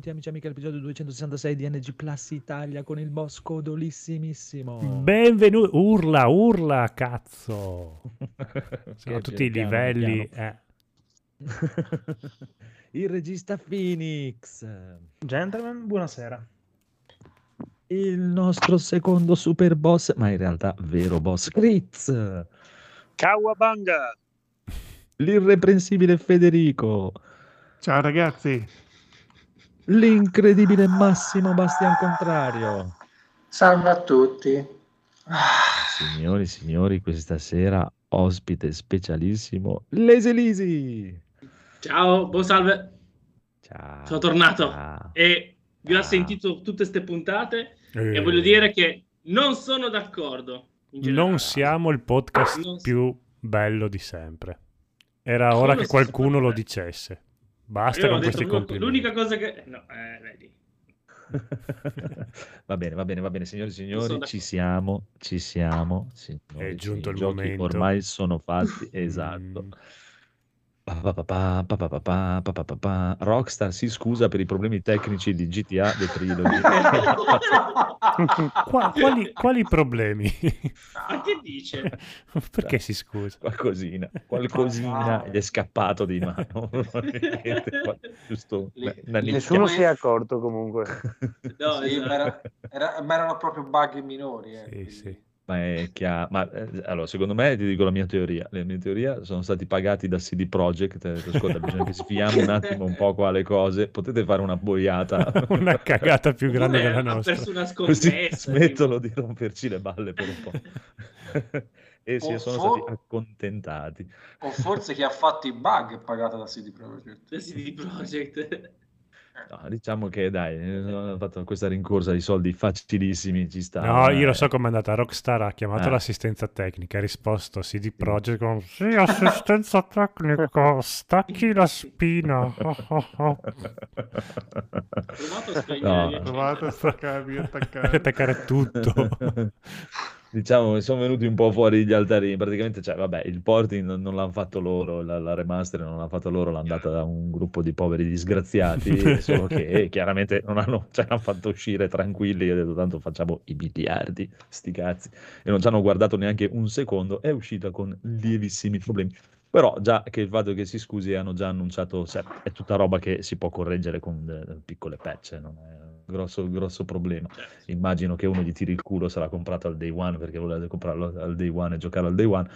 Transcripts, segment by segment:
Benvenuti amici e amiche all'episodio 266 di NG Plus Italia con il boss codolissimissimo. Benvenuti, urla, urla, cazzo. Sono Che tutti i piano, livelli. piano. eh. il regista Phoenix. Gentlemen, buonasera. Il nostro secondo super boss, ma in realtà vero boss, Critz. Kawabanga! L'irreprensibile Federico. Ciao ragazzi, L'incredibile Massimo Bastian Contrario. Salve a tutti. Signori e signori, questa sera ospite specialissimo, Lese Lisi. Ciao, buon salve, Ciao. sono tornato Ciao. e vi ho Ah. sentito tutte queste puntate e Eh, voglio dire che non sono d'accordo. Non siamo il podcast più bello di sempre. Era ora che qualcuno lo dicesse. Basta con questi complimenti. L'unica cosa che... No, eh, vedi. va bene, va bene, va bene, signori e signori, ci siamo, ci siamo. signori, È giunto il momento. Ormai sono fatti, esatto. Rockstar si scusa per i problemi tecnici di GTA The Trilogy. Qua- quali, quali problemi? Ma che dice? Perché si scusa? qualcosina, qualcosina gli è scappato di mano. Giusto una. Nessuno si è accorto comunque. No, Sì, esatto. ma, era- era- ma erano proprio bug minori. eh, Sì, quindi- sì. Ma è chiaro. Ma eh, allora, secondo me ti dico la mia teoria. La mia teoria sono stati pagati da CD Projekt. eh, Ascolta, bisogna che sfiamo un attimo un po' qua le cose. Potete fare una boiata. Una cagata più grande Oppure della nostra. perso una Così scommessa. smettono di romperci le balle per un po'. e si sono fo- stati accontentati. O forse chi ha fatto i bug è pagato da CD Projekt. Da CD Projekt. No, diciamo che dai, eh, hanno fatto questa rincorsa di soldi facilissimi. Ci sta. No, io lo eh. so com'è andata. Rockstar ha chiamato Eh. l'assistenza tecnica, ha risposto CD Projekt con sì, assistenza tecnica, stacchi la spina. Oh, oh, oh. Provato a spegnere. No. provate a staccarvi e attaccare. Attaccare tutto. diciamo che sono venuti un po' fuori gli altarini. Praticamente, cioè, vabbè, il porting non, non l'hanno fatto loro, la, la remaster non l'ha fatto loro, l'hanno data da un gruppo di poveri disgraziati. solo che eh, chiaramente non hanno, cioè, l'hanno fatto uscire tranquilli e hanno detto tanto facciamo i miliardi, sti cazzi. E non ci hanno guardato neanche un secondo. È uscita con lievissimi problemi. Però già che il fatto che si scusi hanno già annunciato, cioè, è tutta roba che si può correggere con de- piccole patch, non è grosso, grosso problema. Certo. Immagino che uno gli tiri il culo se l'ha comprato al day one perché voleva comprarlo al day one e giocare al day one,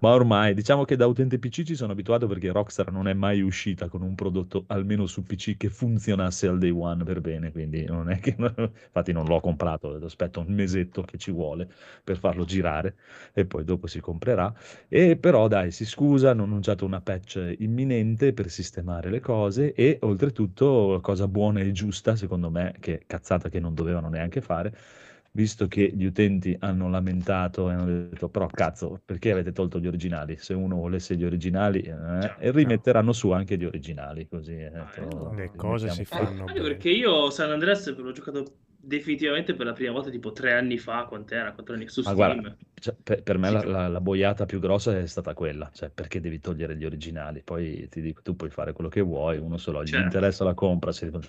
ma ormai diciamo che da utente PC ci sono abituato perché Rockstar non è mai uscita con un prodotto almeno su PC che funzionasse al day one per bene, quindi non è che infatti non l'ho comprato, aspetto un mesetto che ci vuole per farlo girare e poi dopo si comprerà. E però dai, si scusa, hanno annunciato una patch imminente per sistemare le cose e oltretutto cosa buona e giusta, secondo me, che cazzata che non dovevano neanche fare, visto che gli utenti hanno lamentato e hanno detto però cazzo, perché avete tolto gli originali? Se uno volesse gli originali, eh, e rimetteranno su anche gli originali, così eh, detto, Le cose si fanno bene. perché io San Andreas l'ho giocato definitivamente per la prima volta tipo tre anni fa, quant'era? Quattro anni su Ma Steam. guarda, cioè, per, per me Sì, la, la- la boiata più grossa è stata quella, cioè perché devi togliere gli originali? Poi ti dico, tu puoi fare quello che vuoi, uno solo gli Certo. interessa la compra, se può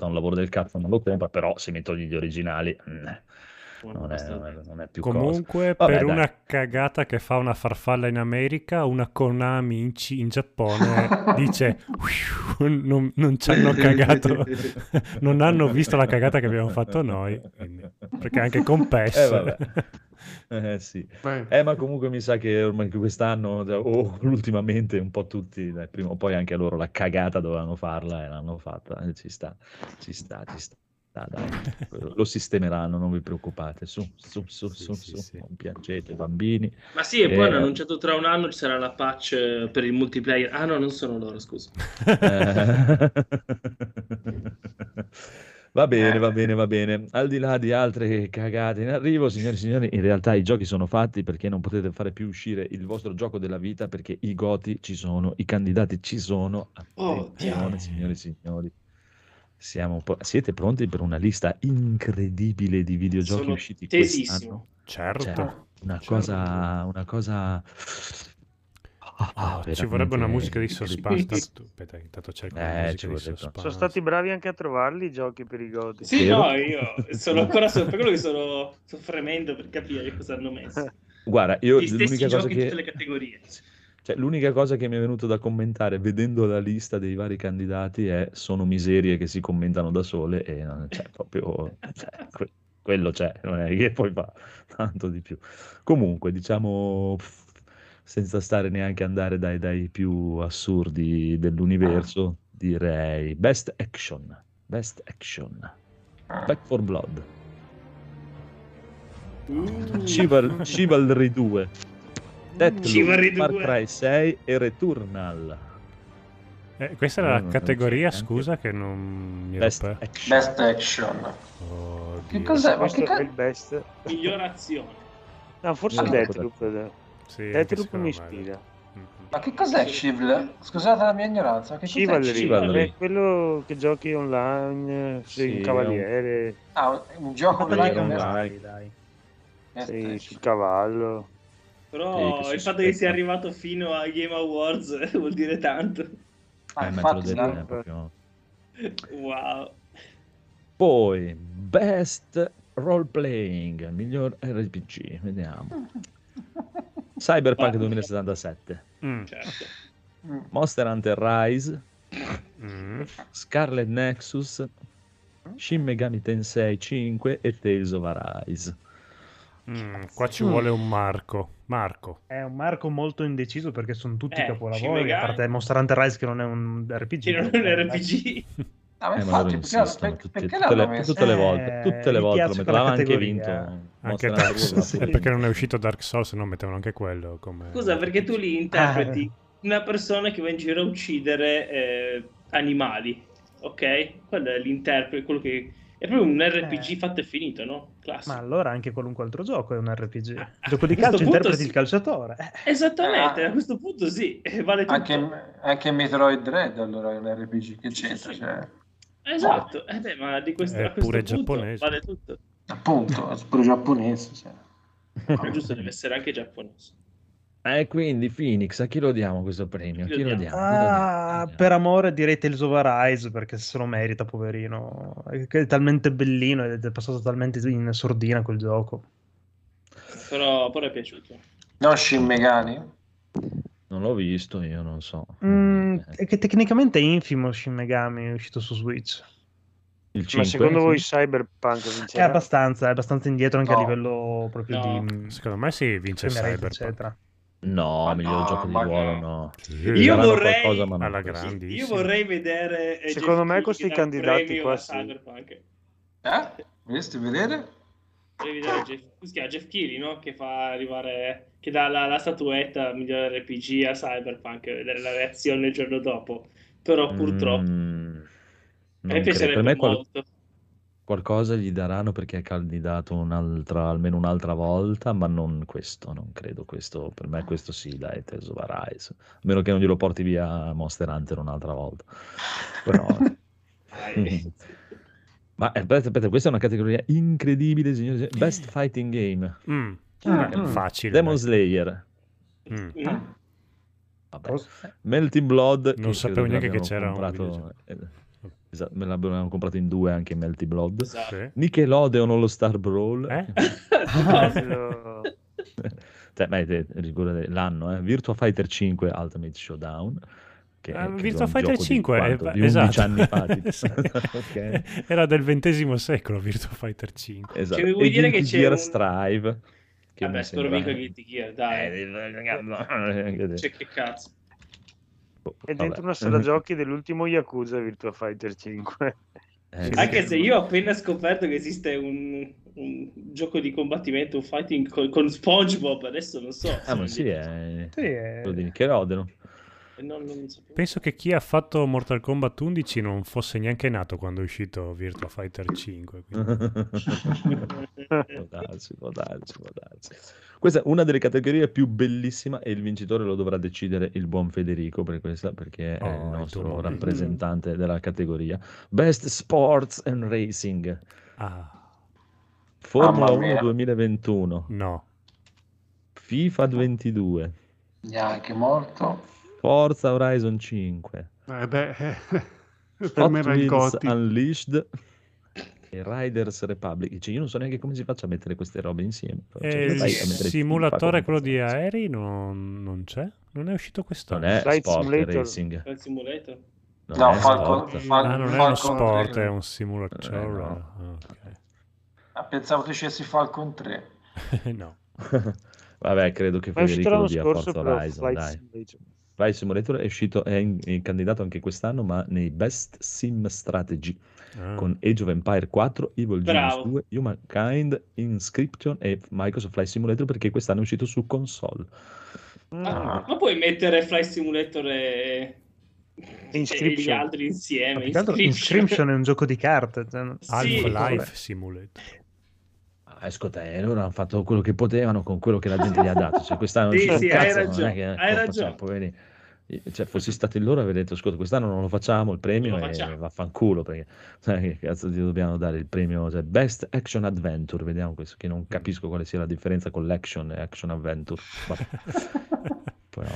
un lavoro del cazzo non lo compra, però se mi togli gli originali mm, non, è, non, è, non è più cosa. Comunque, Vabbè, per dai. una cagata che fa una farfalla in America, una Konami in, C- in Giappone dice non, non ci hanno cagato, non hanno visto la cagata che abbiamo fatto noi, quindi- perché anche con PES. Eh. Eh, sì. Eh, ma comunque mi sa che ormai quest'anno, o ultimamente, un po' tutti, dai, prima o poi anche loro la cagata dovevano farla e l'hanno fatta. eh, ci sta, ci sta, ci sta. Dai. Lo sistemeranno, non vi preoccupate. Su, su, su, Sì, su, sì, su. sì. Non piangete, bambini. Ma sì, e poi Eh. hanno annunciato tra un anno ci sarà la patch eh, per il multiplayer. Ah no, non sono loro, scusa. Eh. Va bene, Eh. va bene, va bene. Al di là di altre cagate in arrivo, signori e signori, in realtà i giochi sono fatti perché non potete fare più uscire il vostro gioco della vita perché i goti ci sono, i candidati ci sono. Oh, Attenzione, Dio. signori e signori. Siete pronti per una lista incredibile di videogiochi Sono usciti tesissimo. quest'anno? Certo. Cioè, una certo. cosa, una cosa Ah, ci veramente vorrebbe una musica di. Tanto- Aspetta, intanto cerco Eh, ci. Sono stati bravi anche a trovarli i giochi per i godi. Sì, Vero? no, io sono ancora so- per quello che sono, sto fremendo per capire cosa hanno messo. Guarda, io Gli stessi l'unica cosa giochi in che tutte le categorie. Cioè, l'unica cosa che mi è venuto da commentare vedendo la lista dei vari candidati è sono miserie che si commentano da sole e non c'è proprio cioè, que- quello c'è, non è che poi fa tanto di più. Comunque, diciamo senza stare neanche andare dai, dai più assurdi dell'universo, direi Best Action. Best Action. Back for Blood. Uh, Chival- Chivalry 2. Deathloop, Far 2. Cry 6 e Returnal. Eh, questa No, era no, la non categoria, scusa, che non mi ero Best per... Action. Best action. Oh, Che cos'è? Ma che è ca- il best. miglior azione. No, forse No, Deathloop. eh. Sì, Deathloop mi ispira. Ma che cos'è Chivalry? Scusate la mia ignoranza, che cos'è Chivalry, Chivalry? è quello che giochi online, sei Sì, un cavaliere, Ah, un- un gioco online. Dai, sei sul cavallo. Però il fatto che sia arrivato fino ai Game Awards vuol dire tanto. Ah, Eh, infatti, detto, è proprio- Wow. Poi, Best Role Playing, miglior RPG, vediamo. Cyberpunk Ah. 2077, Mm, Certo. Mm. Monster Hunter Rise, mm. Scarlet Nexus, Shin Megami Tensei 5 e Tales of Arise. Mm, qua ci vuole un Marco. Marco. È un marco molto indeciso perché sono tutti Eh, capolavori, a parte Monster Hunter Rise che non è un RPG. Che non è un RPG. Ah, Eh, ma infatti, perché, insistono perché, tutte, perché tutte l'hanno le, tutte le Eh, volte, tutte le volte lo aveva anche vinto. Anche Dark Souls. Sì. È perché non è uscito Dark Souls, se no mettevano anche quello. Come... Scusa, perché tu li interpreti una persona che va in giro a uccidere eh, animali, ok? Quello è l'interprete, quello che... È proprio un RPG Eh. fatto e finito, no? Classico. Ma allora anche qualunque altro gioco è un RPG. A Gioco di calcio interpreti sì. il calciatore. Eh, Esattamente, Ah. a questo punto sì, eh, vale tutto. Anche, anche Metroid Dread allora è un RPG, che c'entra? Sì. Cioè, Esatto, eh beh, ma di questo, È a questo pure punto giapponese. vale tutto. appunto, è pure giapponese. Cioè. Giusto, deve essere anche giapponese. E quindi Phoenix, a chi lo diamo questo premio? A Chi lo diamo? Chi lo diamo? Ah, per amore direi Tales of Arise perché se lo merita, poverino. È che è talmente bellino ed è passato talmente in sordina quel gioco. Però, però è piaciuto. Non Shin Megami? Non l'ho visto, io non so. Mm, Eh, è che tecnicamente è infimo Shin Megami è uscito su Switch. Il Ma 5, secondo voi sì. Cyberpunk È vincerà? abbastanza, è abbastanza indietro anche a No. livello proprio No. di Secondo me sì, vince Cyberpunk. eccetera. No, Ma miglior no, gioco di ruolo no. no. Sì. Io vorrei- qualcosa. Io vorrei vedere eh, Secondo Jeff me questi candidati qua sì. Cyberpunk. Eh? Vorresti vedere? Vorrei vedere Jeff, chiama? Jeff Keighley, no? Che fa arrivare che dà la, la statuetta migliore RPG a Cyberpunk vedere la reazione il giorno dopo. Però purtroppo Mm, a me piacerebbe Per me qual- molto. Qualcosa gli daranno perché è candidato un'altra, almeno un'altra volta, ma non questo, non credo questo. Per me questo sì, dai, Tales of Arise. A meno che non glielo porti via Monster Hunter un'altra volta. Però... Dai. Ma eh, aspetta, aspetta, questa è una categoria incredibile, signori. Best Fighting Game. Mm. Ah, mm. facile. Demon. Slayer. Mm. Vabbè. Melting Blood. Non sapevo neanche che c'era un comprato- eh, esatto, me l'abbiamo comprato in due anche Melting Blood. Esatto. Nickelodeon All Star Brawl. Eh? Quello- Cioè, beh, l'anno, eh? Virtua Fighter 5 Ultimate Showdown. Che, Ah, credo Virtua un Fighter gioco di 5 è- quanto? di 11 esatto. anni fa. tipo. Sì. Ok. Era del XX secolo Virtua Fighter 5. Esatto. Cioè, vuoi E dire che c'è Gear un- Strive. Che Vabbè, spero vinca Guilty Gear, dai. Eh, Cioè, che cazzo. È dentro vabbè. una sala giochi dell'ultimo Yakuza Virtua Fighter 5. Eh, Sì, sì. Anche se io ho appena scoperto che esiste un, un gioco di combattimento, un fighting con, con SpongeBob, adesso non so. Ah, ma sì, è... Sì, è- di Nickelodeon. Non, non. Penso che chi ha fatto Mortal Kombat 11 non fosse neanche nato quando è uscito Virtua Fighter 5. quindi- Può darsi, può darsi, può darsi. Questa è una delle categorie più bellissime e il vincitore lo dovrà decidere il buon Federico per questa, perché è Oh, il il nostro rappresentante della categoria. Best Sports and Racing. Ah, Formula Mamma 1 mia. 2021. no. FIFA 22. Neanche morto. Forza Horizon 5. Eh beh, eh, per me era il Gotti. Unleashed e Riders Republic. Dice, io non so neanche come si faccia a mettere queste robe insieme. però, E cioè, il a mettere simulatore, quello di aerei, non, non c'è? Non è uscito quest'anno? Non è Flight sport Simulator. racing. Flight Simulator. Non No, è Falcon- sport. Fal- Ah, non è Falcon uno sport, 3. è un simulatore. Eh, no. Ah, ok. Ah, pensavo dicessi Falcon 3. no. Vabbè, credo che è Federico lo dia Forza Horizon, dai. Simulator. Flight Simulator è uscito, è, in- è candidato anche quest'anno, ma nei Best Sim Strategy Ah. con Age of Empire 4, Evil Genius Bravo. 2, Humankind, Inscription e Microsoft Flight Simulator perché quest'anno è uscito su console. Ah, Ah. Ma puoi mettere Flight Simulator e... e Inscription. gli altri insieme. Altro Inscription è un gioco di carte. cioè, Sì, Half-Life. Simulator. Ascolta, eh, loro hanno fatto quello che potevano con quello che la gente gli ha dato. Cioè, quest'anno Sì, sì, hai cazzo, non ragione, è che- hai cioè, ragione. poverini. Cioè, fossi stati loro avrei detto, ascolta, quest'anno non lo facciamo il premio e vaffanculo, perché sai che cazzo ti dobbiamo dare il premio cioè, Best Action Adventure, vediamo questo, che non capisco quale sia la differenza con l'action e action adventure. Però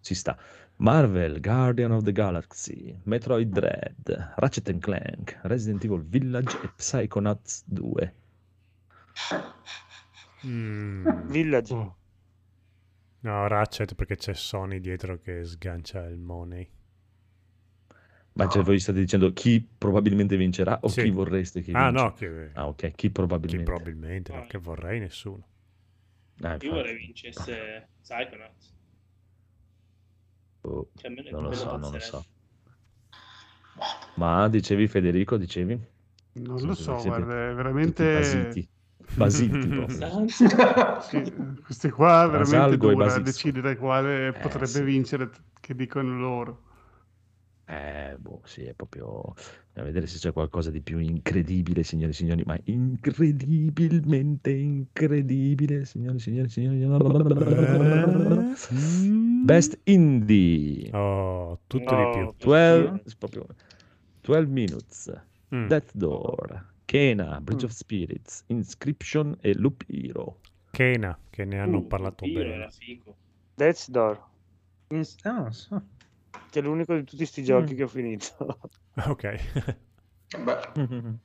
ci sta. Marvel, Guardian of the Galaxy, Metroid Dread, Ratchet Clank, Resident Evil Village e Psychonauts 2. Mm. Village. Oh, No, Ratchet perché c'è Sony dietro che sgancia il money. Ma cioè, voi state dicendo chi probabilmente vincerà o Sì. chi vorreste che Ah vinca? no, che, Ah, ok, chi probabilmente. probabilmente, no, che vorrei nessuno. Ah, Io vorrei vincesse Psychonauts. Oh, Cioè, non lo so, non lo so. Ma dicevi Federico, dicevi? non lo so, guarda, veramente... proprio. Anzi, Sì, queste qua è veramente dura decidere quale potrebbe sì. vincere, che dicono loro. Eh, boh, sì, è proprio a vedere se c'è qualcosa di più incredibile, signori e signori, ma incredibilmente incredibile, signori e signori, signori. Best Indie. Oh, tutto No. di più. 12, proprio 12 Minutes, Mm. Death Door, Kena, Bridge Mm. of Spirits, Inscription e Loop Hero. Kena, che ne hanno uh, parlato Dio, bene. era figo. Death's Door. Ins- ah, non so. Che è l'unico di tutti sti giochi Mm. che ho finito. ok. Beh,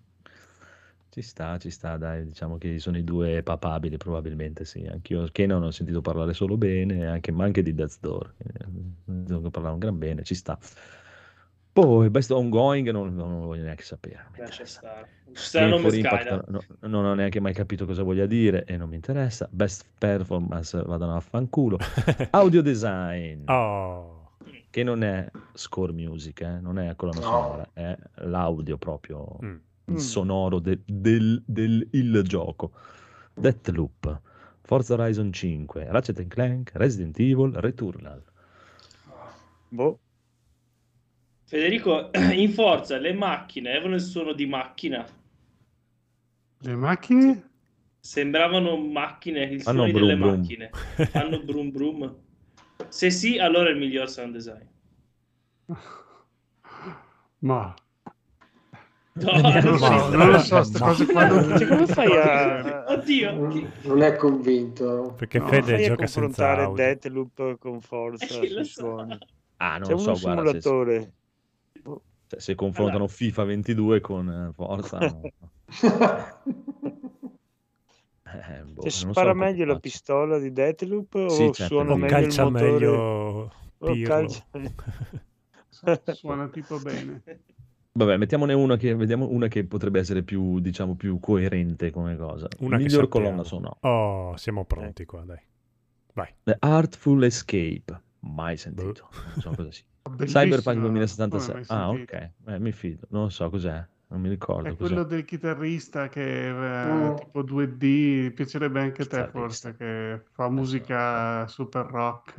Ci sta, ci sta, dai, diciamo che sono i due papabili probabilmente, sì. Anch'io Kena non ho sentito parlare solo bene, anche, ma anche di Death Door. eh, Devo parlare un gran bene, ci sta. Poi Best Ongoing non, non lo voglio neanche sapere. mi Sky, Impact no- non ho neanche mai capito cosa voglia dire e non mi interessa. Best Performance vadano a fanculo. Audio Design, oh. che non è score music, eh, non è colonna No. sonora, è l'audio proprio, Mm. il Mm. sonoro de- del, del- il gioco. Deathloop, Forza Horizon 5, Ratchet Clank, Resident Evil, Returnal. Boh. Federico, in forza, le macchine avevano il suono di macchina. Le macchine? Sembravano macchine, i Fanno suoni delle brum macchine. Fanno brum brum. Se sì, allora è il miglior sound design. Ma No, non lo so, no, non lo so, queste cose qua non Cioè, come fai a, Oddio, chi- non è convinto. Perché No, Fede fai a gioca senza confrontare. Deathloop con Forza lo sui suoni? Ah, non C'è lo so, guarda, se, simulatore. se- se confrontano FIFA 22 con eh, Forza... no. Eh, boh, Cioè, non so spara come meglio la faccio. pistola di Deathloop o Sì, certo, suona O meglio meglio il calcia motore? meglio o Pirlo. calcia- suona tipo bene. Vabbè, mettiamone una che, vediamo una che potrebbe essere più, diciamo, più coerente come cosa. Una Miglior colonna sonora. Oh, siamo pronti qua, dai. Vai. The Artful Escape. Mai sentito. Non so cosa sia. Cyberpunk Come 2076. mai Ah, sentito? ok. Eh, mi fido. Non so cos'è. Non mi ricordo È cos'è. quello del chitarrista che è Mm. tipo 2D, piacerebbe anche a te forse, che fa musica super rock.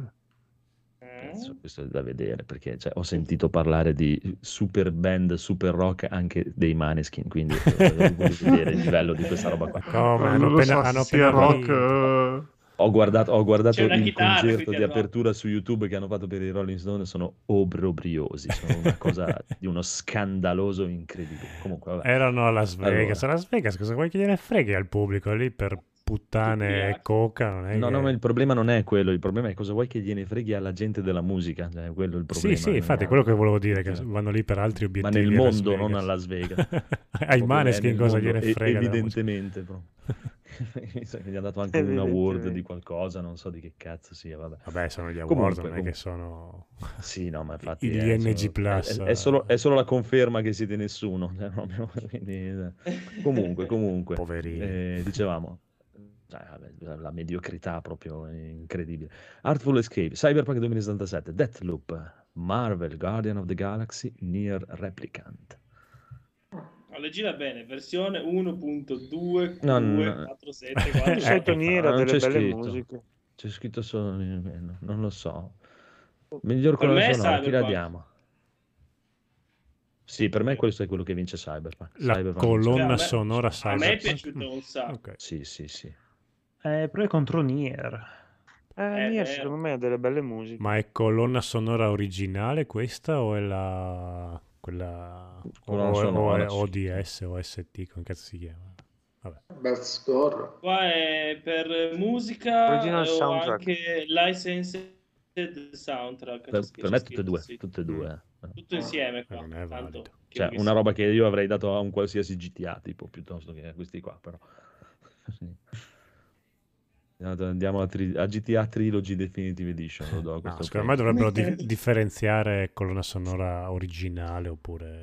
Questo è da vedere perché cioè, ho sentito parlare di super band, super rock anche dei Maneskin, quindi voglio vedere il livello di questa roba qua. Come? Eh, Hanno appena, so hanno appena rock. Ho guardato, ho guardato il chitarra, concerto di apertura su YouTube che hanno fatto per i Rolling Stone, sono obbrobriosi, sono una cosa di uno scandaloso incredibile. Comunque, vabbè. Erano a Las Vegas. Allora. A Las Vegas cosa vuoi che gliene freghi al pubblico lì per puttane e coca, non è No, che... no, ma il problema non è quello, il problema è cosa vuoi che gliene freghi alla gente della musica, cioè, quello è il problema. Sì, sì, eh. infatti, è quello che volevo dire, che Cioè, vanno lì per altri Ma obiettivi. nel a Las mondo, non a Las Vegas. Ai Proprio Maneskin nel cosa mondo, gliene frega. Evidentemente, però. Mi sa che gli ha dato anche un award di qualcosa, non so di che cazzo sia, vabbè. Vabbè, sono gli award, Comunque, non è comunque. che sono... Sì, no, ma infatti Gli è, NG solo, Plus. è- è solo, è solo la conferma che siete nessuno. cioè, quindi, eh. comunque, comunque, Poverini. eh, dicevamo, cioè, la mediocrità proprio incredibile. Artful Escape, Cyberpunk 2077, Deathloop, Marvel, Guardian of the Galaxy, Near Replicant. No, leggila bene, versione 1.2, No, no, 2, no. 4, 7, Eh, 4, Di solito eh, Nier ha non delle belle scritto. musiche. C'è scritto solo, no, non lo so. Miglior Per me colonna sonora, chi la Cyberpunk. diamo? Sì, per me questo è quello che vince Cyberpunk. La Cyberpunk colonna Cioè, sonora A me è Cyberpunk. piaciuto un sacco. Ok. Sì, sì, sì. Eh, però è contro Nier. Eh, Eh, Nier, secondo me ha delle belle musiche. Ma è colonna sonora originale questa o è la... quella... Colonna o, sonora, o. ODS o ST, come cazzo si chiama? Vabbè. Best score. Qua è per musica Original o soundtrack. anche licensed soundtrack. Per, c'è per me tutte e due, sì. tutte e due. eh. Tutto insieme qua. non è tanto valido. Cioè, una roba che io avrei dato a un qualsiasi GTA, tipo, piuttosto che a questi qua, però. Sì. Andiamo a, tri- a GTA Trilogy Definitive Edition, lo do a No, questo secondo me dovrebbero di- differenziare colonna sonora originale oppure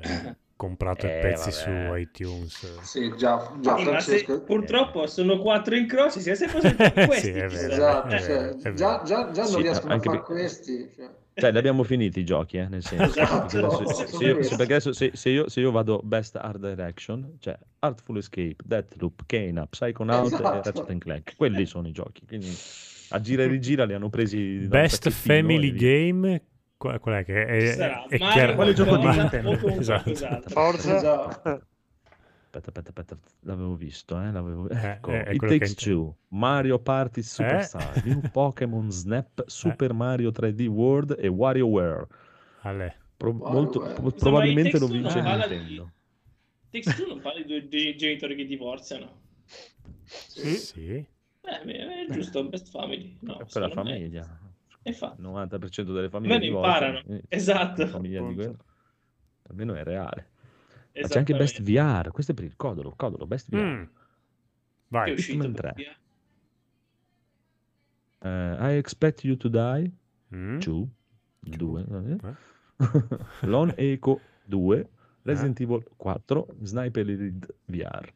comprato Eh, pezzi vabbè. su iTunes. Sì, già, già Sì, ma se- purtroppo sono quattro incroci, se sempre sono questi. Sì, vero? Esatto, è cioè, già, già, già non Sì, riescono a fare per- questi. Cioè. Cioè, li abbiamo finiti i giochi, eh, nel senso. Esatto. Perché adesso- No, se, io, se- perché adesso se, se io, se io vado Best Art Direction, cioè Artful Escape, Deathloop, Kena, Psychonaut e Esatto. Ratchet and Clank, quelli sono i giochi. Quindi a gira e rigira li hanno presi. Best Family e. Game, qual, qual è che è, è, è Mario, chiaro- Quale gioco di Nintendo? Esatto. qualcos'altro. Forza. Esatto. Aspetta, aspetta, aspetta, l'avevo visto, eh, l'avevo... Eh, Ecco, è- è It che Takes Two, Mario Party Superstar, New Pokémon Snap, Super Mario 3D World e WarioWare. Ale. Pro- molto- pro- Insomma, probabilmente lo vince non parla di- Nintendo. Takes Two non parla di due genitori che divorziano. Sì. Sì. Eh, è giusto, best family. No, È per la me- famiglia. E infatti. Il 90% delle famiglie Almeno divorziano, imparano. Esatto. la famiglia di Appunto. quello. Almeno è reale. Ma c'è anche Best. VR, questo è per il codolo, codolo, Best VR. Mm. Che è Vai. uscito Hitman per 3. via. Eh, I Expect You to Die, Mm. 2, 2, Eh. Lone Echo 2, Resident Evil 4, Sniper Elite VR.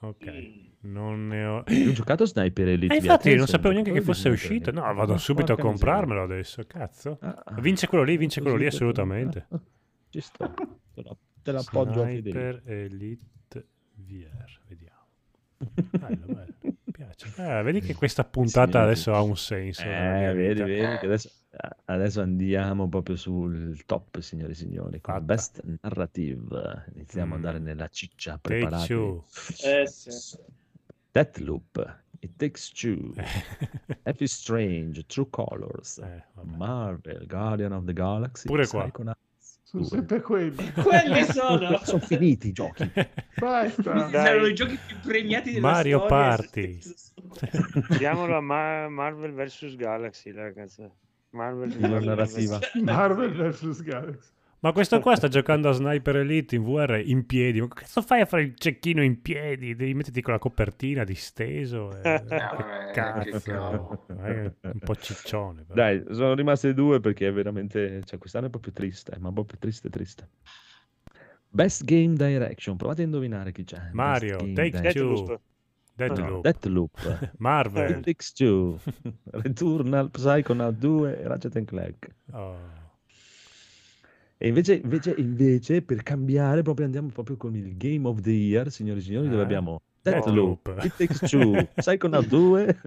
Ok. Mm. Non ne ho... Ho giocato Sniper Elite Eh, VR. infatti non sapevo neanche che fosse uscito. No, vado subito a comprarmelo adesso, cazzo. Ah, ah. Vince quello lì, vince quello lì assolutamente. Ci sto. La- te l'appoggio a Federico. Sniper Elite VR, vediamo. Bello, bello. Mi piace. Eh, vedi che questa puntata adesso ha un senso. Eh, vedi, vedi che adesso, adesso andiamo proprio sul top, signori e signori, con Fatta. Best Narrative. Iniziamo ad Mm. andare nella ciccia, two. Eh sì. Deathloop, It Takes Two, F is Strange, True Colors, Eh. Marvel, Guardian of the Galaxy, Pure qua. Psychonauts Sono 2. sempre quelli. Quelli sono. Sono finiti i giochi. Basta. Erano i giochi più premiati della Mario storia. Party. Diamolo a Ma- Marvel vs Galaxy, ragazzi. Marvel La narrativa. Marvel vs Galaxy. Ma questo qua sta giocando a Sniper Elite in VR in piedi. Ma che cazzo fai a fare il cecchino in piedi? Devi metterti con la copertina disteso. E... Eh, che vabbè, che cazzo. cavolo. Eh, un po' ciccione. però. Dai, sono rimaste due perché è veramente, cioè quest'anno è proprio triste, ma proprio triste triste. Best Game Direction, provate a indovinare chi c'è. Mario, Take Direction. Two. giusto. Deathloop. No, Deathloop. Marvel. Takes Two, Returnal, Psychonaut 2 e Ratchet and Clank. Oh. E invece, invece, invece, per cambiare, proprio andiamo proprio con il Game of the Year, signori e signori, dove Eh? abbiamo Deathloop. Deathloop, It Takes Two, Psychonaut 2,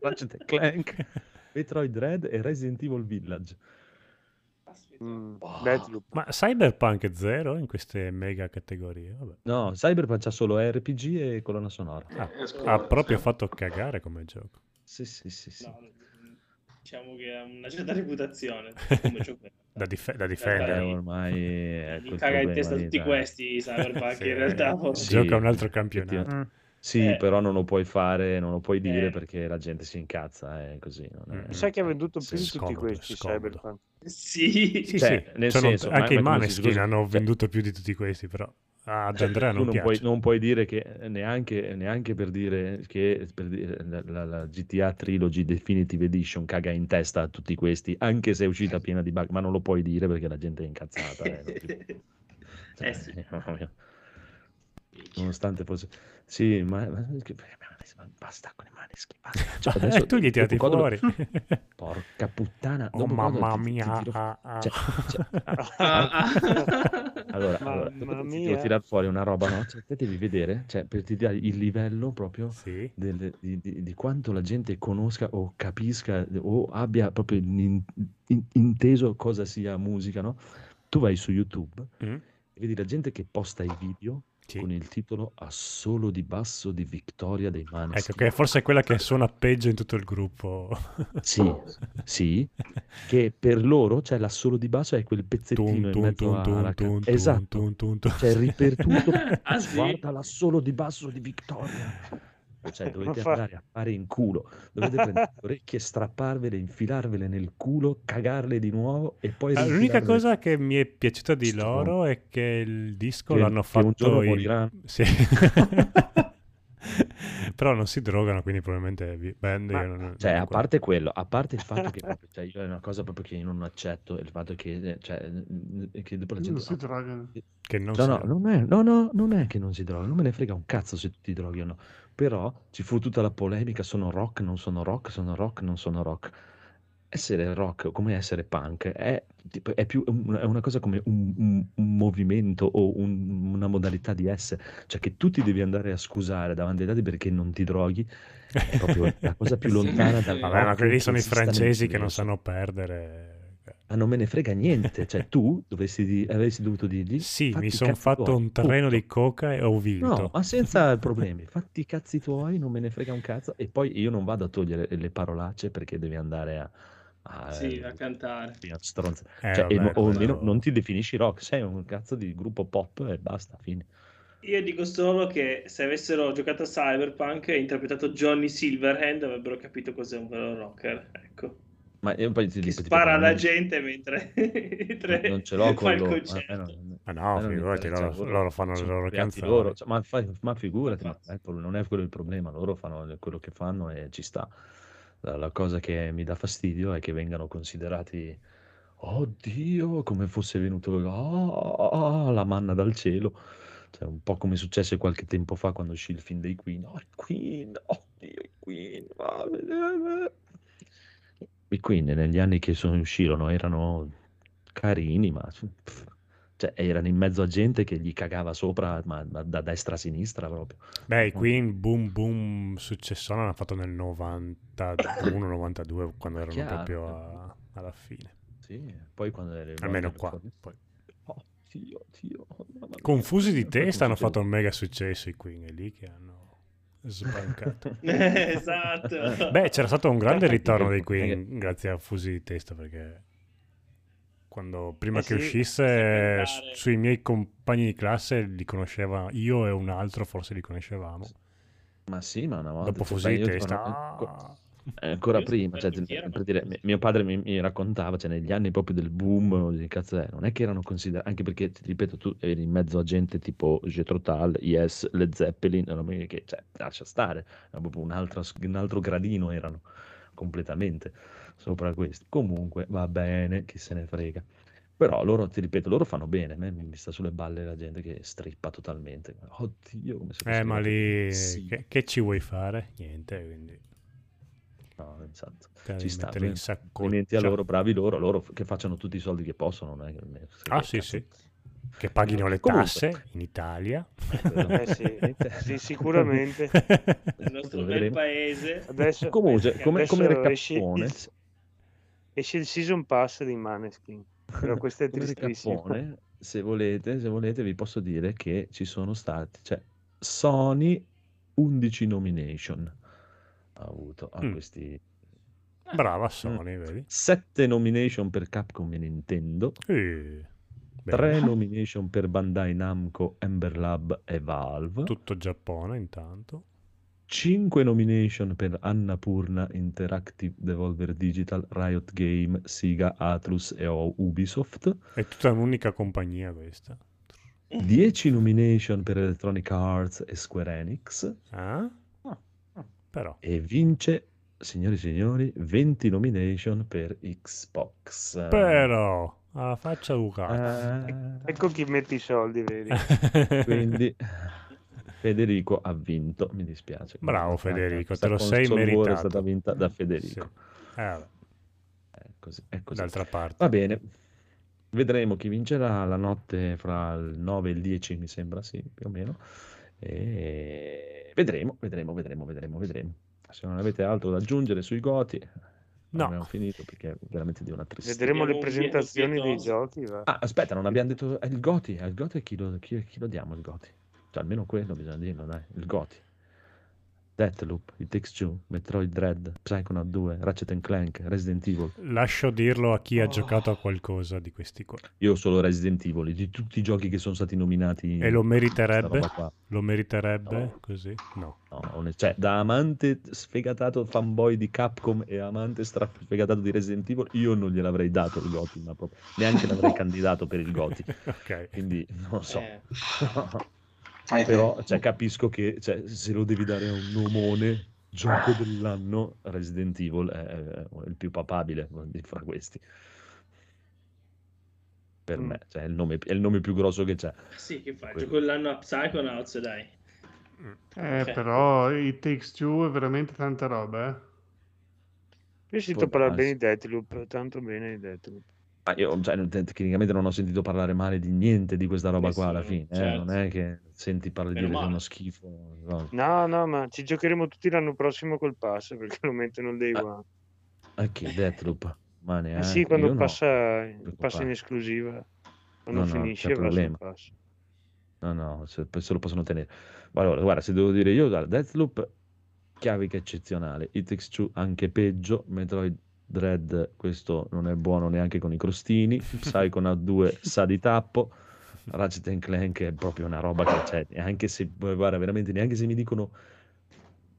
Ratchet Clank, Metroid Red e Resident Evil Village. Mm, Deathloop. Ma Cyberpunk è zero in queste mega categorie? Vabbè. No, Cyberpunk c'ha solo RPG e colonna sonora. Ah, Eh, scusa, ha proprio fatto cagare come gioco. Sì, sì, sì, sì. No, diciamo che ha una certa reputazione come gioco. Da, dif- da Eh, difendere. ormai è Gli caga in testa tutti questi Cyberpunk Sì. in realtà. Sì, Gioca un altro campionato. Mm. Sì, Eh. però non lo puoi fare, non lo puoi dire Eh. perché la gente si incazza, è così. non è- Mm. Mi sa che ha venduto Sì, più di tutti questi scomodo. Cyberpunk. Sì. Sì, Cioè, sì, nel sono- senso, ma- anche ma i Maneskin hanno cioè- venduto più di tutti questi, però ad Cioè, Andrea tu non non puoi, non puoi dire che neanche, neanche per dire che per dire, la, la- GTA Trilogy Definitive Edition caga in testa a tutti questi, anche se è uscita piena di bug, ma non lo puoi dire perché la gente è incazzata. eh, Eh sì. Nonostante fosse... Sì, ma, ma- ma basta con i maneschi, basta. Cioè, adesso, Eh, tu li hai tirati fuori. quando- Porca puttana. oh mamma mia. cioè, cioè, allora, Mamma mia. devo tirare fuori una roba, no? Cioè, te devi vedere, cioè, per ti dare il livello proprio Sì. del- di, di- di quanto la gente conosca o capisca o abbia proprio in- in- inteso cosa sia musica, no? Tu vai su YouTube Mm? e vedi la gente che posta i video Sì. con il titolo Assolo di basso di Vittoria dei Ecco, Maneskin. che forse è quella che suona peggio in tutto il gruppo. Sì, sì, che per loro, cioè l'assolo di basso è quel pezzettino Tun, in mezzo tun, alla tun, ca- tun, Esatto, tun, tun, tun. cioè ripetuto. Ah, sì? Guarda l'assolo di basso di Vittoria. Cioè dovete andare a fare in culo, dovete prendere le orecchie, strapparvele, infilarvele nel culo, cagarle di nuovo e poi Ah, L'unica cosa che mi è piaciuta di loro è che il disco Che- l'hanno che fatto un giorno in- moriranno. Sì. Però non si drogano, quindi probabilmente vi- band Ma- io non- Cioè, non a parte quello, a parte il fatto che proprio, cioè, io è una cosa proprio che io non accetto, il fatto che, cioè, eh, che dopo la gente... Non si drogano. che non No, no, non è, no, no, non è che non si droga, non me ne frega un cazzo se tu ti droghi o no. Però ci fu tutta la polemica, sono rock, non sono rock, sono rock, non sono rock. Essere rock, come essere punk, è, tipo- è più è una cosa come un, un- un movimento o un- una modalità di essere. Cioè che tu ti devi andare a scusare davanti agli altri perché non ti droghi, è proprio la cosa più Sì. lontana dal Vabbè, ma quelli sono i francesi che non sanno perdere. Ma non me ne frega niente, cioè tu dovresti di- avresti dovuto dirgli Sì, "Fatti mi sono fatto tuoi", un treno punto. di coca e ho vinto. No, ma senza problemi, fatti i cazzi tuoi, non me ne frega un cazzo. E poi io non vado a togliere le parolacce perché devi andare a, a, Sì, a cantare. a stronza. Eh, Cioè, vabbè, no- o almeno non ti definisci rock, sei un cazzo di gruppo pop e basta, fine. Io dico solo che se avessero giocato a Cyberpunk e interpretato Johnny Silverhand avrebbero capito cos'è un vero rocker. Ecco. Ma io poi ti dico, tipo, spara non- alla gente mentre, mentre non ce l'ho con il loro. me non- Ma no, figurati, loro, loro fanno le loro canzoni. loro, cioè, ma, fai- ma figurati, ma ecco, non è quello il problema, loro fanno quello che fanno e ci sta. La, la cosa che mi dà fastidio è che vengano considerati, oddio, come fosse venuto oh, la manna dal cielo. Cioè, un po' come successe qualche tempo fa quando uscì il film dei Queen. Oh, i Queen, oddio, i Queen. bene". I Queen negli anni che sono uscirono erano carini, ma pff, cioè, erano in mezzo a gente che gli cagava sopra, ma, ma da destra a sinistra proprio. Beh, i Queen boom boom successone l'hanno fatto nel 91-92 quando erano Chiaro. proprio a- alla fine. Sì, poi quando le Almeno qua. Poi. Oh, Dio, Dio, mia. Confusi di testa hanno fatto un mega successo i Queen, è lì che hanno sbancato. esatto. Beh, c'era stato un grande ritorno dei Queen grazie a Fusi di testa perché quando prima Eh che sì, uscisse sui miei compagni di classe li conosceva io e un altro forse li conoscevamo. Ma sì, ma una volta... Dopo cioè, Fusi di testa. ancora- ah. Eh, ancora Io prima, cioè, per dire, mi- mio padre mi, mi raccontava, cioè, negli anni proprio del boom, di cazzo è, non è che erano considerati, anche perché, ti ripeto, tu eri in mezzo a gente tipo Jethro Tull, Yes, Led Zeppelin, che, cioè, lascia stare, era proprio un altro, un altro gradino erano, completamente, sopra questi. Comunque, va bene, chi se ne frega. Però loro, ti ripeto, loro fanno bene, me mi sta sulle balle la gente che strippa totalmente. Oddio, come se Eh, ma lì Sì. che, che ci vuoi fare? Niente, quindi No, esatto. Ci sta, sacco. Complimenti a loro, bravi loro, loro che facciano tutti i soldi che possono. Non è che Ah, sì, cazzo. sì. Che paghino le Comunque. tasse in Italia. Eh sì, sì, sicuramente. Il nostro bel paese. Adesso, Comunque, come, adesso come il, esce il season pass dei Maneskin. Però questo è tristissimo. recappone, se volete, se volete, vi posso dire che ci sono stati, cioè, Sony 11 nomination ha avuto a Mm. questi Brava Sony, vedi? 7 nomination per Capcom e Nintendo, Eh, 3 bene. nomination per Bandai Namco, Ember Lab e Valve. Tutto Giappone intanto. 5 nomination per Annapurna Interactive Devolver Digital, Riot Game, Sega, Atlus e o- Ubisoft. È tutta un'unica compagnia questa. 10 nomination per Electronic Arts e Square Enix. Ah? Però. E vince, signori e signori, 20 nomination per Xbox. Però. Ah, faccia Luca. Eh, Ecco chi mette i soldi, vedi? quindi Federico ha vinto, mi dispiace. Bravo Federico, te lo sei meritato. È stata vinta da Sì. Federico. Eh, È così, è così. d'altra parte. Va bene, vedremo chi vincerà la notte fra il 9 e il 10, mi sembra, sì, più o meno. E vedremo, vedremo, vedremo, vedremo, vedremo. Se non avete altro da aggiungere sui Goti, No. abbiamo finito perché è veramente di una tristezza. Vedremo le presentazioni dei giochi. Va. Ah, aspetta, non abbiamo detto è il Goti, è il Goti chi lo, chi, chi lo diamo il Goti? Cioè, almeno quello bisogna dirlo, dai, il Goti. Deathloop, It Takes Two, Metroid Dread, Psychonaut 2, Ratchet and Clank, Resident Evil. Lascio dirlo a chi ha giocato a qualcosa di questi qua. Io solo Resident Evil, di tutti i giochi che sono stati nominati. E lo meriterebbe? Lo meriterebbe No. così? No. No, cioè, da amante sfegatato fanboy di Capcom e amante sfegatato di Resident Evil, io non gliel'avrei dato il Goti, ma proprio neanche l'avrei candidato per il Goti. ok. Quindi non so. Eh, Ai Però cioè, capisco che cioè, se lo devi dare a un omone gioco dell'anno, Resident Evil è, è il più papabile di fra questi. Per Mm. me, cioè, è, il nome, è il nome più grosso che c'è. sì, che fai? Quello. Gioco dell'anno a Psychonauts, dai. Eh, Ok. però It Takes Two è veramente tanta roba, eh. Io Può parlare bene di Deathloop, tanto bene di Deathloop. Ma io cioè, tecnicamente non ho sentito parlare male di niente di questa roba qua alla fine. eh, certo. Non è che senti parlare è uno schifo. no. No, no, ma ci giocheremo tutti l'anno prossimo col pass perché lo mettono il day Ah, one. Ah, che Deathloop? Ma Eh neanche. sì, quando io no. passa, passa in esclusiva, quando No, no, finisce sul problema. No, no, se, se lo possono tenere. Ma Allora, guarda, se devo dire io, guarda, Deathloop, chiavica eccezionale. It Takes Two anche peggio. Metroid Dread, questo non è buono neanche con i crostini. Psychonaut 2 sa di tappo. Ratchet and Clank è proprio una roba che c'è. Anche se, guarda, veramente, neanche se mi dicono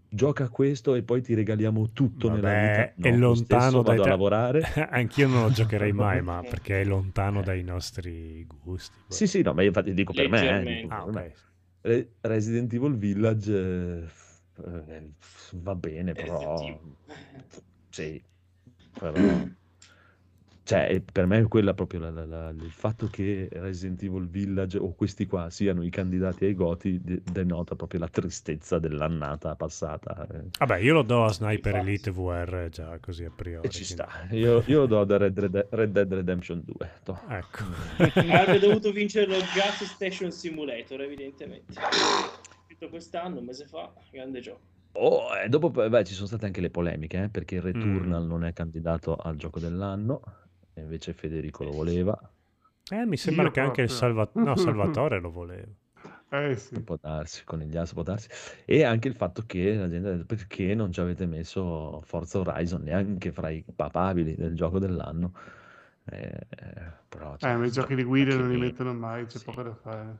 gioca a questo e poi ti regaliamo tutto nella Vabbè, vita. è No, lo lontano dai vado a lavorare. Anch'io non lo giocherei mai, ma perché è lontano Eh. dai nostri gusti. boh. Sì, sì, no, ma io infatti dico per me. eh, dico Ah, per me. ok. Re- Resident Evil Village eh, eh, va bene, però sì, però cioè, per me è quella proprio la- la- la- il fatto che Resident Evil Village o questi qua siano i candidati ai Goti de- denota proprio la tristezza dell'annata passata eh. Vabbè, io lo do a Sniper. Elite VR già così a priori. e ci quindi- sta. Io, io lo do da Red, Red- Red Dead Redemption 2. toh. Ecco. Avrebbe dovuto vincere lo Gas Station Simulator, evidentemente. Scritto quest'anno, un mese fa, grande gioco. Oh, e dopo beh, ci sono state anche le polemiche, eh, perché il Returnal Mm. non è candidato al gioco dell'anno, e invece Federico lo voleva. Eh, mi sembra Io che anche il proprio. Salva- no, Salvatore lo voleva. Eh sì. Può darsi, con gli altri può darsi. E anche il fatto che la gente ha detto perché non ci avete messo Forza Horizon neanche fra i papabili del gioco dell'anno. Eh, però, cioè, Eh, ma i giochi di guida non li mettono mai, c'è sì. poco da fare.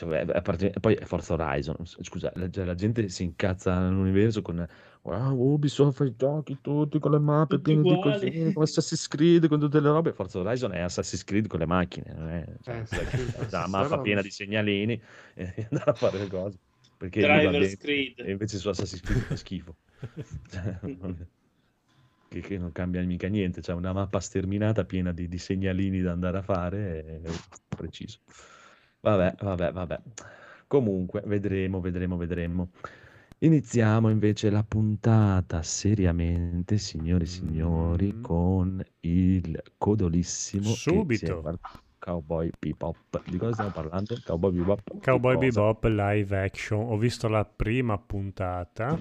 Cioè, a parte- poi è Forza Horizon, scusa, la, cioè, la gente si incazza nell'universo con "Ah, Ubisoft fa i giochi tutti con le mappe Tutti piene di uguali." cosine, come Assassin's Creed, con tutte le robe. Forza Horizon è Assassin's Creed con le macchine, non è, cioè, Eh, sai, sì, la mappa roba. piena di segnalini e andare a fare le cose. Perché Driver's. Creed. E invece su Assassin's Creed fa schifo. Cioè, che, che non cambia mica niente, c'è una mappa sterminata piena di, di segnalini da andare a fare, e- preciso. Vabbè, vabbè, vabbè. Comunque, vedremo, vedremo, vedremo. Iniziamo invece la puntata seriamente, signori e signori, Mm. con il codolissimo Subito. Cowboy Bebop. Di cosa stiamo parlando? Cowboy Bebop? Cowboy? Bebop live action. Ho visto la prima puntata.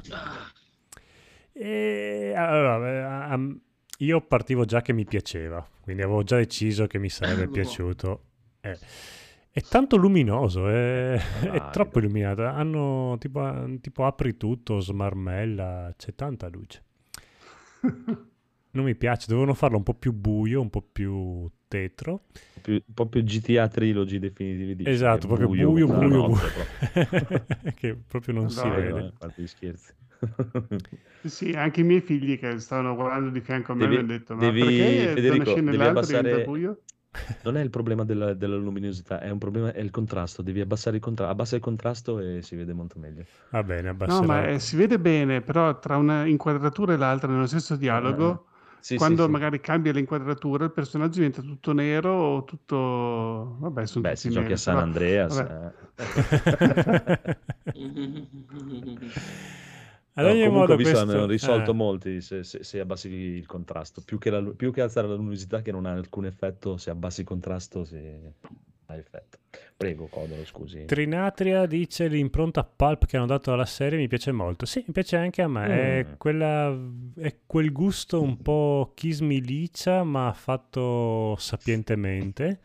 E allora, eh, io partivo già che mi piaceva, quindi avevo già deciso che mi sarebbe piaciuto. Eh, è tanto luminoso, è, è Valido. troppo illuminato. Hanno tipo, tipo apri tutto, smarmella, c'è tanta luce. Non mi piace, dovevano farlo un po' più buio, un po' più tetro. Più- un po' più GTA Trilogy definitivi dici, Esatto, è proprio buio, la buio, notte, buio. che proprio non si Madonna, proprio. vede. Eh, a parte gli scherzi. Sì, anche i miei figli che stavano guardando di fianco a me Devi- mi hanno detto: Ma devi- perché Federico, devi abbassare- diventa buio? Non è il problema della, della luminosità, è un problema, è il contrasto. Devi abbassare il contrasto, abbassa il contrasto e si vede molto meglio. Va bene, No, abbasserò. ma eh, si vede bene, però tra una inquadratura e l'altra nello stesso dialogo, Sì, quando sì, sì. magari cambia l'inquadratura, il personaggio diventa tutto nero o tutto... Vabbè, sono Beh, tutti se giochi neri, a San però- Andreas, eh. Ad No, ogni comunque modo questo... hanno risolto eh, molti se, se- se abbassi il contrasto. Più che, la più che alzare la luminosità che non ha alcun effetto, se abbassi il contrasto si ha effetto. Prego, Codolo, scusi. Trinatria dice l'impronta pulp che hanno dato alla serie mi piace molto. Sì, mi piace anche a me. È, Mm. quella, è quel gusto un po' chismilicia, ma fatto sapientemente,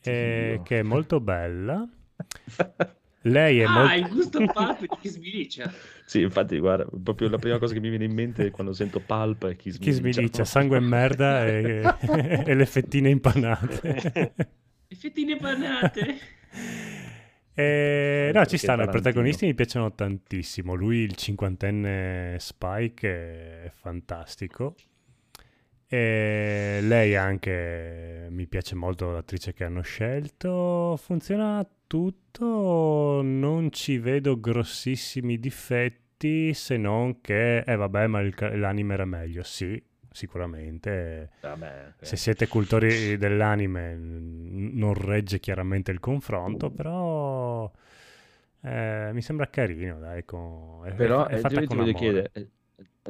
eh, che è molto bella. Lei è Ah, molto... il gusto pulp chi sbilicia. Sì, infatti, guarda, proprio la prima cosa che mi viene in mente quando sento Pulp è chi Chi smiliccia, sangue e merda e, e le fettine impanate. Le fettine panate. Eh, no, ci stanno, i protagonisti mi piacciono tantissimo. Lui, il cinquantenne Spike, è fantastico. E lei anche mi piace molto l'attrice che hanno scelto. Funziona tutto, non ci vedo grossissimi difetti se non che, eh vabbè, ma il l'anime era meglio. Sì, sicuramente. Vabbè, ok. Se siete cultori dell'anime, non regge chiaramente il confronto, però eh, mi sembra carino, dai, con- è, Però è eh, fatta con voglio amore. chiedere, eh,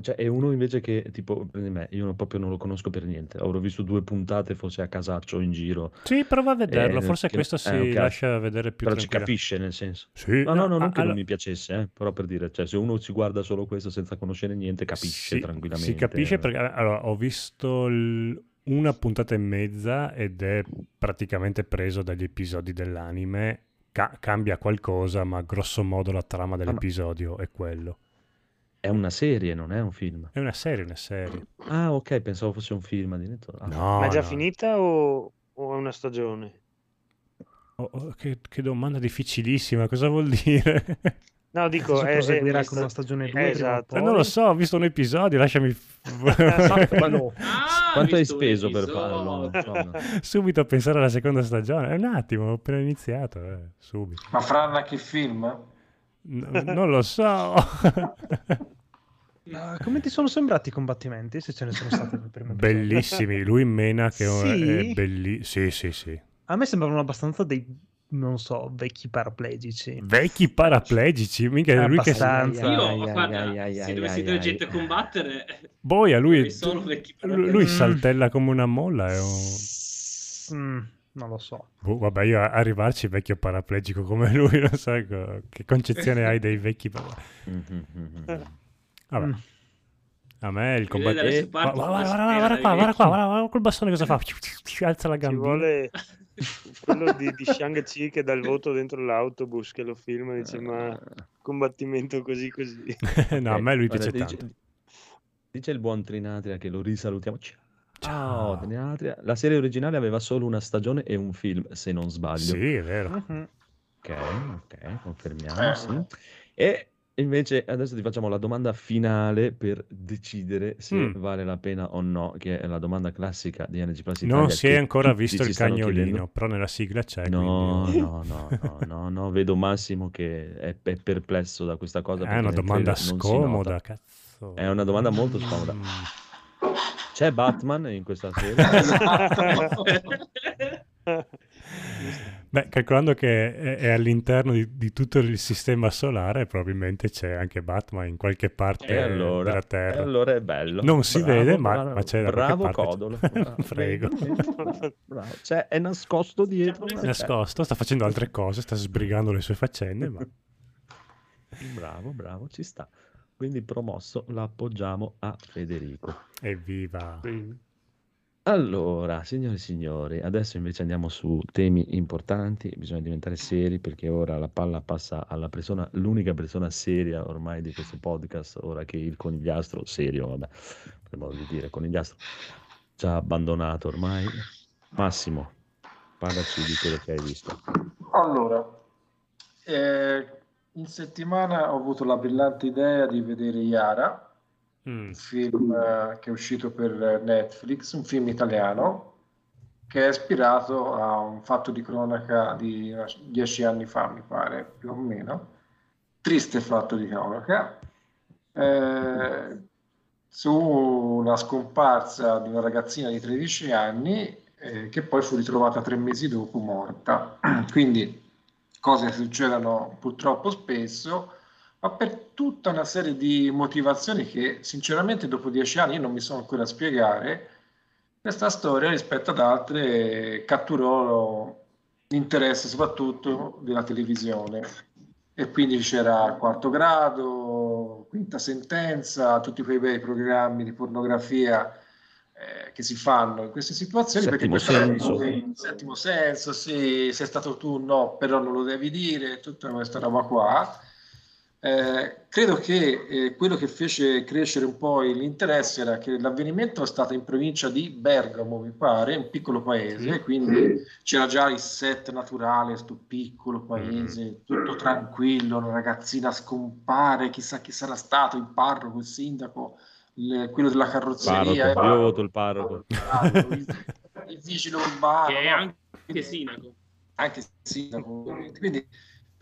cioè è uno invece che tipo me, io non- proprio non lo conosco per niente. Avrò visto due puntate forse a casaccio in giro. Sì, prova a vederlo, Eh, forse che- questo eh, si ok. lascia vedere più Però ci capisce nel senso. Sì, No, no, no, non ah, che non allo- mi piacesse, eh, però per dire, cioè se uno si guarda solo questo senza conoscere niente, capisce Sì, tranquillamente. Si capisce perché allora, ho visto il- una puntata e mezza ed è praticamente preso dagli episodi dell'anime. Ca- cambia qualcosa, ma grosso modo la trama dell'episodio è quello. È una serie, non è un film. È una serie, una serie. Ah, ok, pensavo fosse un film addirittura. Ah. No, Ma è già no. finita o, o è una stagione? Oh, oh, che, che domanda difficilissima, cosa vuol dire? No, dico, è, proseguirà è con una sta- stagione eh, 2 esatto. Eh, non lo so, ho visto un episodio, lasciami. Ah, Quanto hai speso per farlo? Subito a pensare alla seconda stagione. È un attimo, ho appena iniziato, eh, subito. Ma Franna che film? N- non lo so. Ah, come ti sono sembrati i combattimenti? Se ce ne sono stati nel primo? Bellissimi, lui in mena che Sì? è bellissimo. Sì, sì, sì. A me sembravano abbastanza dei, non so, vecchi paraplegici. Vecchi paraplegici, mica lui che... Abbastanza. Io, Ai, ai, guarda, ai, ai, se dovessi ai. gente a combattere, Boia, lui, lui, Mm. saltella come una molla. È un... Mm, non lo so. Boh, vabbè, io a- arrivarci vecchio paraplegico come lui, non so che concezione hai dei vecchi para- Mhm, mhm. Vabbè, Mm. a me il combattimento... parti Guarda, guarda, guarda, guarda qua, guarda qua, guarda, guarda col bastone cosa fa? Alza la Ci gambina. vuole quello di, di Shang-Chi che dà il voto dentro l'autobus che lo filma e dice ma combattimento così così. no, a me lui guarda, piace dice, tanto. dice il buon Trinatria che lo risalutiamo. Ciao. Ciao. Trinatria. La serie originale aveva solo una stagione e un film, se non sbaglio. Sì, è vero. Mhm. Ok, ok, confermiamo, sì. E invece adesso ti facciamo la domanda finale per decidere se Mm. vale la pena o no, che è la domanda classica di Energy Plus Italia. Non si è ancora visto il cagnolino, chiedendo. però nella sigla c'è. No, quindi- no, no, no, no, no, vedo Massimo che è, è perplesso da questa cosa. È una domanda scomoda, cazzo. È una domanda molto scomoda. Mm. C'è Batman in questa serie? Beh, calcolando che è, è all'interno di, di tutto il sistema solare, probabilmente c'è anche Batman in qualche parte allora, della e Terra. allora è bello. Non si Bravo, vede, ma- bravo, ma c'è da Bravo qualche parte. Codolo. bravo. Prego. Bravo. Cioè, è nascosto dietro. c'è. Nascosto, sta facendo altre cose, sta sbrigando le sue faccende, ma Bravo, bravo, ci sta. Quindi promosso, l'appoggiamo a Federico. evviva. Sì. Allora, signori e signori, adesso invece andiamo su temi importanti, bisogna diventare seri perché ora la palla passa alla persona, l'unica persona seria ormai di questo podcast, ora che il conigliastro, serio, vabbè, per modo di dire, conigliastro, ci ha abbandonato ormai. Massimo, parlaci di quello che hai visto. Allora, eh, in settimana ho avuto la brillante idea di vedere Yara, Mm. un film eh, che è uscito per Netflix, un film italiano che è ispirato a un fatto di cronaca di dieci anni fa, mi pare, più o meno. Triste fatto di cronaca. eh, su una scomparsa di una ragazzina di 13 anni eh, che poi fu ritrovata tre mesi dopo morta. Quindi cose che succedono purtroppo spesso, ma per tutta una serie di motivazioni che sinceramente dopo dieci anni io non mi sono ancora a spiegare, questa storia rispetto ad altre catturò l'interesse soprattutto della televisione. E quindi c'era Quarto Grado, Quinta Sentenza, tutti quei bei programmi di pornografia eh, che si fanno in queste situazioni. perché Settimo questa- senso. sì, settimo senso, sì, sei stato tu, no, però non lo devi dire, tutta questa roba qua. Eh, credo che eh, quello che fece crescere un po' l'interesse era che l'avvenimento è stato in provincia di Bergamo, mi pare, un piccolo paese, quindi c'era già il set naturale, questo piccolo paese, tutto tranquillo, una ragazzina scompare, chissà chi sarà stato, il parroco, il sindaco, il- quello della carrozzeria, Parroco, eh, io voto il parroco. il, il vigile urbano, Che è no? anche sindaco. anche il sindaco. Quindi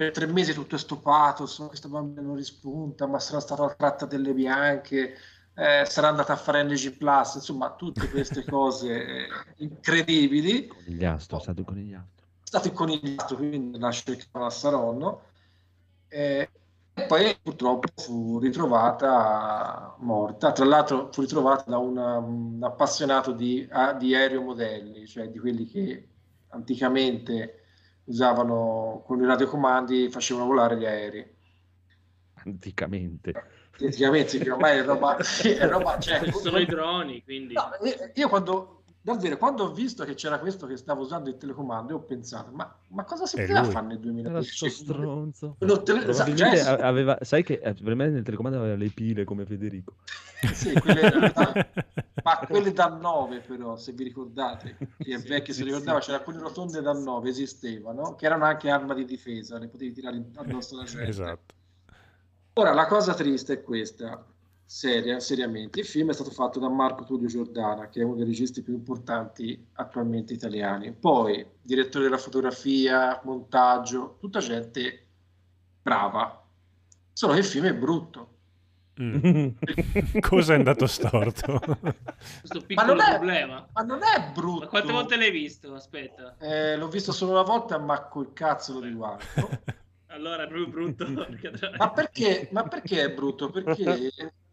per tre mesi tutto è stopato, so, questa bambina non rispunta, ma sarà stata tratta delle bianche, eh, sarà andata a fare NG Plus, insomma tutte queste cose eh, incredibili. Conigliastro, è stato il conigliastro. È stato inconigliato, quindi la cercavano a Saronno. Eh, e poi purtroppo fu ritrovata morta. Tra l'altro fu ritrovata da una- un appassionato di, a- di aeromodelli, cioè di quelli che anticamente usavano con i radiocomandi facevano volare gli aerei. Anticamente. Anticamente, che ormai è roba, sì, è roba cioè, Sono i droni, quindi... No, io quando davvero quando ho visto che c'era questo che stava usando il telecomando, ho pensato: ma, ma cosa si poteva fare nel Era 2010? sto stronzo. Tele- Probabilmente cioè, aveva, sai che eh, probabilmente nel telecomando aveva le pile come Federico. sì, quelle da- ma quelle da 9 però, se vi ricordate, chi è vecchio si ricordava, c'era quelle rotonde da 9, esistevano, che erano anche arma di difesa, le potevi tirare addosso alla gente. Esatto. Ora, la cosa triste è questa, seria, seriamente. Il film è stato fatto da Marco Tullio Giordana, che è uno dei registi più importanti attualmente italiani. Poi, direttore della fotografia, montaggio, tutta gente brava. Solo che il film è brutto. Mm. Cosa è andato storto? Questo Ma piccolo non è, problema. ma non è brutto. Ma quante volte l'hai visto? Aspetta. Eh, l'ho visto solo una volta, ma col cazzo lo riguardo. Allora è proprio brutto. Ma perché, ma perché è brutto? Perché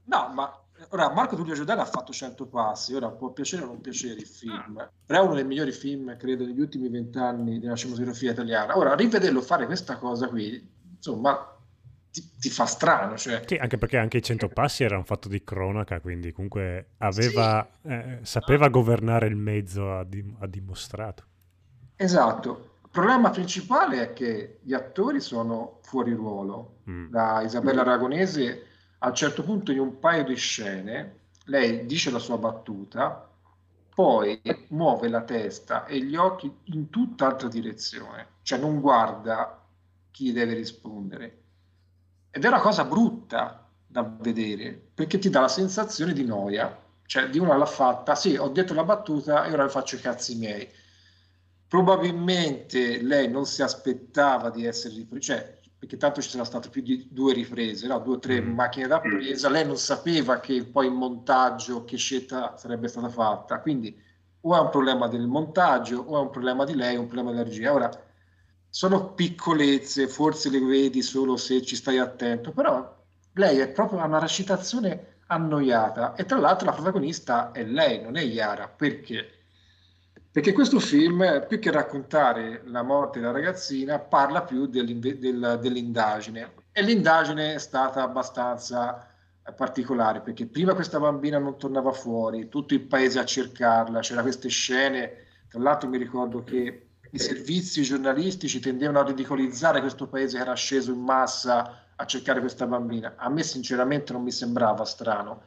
no, ma ora Marco Tullio Giordano ha fatto 100 passi. Ora può piacere o non piacere il film, però è uno dei migliori film, credo, degli ultimi vent'anni della cinematografia italiana. Ora, rivederlo fare questa cosa qui, insomma, ti, ti fa strano. Cioè, Sì, anche perché anche i 100 passi era un fatto di cronaca, quindi comunque aveva, eh, sapeva governare il mezzo, ha, dim- ha dimostrato. esatto. Il problema principale è che gli attori sono fuori ruolo. Mm. La Isabella Aragonese, a un certo punto, in un paio di scene, lei dice la sua battuta, poi muove la testa e gli occhi in tutt'altra direzione, cioè non guarda chi deve rispondere. Ed è una cosa brutta da vedere, perché ti dà la sensazione di noia, cioè di una l'ha fatta, sì, ho detto la battuta e ora faccio i cazzi miei. Probabilmente lei non si aspettava di essere ripresa, cioè, perché tanto ci sono state più di due riprese, no? due o tre Mm. macchine da presa, lei non sapeva che poi il montaggio, che scelta sarebbe stata fatta, quindi o è un problema del montaggio o è un problema di lei, un problema della regia. Ora, sono piccolezze, forse le vedi solo se ci stai attento, però lei è proprio una recitazione annoiata e tra l'altro la protagonista è lei, non è Yara. Perché? Perché questo film, più che raccontare la morte della ragazzina, parla più del- dell'indagine. E l'indagine è stata abbastanza eh, particolare, perché prima questa bambina non tornava fuori, tutto il paese a cercarla, c'erano queste scene, tra l'altro mi ricordo che i servizi giornalistici tendevano a ridicolizzare questo paese che era sceso in massa a cercare questa bambina. A me sinceramente non mi sembrava strano.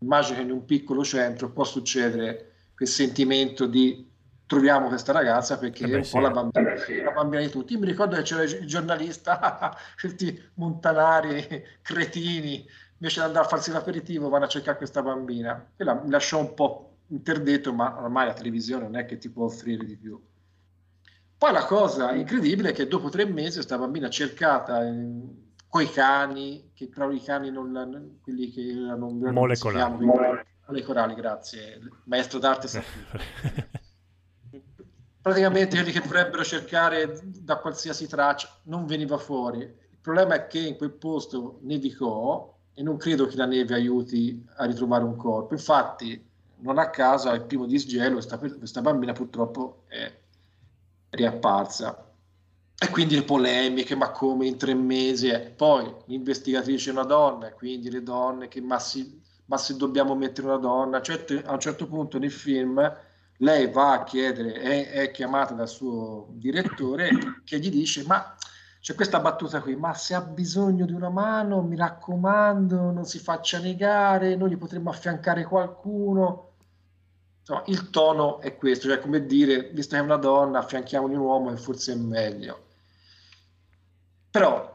Immagino che in un piccolo centro può succedere quel sentimento di troviamo questa ragazza perché Eh è beh, un sì. po' la bambina, la bambina di tutti. Io mi ricordo che c'era il giornalista, questi montanari cretini, invece di andare a farsi l'aperitivo vanno a cercare questa bambina. E la, mi lasciò un po' interdetto, ma ormai la televisione non è che ti può offrire di più. Poi la cosa incredibile è che dopo tre mesi questa bambina cercata con i cani, che però i cani non, quelli che erano Molecolari. molecolari, grazie, maestro d'arte praticamente quelli che dovrebbero cercare da qualsiasi traccia non veniva fuori. Il problema è che in quel posto nevicò e non credo che la neve aiuti a ritrovare un corpo. Infatti, non a caso, al primo disgelo, questa, questa bambina purtroppo è riapparsa. E quindi le polemiche, ma come in tre mesi? Eh. Poi l'investigatrice è una donna, quindi le donne, che ma, si, ma se dobbiamo mettere una donna, cioè, a un certo punto nel film lei va a chiedere, è, è, chiamata dal suo direttore che gli dice ma c'è questa battuta qui, ma se ha bisogno di una mano mi raccomando non si faccia negare, noi gli potremmo affiancare qualcuno. Insomma, il tono è questo, cioè come dire, visto che è una donna, affianchiamogli un uomo e forse è meglio. Però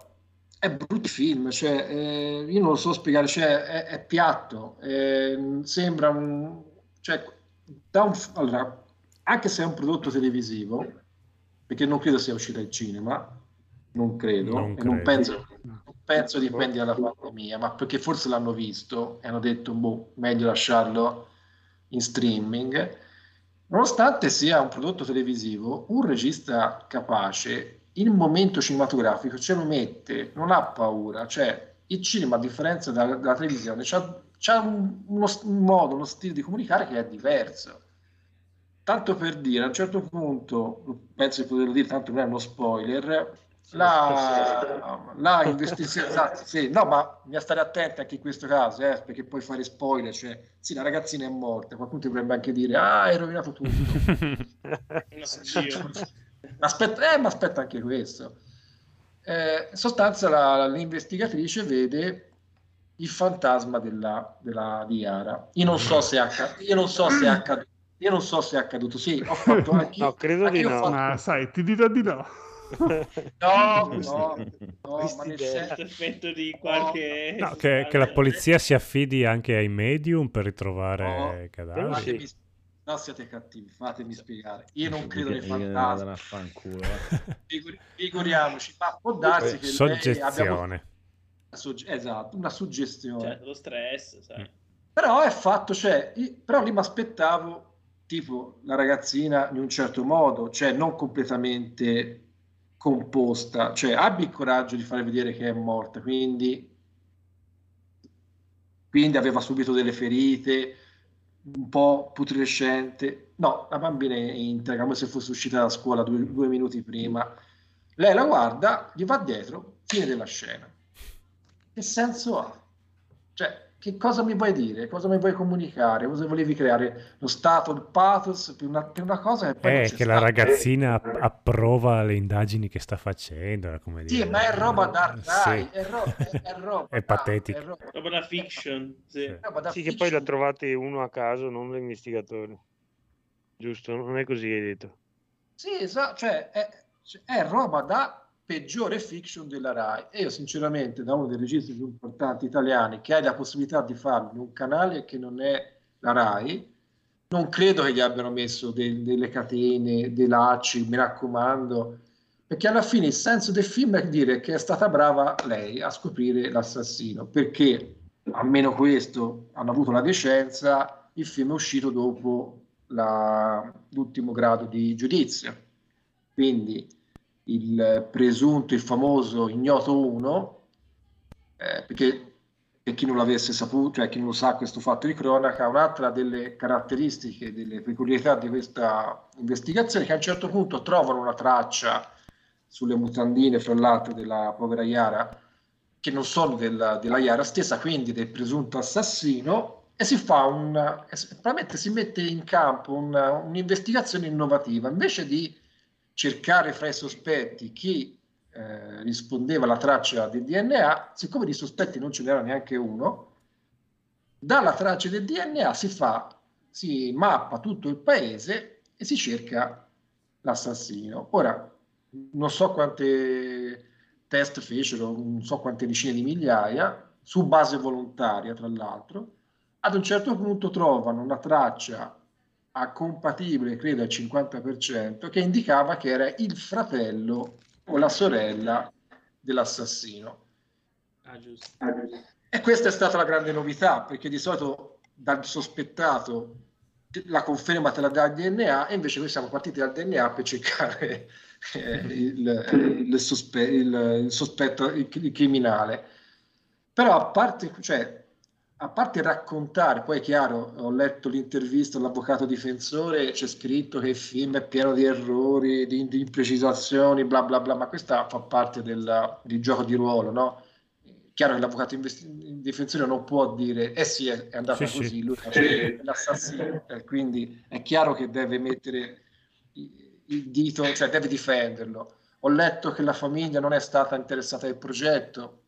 è brutto film, cioè, eh, io non lo so spiegare, cioè, è, è piatto, eh, sembra un... Cioè, un, allora, anche se è un prodotto televisivo, perché non credo sia uscito al cinema, non credo, Non e credo. non penso, non penso dipendi dalla pandemia, ma perché forse l'hanno visto e hanno detto, boh, meglio lasciarlo in streaming. Nonostante sia un prodotto televisivo, un regista capace, il momento cinematografico ce lo mette, non ha paura, cioè il cinema, a differenza dalla, dalla televisione, c'ha c'è un, uno, un, modo, uno stile di comunicare che è diverso. Tanto per dire, a un certo punto, penso di poterlo dire, tanto non è uno spoiler, la, la investizione, esatto, sì, no, ma bisogna stare attenti anche in questo caso, eh, perché puoi fare spoiler, cioè, sì, la ragazzina è morta, qualcuno ti potrebbe anche dire, ah, hai rovinato tutto. Aspetta, eh, ma aspetta anche questo. Eh, in sostanza la- l'investigatrice vede il fantasma della, della di Yara. Io non so se è accaduto, io non so se è accaduto, io non so se è accaduto. Sì, ho fatto anche No, credo di no. fatto- Ma sai, ti dirò di no. No, no, no, ma nel senso- Effetto di qualche... No, che, che la polizia si affidi anche ai medium per ritrovare No. cadaveri. Fatemi- no, siete cattivi, fatemi spiegare. Io non credo nei fantasmi. eh. Figuriamoci, ma può darsi che lei abbia sugge- esatto, una suggestione. Cioè, lo stress, sai. Però è fatto, cioè, io- però lì mi aspettavo tipo la ragazzina in un certo modo, cioè non completamente composta, cioè abbi il coraggio di fare vedere che è morta, quindi, quindi aveva subito delle ferite, un po' putrescente. No, la bambina è integra, come se fosse uscita da scuola due, due minuti prima. Lei la guarda, gli va dietro, fine della scena. Che senso ha? Cioè, che cosa mi vuoi dire? Cosa mi vuoi comunicare? Cosa volevi creare? Lo stato, il pathos per una, per una cosa che poi Eh, che la ragazzina app- approva le indagini che sta facendo. Come Sì, dire. ma è roba da dai, Sì. è, ro- è, è roba È da- patetica. è roba- da fiction, sì. Sì. roba da Sì, che poi l'ha trovate uno a caso, non l'investigatore. Giusto? Non è così che hai detto. Sì, esatto, cioè è, cioè, è roba da peggiore fiction della Rai. E io sinceramente, da uno dei registi più importanti italiani, che hai la possibilità di farlo in un canale che non è la Rai, non credo che gli abbiano messo de- delle catene, dei lacci, mi raccomando, perché alla fine il senso del film è dire che è stata brava lei a scoprire l'assassino, perché almeno questo hanno avuto la decenza, il film è uscito dopo la- l'ultimo grado di giudizio. Quindi il presunto, il famoso ignoto 1, eh, perché per chi non l'avesse saputo, cioè chi non lo sa questo fatto di cronaca, un'altra delle caratteristiche, delle peculiarità di questa investigazione è che a un certo punto trovano una traccia sulle mutandine, fra l'altro, della povera Yara, che non sono della, della Yara stessa, quindi del presunto assassino, e si fa un, e probabilmente si mette in campo una- un'investigazione innovativa. Invece di cercare fra i sospetti chi eh, rispondeva alla traccia del DNA, siccome di sospetti non ce n'era neanche uno, dalla traccia del DNA si fa, si mappa tutto il paese e si cerca l'assassino. Ora, non so quante test fecero, non so quante decine di migliaia, su base volontaria, tra l'altro. Ad un certo punto trovano una traccia a compatibile, credo al 50%, che indicava che era il fratello o la sorella dell'assassino. Ah, giusto. E questa è stata la grande novità, perché di solito dal sospettato la conferma te la dà il DNA e invece noi siamo partiti dal DNA per cercare eh, il, il, sospe- il, il sospetto, il, il criminale. Però a parte, cioè, a parte raccontare, poi è chiaro, ho letto l'intervista all'avvocato difensore, c'è scritto che il film è pieno di errori, di, di imprecisazioni, bla bla bla, ma questa fa parte del, del gioco di ruolo, no? Chiaro che l'avvocato investi- difensore non può dire, eh sì, è, è andata Sì, così, sì. lui è l'assassino, quindi è chiaro che deve mettere il il dito, cioè deve difenderlo. Ho letto che la famiglia non è stata interessata al progetto,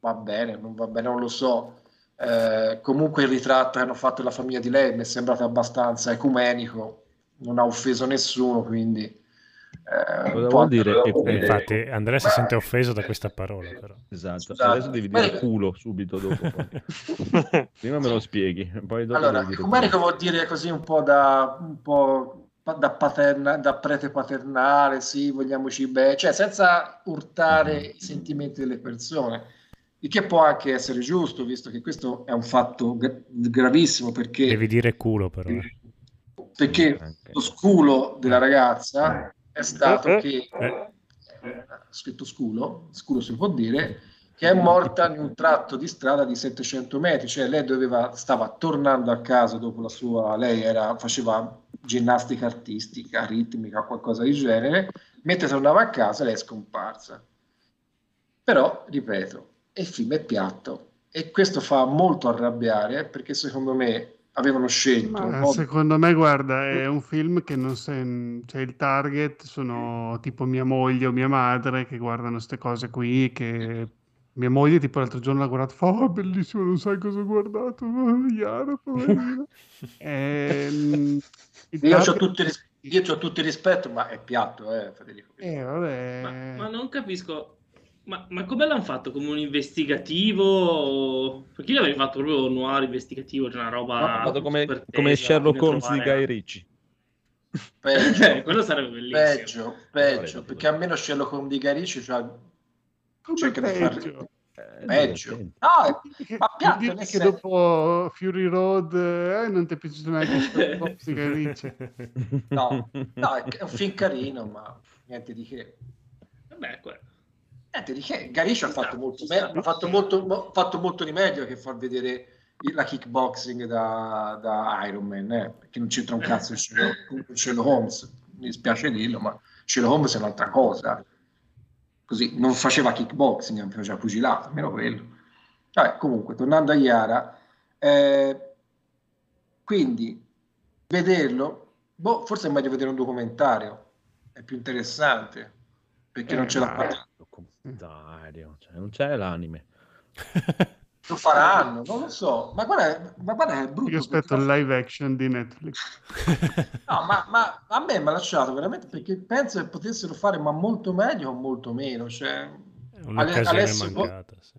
va bene, non va bene, non lo so. Eh, comunque il ritratto che hanno fatto della famiglia di lei mi è sembrato abbastanza ecumenico, non ha offeso nessuno, quindi... eh, Cosa vuol dire? Eh, infatti, Andrea si sente offeso da questa parola, però. Esatto, Scusate. adesso devi dire Beh, culo subito dopo. Prima me lo spieghi, poi dopo Allora, ecumenico vuol dire così un po' da, un po' da, paterna, da prete paternale, sì, vogliamoci bene, cioè senza urtare i sentimenti delle persone, il che può anche essere giusto, visto che questo è un fatto gra- gravissimo perché, Devi dire culo, però. eh. perché Anche. lo sculo della ragazza è stato Eh, eh. che, Eh. eh, scritto sculo, sculo si può dire, che è morta in un tratto di strada di 700 metri, cioè lei doveva, stava tornando a casa dopo la sua, lei era, faceva ginnastica artistica, ritmica, qualcosa di genere, mentre tornava a casa lei è scomparsa. Però, ripeto, il film è piatto e questo fa molto arrabbiare perché secondo me avevano scelto Ma modo- secondo me, guarda, è un film che non sei, cioè il target sono tipo mia moglie o mia madre che guardano queste cose qui, che mia moglie tipo l'altro giorno l'ha guardato, fa, oh, bellissimo, non sai cosa ho guardato, Iara, poverina. Ehm, Io ho il ris- io c'ho tutto il rispetto, ma è piatto, eh, Federico. Eh, Ma, vabbè. ma non capisco. Ma, ma come l'hanno fatto? Come un investigativo? Perché io l'avrei fatto proprio un noir investigativo, cioè una roba. No, come, come Sherlock Holmes di Guy Ritchie. Peggio, Eh, quello sarebbe bellissimo. peggio, peggio, Avrei perché almeno Sherlock Holmes di Garici cioè, Come cerca di fare peggio? Eh, peggio. No, è- Che- ma piatto, che senso- dopo Fury Road eh, non ti è piaciuto neanche Sherlock Holmes di Guy no, no, è è un film carino, ma niente di che. Vabbè, quello. Niente di che. Garici ha fatto molto, ci me- sta. ha fatto molto, mo- fatto molto di meglio che far vedere il- la kickboxing da, da Iron Man, eh, perché non c'entra un cazzo con Sherlock, con Sherlock Holmes. Mi dispiace dirlo, ma Sherlock Holmes è un'altra cosa. Così non faceva kickboxing, faceva pugilato, almeno quello. Vabbè, comunque, tornando a Iara, eh, quindi vederlo, boh, forse è meglio vedere un documentario, è più interessante, perché non Eh, ce l'ha ma- fatta. Documentario, cioè, non c'è l'anime. Lo faranno, non lo so, ma guarda, ma guarda è brutto. Io aspetto il live action di Netflix. No, ma, ma a me mi ha lasciato veramente perché penso che potessero fare ma molto meglio o molto meno, cioè, È un'occasione Alessio, mancata. sì.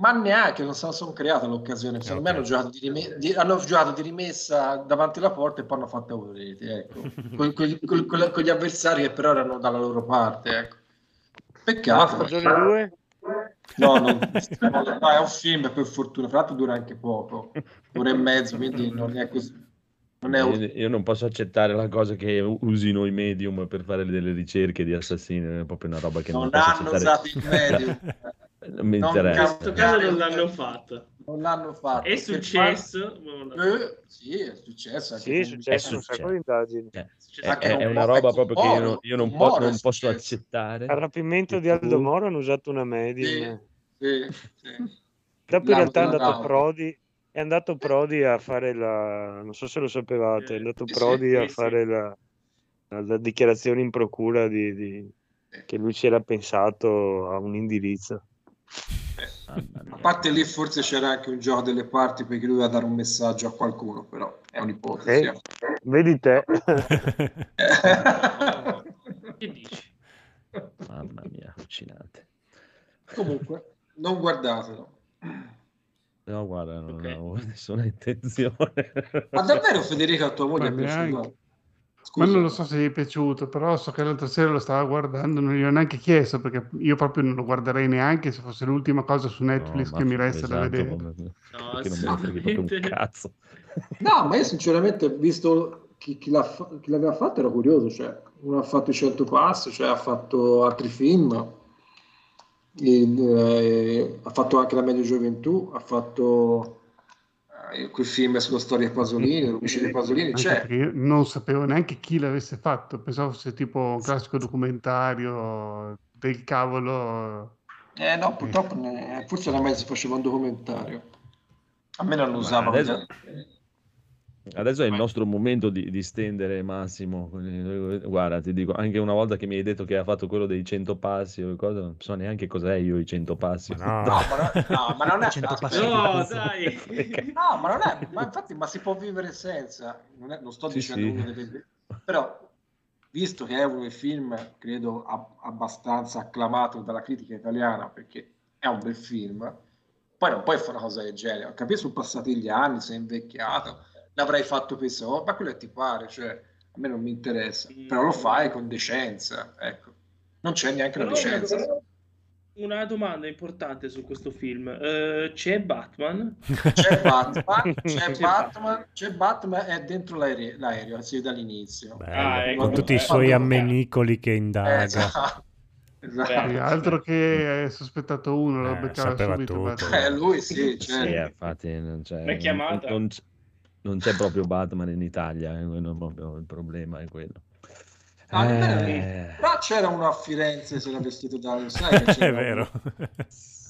Ma neanche non se la sono creata l'occasione, secondo me Ok. hanno giocato di, rime- di- hanno giocato di rimessa davanti alla porta e poi hanno fatto aurete, ecco, con, con- con- con- con gli avversari che però erano dalla loro parte, ecco. Peccato. Stagione 2? No, non- no, è un film per fortuna, fra l'altro dura anche poco, un'ora e mezzo, quindi non è così. Non è Io, io non posso accettare la cosa che usino i medium per fare delle ricerche di assassini, è proprio una roba che non, non posso hanno accettare. usato il medium, Non mi Non In interessa. questo caso non l'hanno fatto. non l'hanno fatto. È successo. Eh, sì, è successo. anche Sì, è successo un sacco di indagini. Eh, è, è- è una roba proprio che io, non- io non, po- non posso accettare. Al rapimento di Aldo Moro hanno usato una medium. Sì, sì, sì. Dopo in realtà è andato. Prodi, è andato Prodi a fare la, non so se lo sapevate, è andato Sì, Prodi a fare la, la- la dichiarazione in procura di, di- che lui si era pensato a un indirizzo. A parte lì forse c'era anche un gioco delle parti perché lui doveva dare un messaggio a qualcuno, però è un'ipotesi. Eh. Vedi te. Che dici? Mamma mia, allucinante. Comunque, non guardatelo. No, guarda, non Ok. avevo nessuna intenzione. Ma davvero Federica a tua moglie Ma è piaciuto? Scusa. Ma non lo so se gli è piaciuto, però so che l'altra sera lo stava guardando, non gli ho neanche chiesto perché io proprio non lo guarderei neanche se fosse l'ultima cosa su Netflix No, che mi resta da esatto, vedere. ma- No, assolutamente. cazzo. No, ma io sinceramente, visto chi, chi l'ha chi l'aveva fatto, ero curioso. Cioè, uno ha fatto i 100 pass, cioè ha fatto altri film, il, eh, ha fatto anche La media gioventù, ha fatto quel film sulla storia dei Pasolini, l'omicidio dei Pasolini. Anche Cioè, perché io non sapevo neanche chi l'avesse fatto, pensavo fosse tipo un classico documentario del cavolo. eh, no, purtroppo ne- forse era meglio se faceva un documentario. A me non lo Ma usava. adesso- Adesso è il nostro momento di, di stendere Massimo. Guarda, ti dico, anche una volta che mi hai detto che ha fatto quello dei 100 passi o cosa, non so neanche cos'è io i 100 passi. Ma no. No, ma, no, no, ma non è 100 aspetta. passi. No, dai. No, ma non è, ma infatti, ma si può vivere senza, non, è- non sto Sì, dicendo sì. però, visto che è uno dei film, credo, ab- abbastanza acclamato dalla critica italiana, perché è un bel film, poi non puoi fare una cosa del genere, capisco, sono passati gli anni, sei invecchiato, l'avrai fatto per so, ma quello che ti pare, cioè, a me non mi interessa, Mm. però lo fai con decenza, ecco, non c'è neanche la Però una, decenza. una domanda importante su questo film. Eh, c'è Batman? C'è Batman, c'è C'è Batman, c'è Batman, è dentro l'aereo, l'aereo, si vede dall'inizio. Bello, Ah, ecco. con tutti i suoi ammenicoli che indaga. Eh, esatto. Esatto. Beh, altro che è sospettato uno, lo Eh, beccava sapeva subito. Eh, lui sì, Sì, certo. eh, infatti non c'è, chiamata? non- non non c'è proprio Batman in Italia, eh, proprio il problema è quello. Ah, Eh, Però c'era uno a Firenze se l'ha vestito da... Sai che È vero.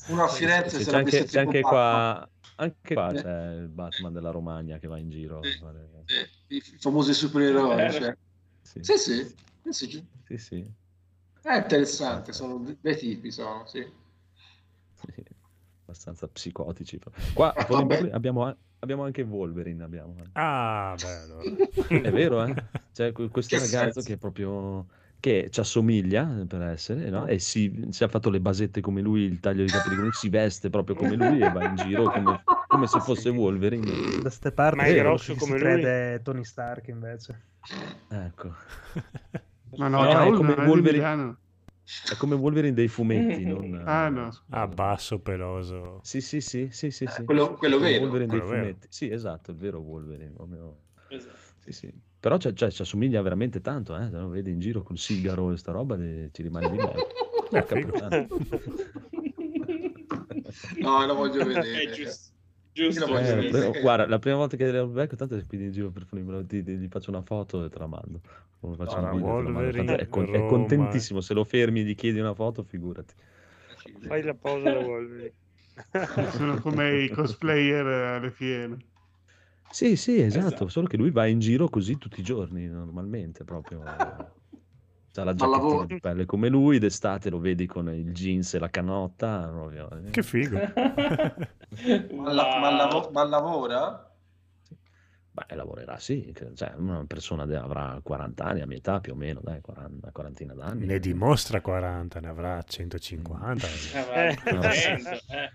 Uno a Firenze se l'ha anche, vestito anche qua, anche qua Eh. c'è il Batman della Romagna che va in giro. Sì. fare- eh, i famosi supereroi. Vero. Cioè. Sì, Sì, sì, sì, sì. sì, È interessante, sono due tipi, sono, sì. abbastanza psicotici. Qua Eh, abbiamo, a- abbiamo anche Wolverine. Abbiamo. Ah, bello. È vero, eh? C'è que- questo Che ragazzo senso? che è proprio che ci assomiglia per essere, no? E si, si ha fatto le basette come lui, il taglio di capelli come lui, si veste proprio come lui e va in giro come, come se fosse Wolverine. Da ste parti Ma è grosso come si lui? crede Tony Stark invece. Ecco, Ma no, No, è come non è di Wolverine. È come Wolverine dei fumetti, non... Ah, no, scusa. Ah, basso, peloso. Sì, sì, sì, sì, sì, sì. quello- quello vero. Wolverine dei Quello vero. fumetti. Sì, esatto, il vero Wolverine. proprio- Esatto. Sì, sì. Però c'è- ci assomiglia veramente tanto, eh? Se lo vedi in giro col sigaro e sta roba, ci rimane di puttana. No, lo voglio È vedere. giusto. Giusto. Eh, guarda, la prima volta che lo becco, tanto è qui in giro per ti- gli faccio una foto e te la mando. No, video, te la mando. È, con- è contentissimo, se lo fermi e gli chiedi una foto, figurati. Fai la pausa da Wolverine. Sono come i cosplayer alle fiere. Sì, sì, esatto, Esatto. solo che lui va in giro così tutti i giorni, normalmente, proprio. C'ha la giacchettina di pelle come lui, d'estate lo vedi con il jeans e la canotta. proprio, eh. Che figo. Ma, la- ma lavo- ma lavora? Beh, lavorerà sì, cioè una persona de- avrà 40 anni, a mia età più o meno, dai, 40, una quarantina d'anni. Ne dimostra 40, ne avrà 150. Eh, No. eh.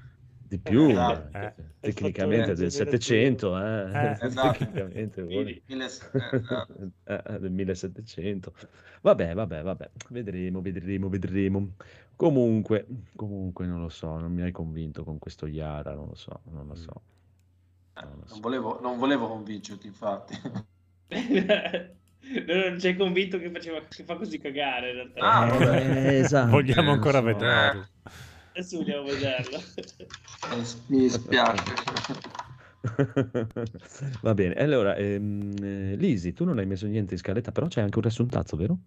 Di più, Eh, eh, eh. tecnicamente del fattore 700, eh, Eh, esatto. tecnicamente eh, esatto. Eh, eh, del 1700. Vabbè, vabbè, vabbè, vedremo, vedremo, vedremo. Comunque, comunque non lo so, non mi hai convinto con questo Yara, non lo so, non lo so. Non lo Non so. volevo, non volevo convincerti, infatti. No, non ci hai convinto che, faceva, che fa così cagare in realtà. Ah, vabbè. Eh, esatto, Vogliamo ancora non so. vederlo. Adesso vogliamo vederlo. Mi dispiace. Va bene, allora, ehm, eh, Lisi, tu non hai messo niente in scaletta, però c'è anche un riassuntazzo, vero?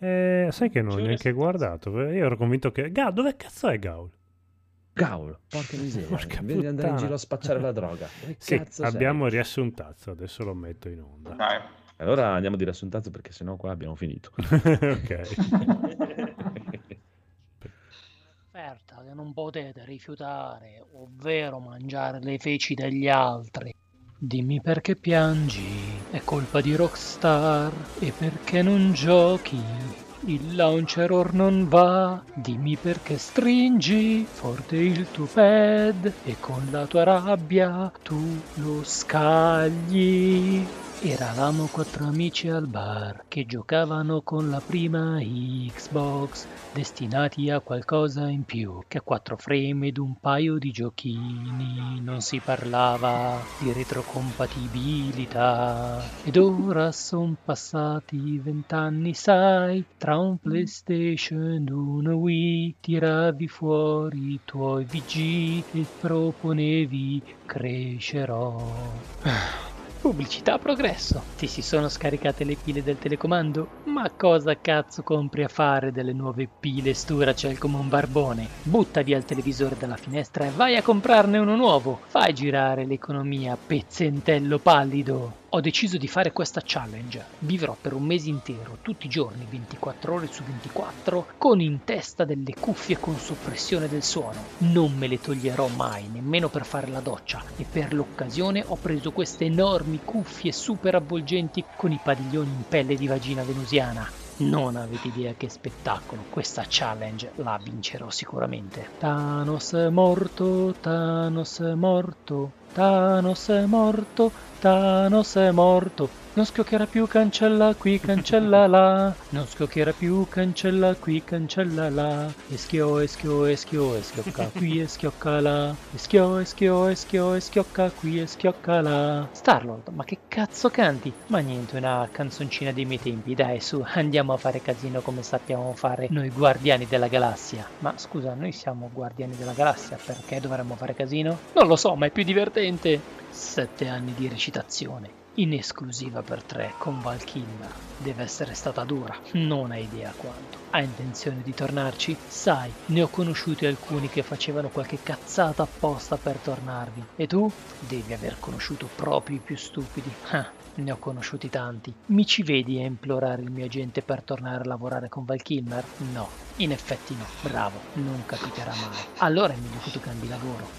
Eh, sai che non ho neanche guardato. Io ero convinto che... Ga, dove cazzo è Gaul? Gaul, porca miseria, Porca di andare in giro a spacciare la droga. Dove Sì, cazzo sei? abbiamo riassuntazzo, adesso lo metto in onda. Dai. Allora andiamo di riassuntazzo perché sennò qua abbiamo finito. ok. Offerta che non potete rifiutare, ovvero mangiare le feci degli altri. Dimmi perché piangi, è colpa di Rockstar. E perché non giochi? Il launcher or non va. Dimmi perché stringi forte il tuo pad e con la tua rabbia tu lo scagli. Eravamo quattro amici al bar che giocavano con la prima Xbox, destinati a qualcosa in più che a quattro frame ed un paio di giochini. Non si parlava di retrocompatibilità. Ed ora son passati vent'anni, sai, tra un PlayStation e una Wii, tiravi fuori i tuoi VG e proponevi crescerò. Pubblicità progresso. Ti si sono scaricate le pile del telecomando? Ma cosa cazzo compri a fare delle nuove pile Sturacell come un barbone? Butta via il televisore dalla finestra e vai a comprarne uno nuovo. Fai girare l'economia, pezzentello pallido. Ho deciso di fare questa challenge. Vivrò per un mese intero, tutti i giorni, 24 ore su 24, con in testa delle cuffie con soppressione del suono. Non me le toglierò mai, nemmeno per fare la doccia. E per l'occasione ho preso queste enormi cuffie super avvolgenti con i padiglioni in pelle di vagina venusiana. Non avete idea che spettacolo, questa challenge la vincerò sicuramente. Thanos è morto, Thanos è morto, Thanos è morto, Thanos è morto. Non schioccherà più, cancella qui, cancella là. Non schioccherà più, cancella qui, cancella là. E schio, e schio, e schio, e schiocca qui, e schiocca là. E schio, e schio, e schio, e schiocca qui, e schiocca là. Starlord, ma che cazzo canti? Ma niente, una canzoncina dei miei tempi. Dai, su, andiamo a fare casino come sappiamo fare noi guardiani della galassia. Ma scusa, noi siamo guardiani della galassia, perché dovremmo fare casino? Non lo so, ma è più divertente. Sette anni di recitazione, in esclusiva per tre con Val Kilmer. Deve essere stata dura, non hai idea quanto. Hai intenzione di tornarci? Sai, ne ho conosciuti alcuni che facevano qualche cazzata apposta per tornarvi. E tu? Devi aver conosciuto proprio i più stupidi. Ah, ne ho conosciuti tanti. Mi ci vedi a implorare il mio agente per tornare a lavorare con Val Kilmer? No, in effetti no. Bravo, non capiterà mai. Allora è meglio che tu cambi lavoro.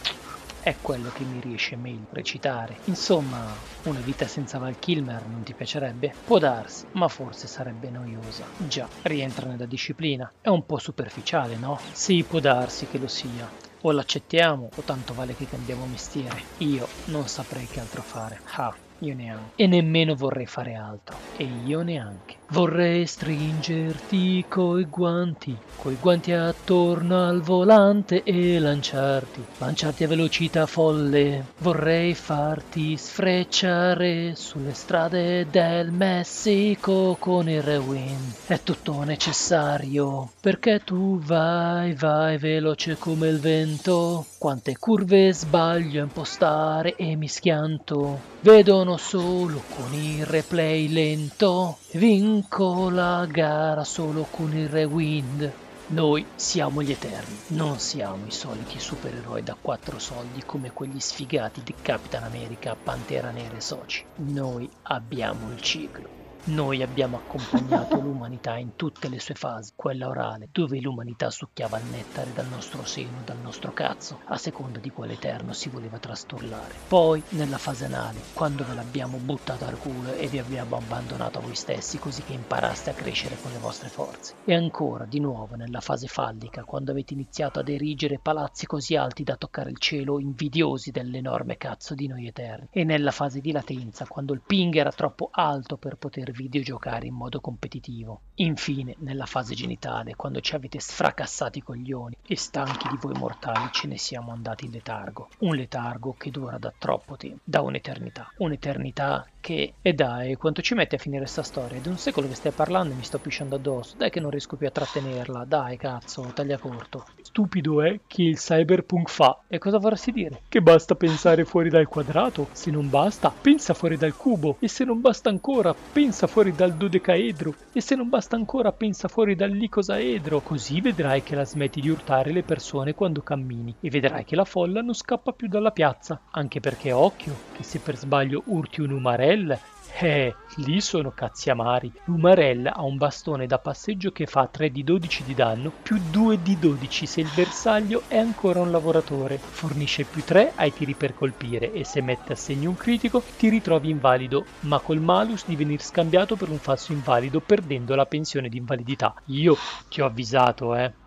È quello che mi riesce meglio recitare. Insomma, una vita senza Val Kilmer non ti piacerebbe? Può darsi, ma forse sarebbe noiosa. Già, rientra nella disciplina. È un po' superficiale, no? Sì, può darsi che lo sia. O l'accettiamo o tanto vale che cambiamo mestiere. Io non saprei che altro fare. Ah, io neanche. E nemmeno vorrei fare altro. E io neanche. Vorrei stringerti coi guanti, coi guanti attorno al volante e lanciarti, lanciarti a velocità folle. Vorrei farti sfrecciare sulle strade del Messico con il rewind. È tutto necessario, perché tu vai, vai veloce come il vento. Quante curve sbaglio a impostare e mi schianto. Vedono solo con il replay lento. Vinco la gara solo con il rewind. Noi siamo gli Eterni, non siamo i soliti supereroi da quattro soldi come quegli sfigati di Capitan America, Pantera Nera e Soci. Noi abbiamo il ciclo. Noi abbiamo accompagnato l'umanità in tutte le sue fasi, quella orale, dove l'umanità succhiava il nettare dal nostro seno, dal nostro cazzo, a seconda di quale eterno si voleva trastollare. Poi, nella fase anale, quando ve l'abbiamo buttata al culo e vi abbiamo abbandonato a voi stessi così che imparaste a crescere con le vostre forze. E ancora, di nuovo, nella fase fallica, quando avete iniziato ad erigere palazzi così alti da toccare il cielo, invidiosi dell'enorme cazzo di noi eterni. E nella fase di latenza, quando il ping era troppo alto per poter videogiocare in modo competitivo. Infine, nella fase genitale, quando ci avete sfracassati i coglioni e stanchi di voi mortali ce ne siamo andati in letargo. Un letargo che dura da troppo tempo, da un'eternità. Un'eternità che... E dai, quanto ci mette a finire sta storia? È di un secolo che stai parlando e mi sto pisciando addosso. Dai che non riesco più a trattenerla. Dai, cazzo, taglia corto. Stupido è che il cyberpunk fa. E cosa vorresti dire? Che basta pensare fuori dal quadrato? Se non basta, pensa fuori dal cubo. E se non basta ancora, pensa fuori dal dodecaedro. E se non basta ancora, pensa fuori dall'icosaedro. Così vedrai che la smetti di urtare le persone quando cammini. E vedrai che la folla non scappa più dalla piazza. Anche perché occhio, che se per sbaglio urti un umarell Eh, lì sono cazzi amari. L'Umarella ha un bastone da passeggio che fa 3 di 12 di danno più 2 di 12 se il bersaglio è ancora un lavoratore. Fornisce più 3 ai tiri per colpire e se mette a segno un critico ti ritrovi invalido, ma col malus di venir scambiato per un falso invalido perdendo la pensione di invalidità. Io ti ho avvisato, eh.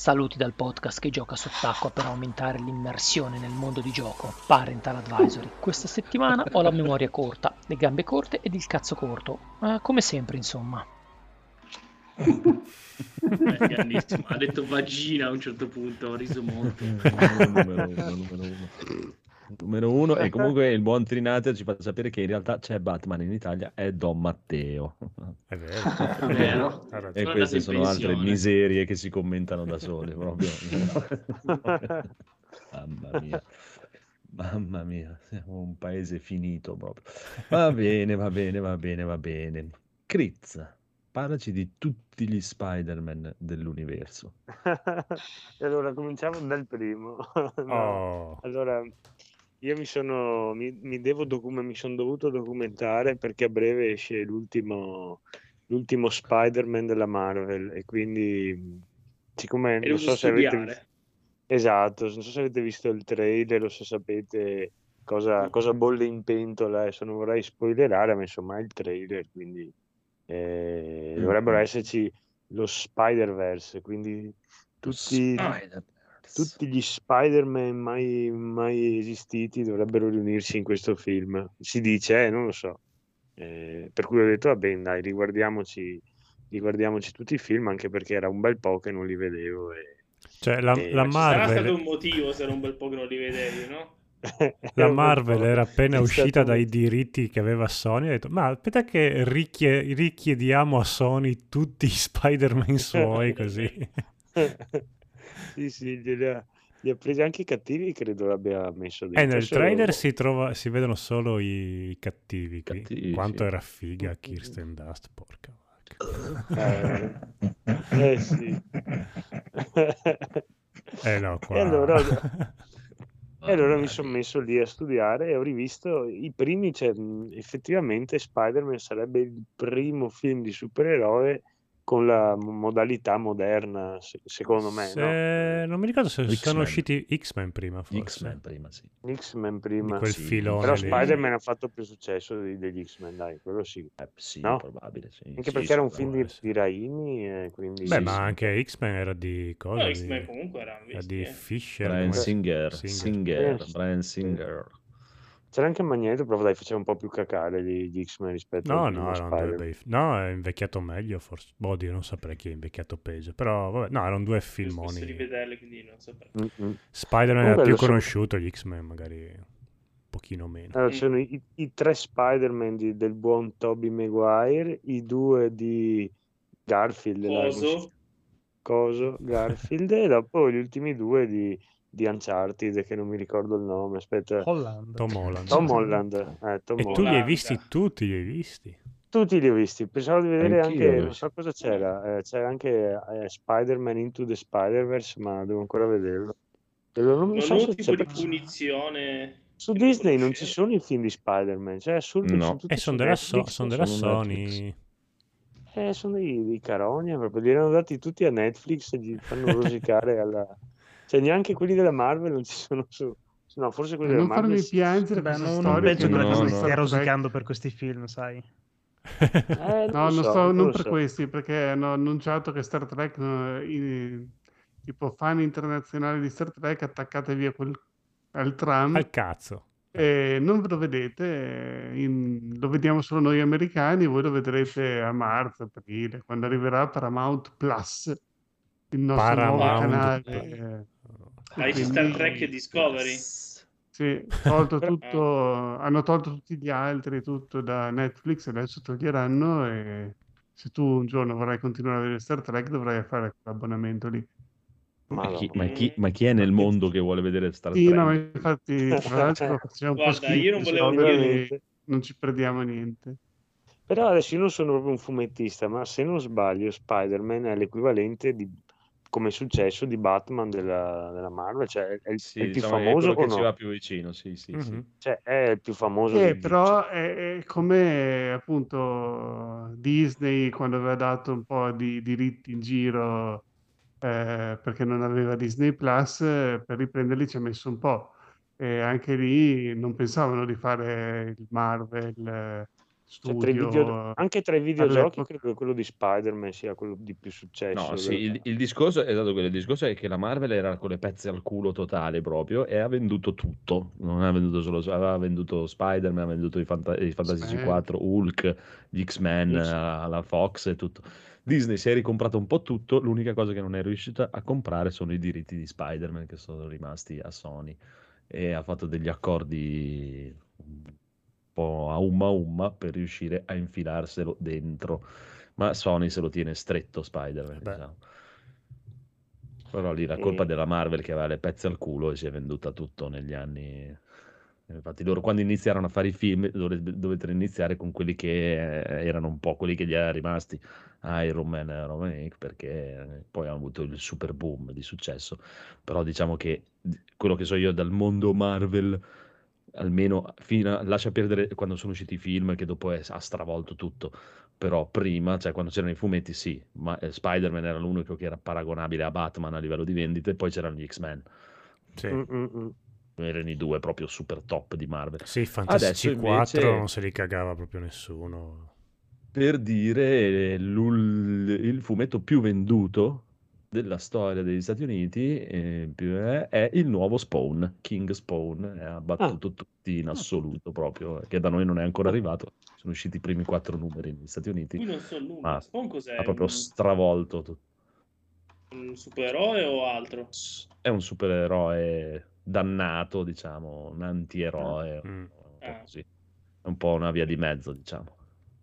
Saluti dal podcast che gioca sott'acqua per aumentare l'immersione nel mondo di gioco. Parental Advisory. Questa settimana ho la memoria corta, le gambe corte ed il cazzo corto. Eh, come sempre, insomma. Eh, grandissimo. Ha detto vagina a un certo punto, ho riso molto. numero uno, numero uno. Numero uno, e comunque il buon Trinate ci fa sapere che in realtà c'è Batman in Italia, è Don Matteo. È vero. È vero. E queste sono altre miserie che si commentano da sole, proprio. Mamma mia. Mamma mia, siamo un paese finito proprio. Va bene, va bene, va bene, va bene. Critz, parlaci di tutti gli Spider-Man dell'universo. Allora cominciamo dal primo. No. Oh, Allora, io mi sono, mi, mi devo document- mi sono dovuto documentare perché a breve esce l'ultimo, l'ultimo Spider-Man della Marvel e quindi, siccome E non so se avete studiare. visto, esatto, non so se avete visto il trailer o se sapete cosa, cosa bolle in pentola, adesso non vorrei spoilerare, ma insomma è il trailer, quindi eh, dovrebbero esserci lo Spider-Verse, quindi tutti, Spider-Verse. Tutti gli Spider-Man mai, mai esistiti dovrebbero riunirsi in questo film. Si dice, eh, non lo so. Eh, per cui ho detto, va bene, dai, riguardiamoci, riguardiamoci tutti i film, anche perché era un bel po' che non li vedevo. E... cioè la, Eh, la ma ci Sarà stato Marvel, un motivo se era un bel po' che non li vedevi, no? la Marvel era appena È uscita stato- dai diritti che aveva Sony. Ha detto: Ma aspetta, che richie- richiediamo a Sony tutti i Spider-Man suoi così. sì, sì, glieli ha, li ha presi anche i cattivi, credo l'abbia messo E dentro. nel Solo- trailer si, trova, si vedono solo i cattivi qui. Cattivi, Quanto sì. era figa Kirsten Dust, porca vacca. Eh, eh sì. Eh no, qua... E allora, e allora mi sono messo lì a studiare e ho rivisto i primi, cioè, effettivamente Spider-Man sarebbe il primo film di supereroe con la mo- modalità moderna, se- secondo me, Se- Non mi ricordo se sono X-Men. usciti X-Men prima, forse. X-Men prima, sì. no? X-Men Di prima. quel sì. filone Però lì. Spider-Man ha fatto più successo di- degli X-Men, dai, quello sì. Eh, sì, No? probabile, sì. Anche Sì, perché era un film di, di Raimi, e quindi... Sì, ma sì. anche X-Men era di cosa? No, Di- X-Men comunque erano era visti, di eh. Fisher. Brian come- Singer, Singer. Singer, Eh, Brian. Singer. C'era anche Magneto, però dai, faceva un po' più cacare gli, gli X-Men rispetto No, al no, primo erano due Spider-Man. bei... No, è invecchiato meglio, forse. Boh, Dio, non saprei chi è invecchiato peggio. Però, vabbè, no, erano due filmoni. rivederli, quindi non saprei. Spider-Man era più so- conosciuto, gli X-Men magari un pochino meno. Allora, ci sono i, i tre Spider-Man di- del buon Tobey Maguire, i due di Garfield, Coso, Coso, Garfield, e dopo gli ultimi due di, di Uncharted, che non mi ricordo il nome, aspetta, Holland. Tom Holland. Tom Holland. eh, Tom E tu li hai Holland. visti tutti, li hai visti? Tutti li ho visti, pensavo di vedere Anch'io anche, non so cosa c'era, eh, c'era anche eh, Spider-Man Into the Spider-Verse, ma devo ancora vederlo. E non, so se tipo c'è di punizione. Su Disney non ci sono i film di Spider-Man, cioè assurdo, No. sono E sono della, so- son della sono Sony. Eh, sono dei, dei carogna proprio, li erano dati tutti a Netflix e gli fanno rosicare alla... Cioè neanche quelli della Marvel non ci sono su... No, forse quelli della non farmi Marvel... sì. piangere Beh, non, non penso che che la no, cosa no. stia rosicando per questi film, sai. Eh, No, lo non, so, sto, non lo per so. questi, perché hanno annunciato che Star Trek, no, i- tipo fan internazionali di Star Trek, attaccate via quel, al tram Al cazzo. e non ve lo vedete, eh, in- lo vediamo solo noi americani, voi lo vedrete a marzo, aprile, quando arriverà Paramount Plus, il nostro nuovo Paramount canale. Plus. eh, Hai quindi- Star Trek e Discovery? Sì, tolto tutto, hanno tolto tutti gli altri, tutto da Netflix, adesso toglieranno e se tu un giorno vorrai continuare a vedere Star Trek dovrai fare quell'abbonamento lì. Ma chi, ma chi- ma chi è nel mondo che vuole vedere Star Sì, Trek? no, ma infatti, tra l'altro facciamo un po' Guarda, io non schifo, volevo dire- Veramente. non ci perdiamo niente. Però adesso io non sono proprio un fumettista, ma se non sbaglio Spider-Man è l'equivalente di come successo di Batman della, della Marvel, cioè è il, è il Sì, più diciamo è famoso che ci no? va più vicino, sì, sì, sì. Mhm. Cioè è il più famoso Eh, però è, è come appunto Disney quando aveva dato un po' di diritti in giro eh, perché non aveva Disney Plus, per riprenderli ci ha messo un po'. E anche lì non pensavano di fare il Marvel eh, cioè, tra i video- Studio anche tra i videogiochi all'epoca. credo che quello di Spider-Man sia quello di più successo. No, sì, il, il discorso è stato quello, il discorso è che la Marvel era con le pezze al culo totale proprio e ha venduto tutto, non ha venduto solo, aveva venduto Spider-Man, ha venduto i, Fanta- i Fantastici X-Men. 4, Hulk, gli X-Men, X- eh, la Fox e tutto. Disney si è ricomprato un po' tutto, l'unica cosa che non è riuscita a comprare sono i diritti di Spider-Man che sono rimasti a Sony e ha fatto degli accordi po' a umma umma per riuscire a infilarselo dentro ma Sony se lo tiene stretto Spider-Man, diciamo. Però lì la colpa E- della Marvel che aveva le pezze al culo e si è venduta tutto negli anni. Infatti loro quando iniziarono a fare i film dove- dovettero iniziare con quelli che eh, erano un po' quelli che gli erano rimasti Iron Man e Roman Inc. perché poi hanno avuto il super boom di successo. Però diciamo che quello che so io dal mondo Marvel almeno fino a- lascia perdere quando sono usciti i film che dopo è- ha stravolto tutto però prima, cioè quando c'erano i fumetti sì, ma eh, Spider-Man era l'unico che era paragonabile a Batman a livello di vendite, poi c'erano gli X-Men, Sì. Mm, mm, mm. erano i due proprio super top di Marvel. Sì, Fantastici Adesso 4 invece- non se li cagava proprio nessuno. Per dire, eh, il fumetto più venduto della storia degli Stati Uniti eh, è, il nuovo Spawn, King Spawn, e ha battuto tutti in assoluto proprio, che da noi non è ancora arrivato, sono usciti i primi quattro numeri negli Stati Uniti, Qui non so il numero. ma Spawn cos'è? ha proprio stravolto tutto. un supereroe o altro? è un supereroe dannato, diciamo, un antieroe, Mm. un po' Ah. così. È un po' una via di mezzo, diciamo.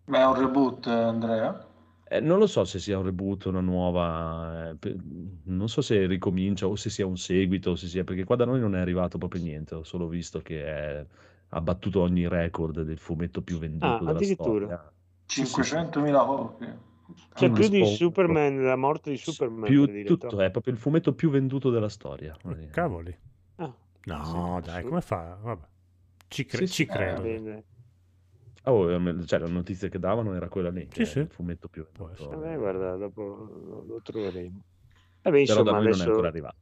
Ma è un reboot, Andrea? Eh, non lo so se sia un reboot, una nuova, eh, non so se ricomincia o se sia un seguito, o se sia, perché qua da noi non è arrivato proprio niente, ho solo visto che è- ha battuto ogni record del fumetto più venduto Ah, della addirittura. storia. Sì, sì, sì. 500.000 copie. Cioè più di Superman, la morte di Superman. più tutto, è proprio il fumetto più venduto della storia. Cavoli. Ah, No, Sì, dai, sì. come fa? Vabbè. Ci, cre- Sì, sì, ci eh, credo. Bene. Oh, eh, cioè, la notizia che davano era quella lì, Sì, sì. il fumetto più venduto. Vabbè, guarda, dopo lo, troveremo. Vabbè, Però da insomma, noi non è adesso ancora arrivato.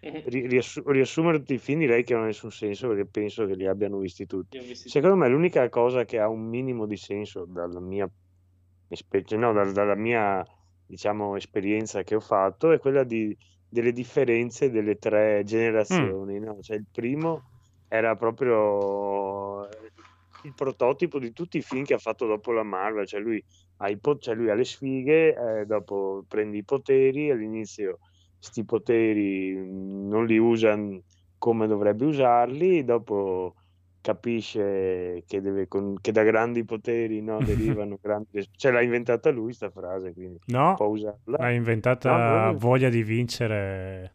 ri- riassu- riassumere tutti i film direi che non ha nessun senso perché penso che li abbiano visti tutti. Visto Secondo me l'unica cosa che ha un minimo di senso dalla mia, cioè, no, dal- dalla mia diciamo, esperienza che ho fatto è quella di- delle differenze delle tre generazioni. no? Cioè, il primo era proprio il prototipo di tutti i film che ha fatto dopo la Marvel, cioè lui ha, i po- cioè lui ha le sfighe, eh, dopo prende i poteri, all'inizio sti poteri mh, non li usa come dovrebbe usarli, dopo capisce che, deve con- che da grandi poteri no, derivano grandi... Cioè l'ha inventata lui sta frase, quindi No, può usarla. l'ha inventata No, voglia di vincere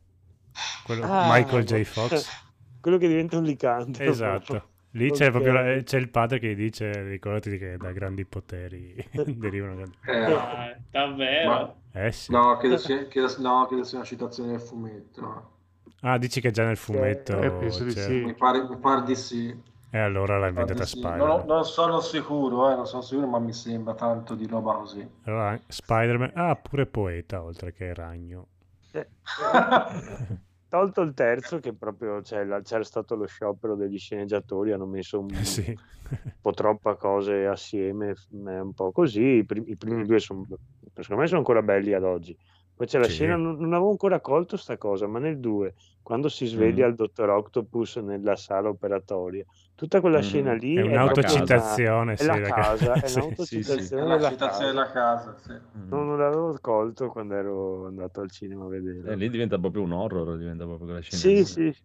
quello- Ah, Michael J. Fox. Quello che diventa un licante. Esatto. Lì c'è proprio la- Ok. c'è il padre che dice, ricordati che da grandi poteri derivano grandi... Eh, Ah, davvero? Ma- Eh sì. no, credo sia, credo- no, credo sia una citazione del fumetto. Ah, dici che già nel fumetto Eh, penso di c'è- sì. Mi pare, mi pare di sì. E allora l'ha inventata sì. Spider-Man. Non, non sono sicuro, eh, non sono sicuro, ma mi sembra tanto di roba così. Allora, Spider-Man... Ah, pure poeta, oltre che ragno. Eh, Tolto il terzo, che proprio cioè, c'era stato lo sciopero degli sceneggiatori, hanno messo un, Eh sì. un po' troppa cose assieme, è un po' così. I, prim- i primi due sono, secondo me, sono ancora belli ad oggi. Poi c'è la Sì. scena, non, non avevo ancora colto sta cosa, ma nel 2, quando si sveglia Mm. il dottor Octopus nella sala operatoria, tutta quella Mm. scena lì È un'autocitazione, una- sì, è la casa, è Sì. un'autocitazione Sì, sì. È la della citazione casa. della casa. Mm. Non, non l'avevo colto quando ero andato al cinema a vedere. Eh, lì diventa proprio un horror, diventa proprio quella scena. Sì, lì. sì.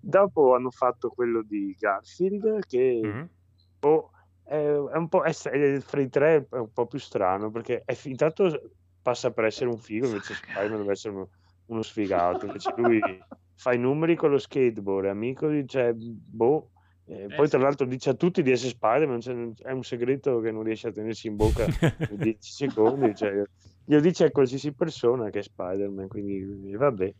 Dopo hanno fatto quello di Garfield che Mm. boh, è, è un po' è, è- fra i tre è un po' più strano perché è, intanto passa per essere un figo invece Spider-Man deve essere uno, uno sfigato invece lui fa i numeri con lo skateboard è amico di cioè, boh eh, poi tra sì. l'altro dice a tutti di essere Spider-Man cioè, è un segreto che non riesce a tenersi in bocca per 10 secondi cioè, glielo dice a qualsiasi persona che è Spider-Man, quindi vabbè.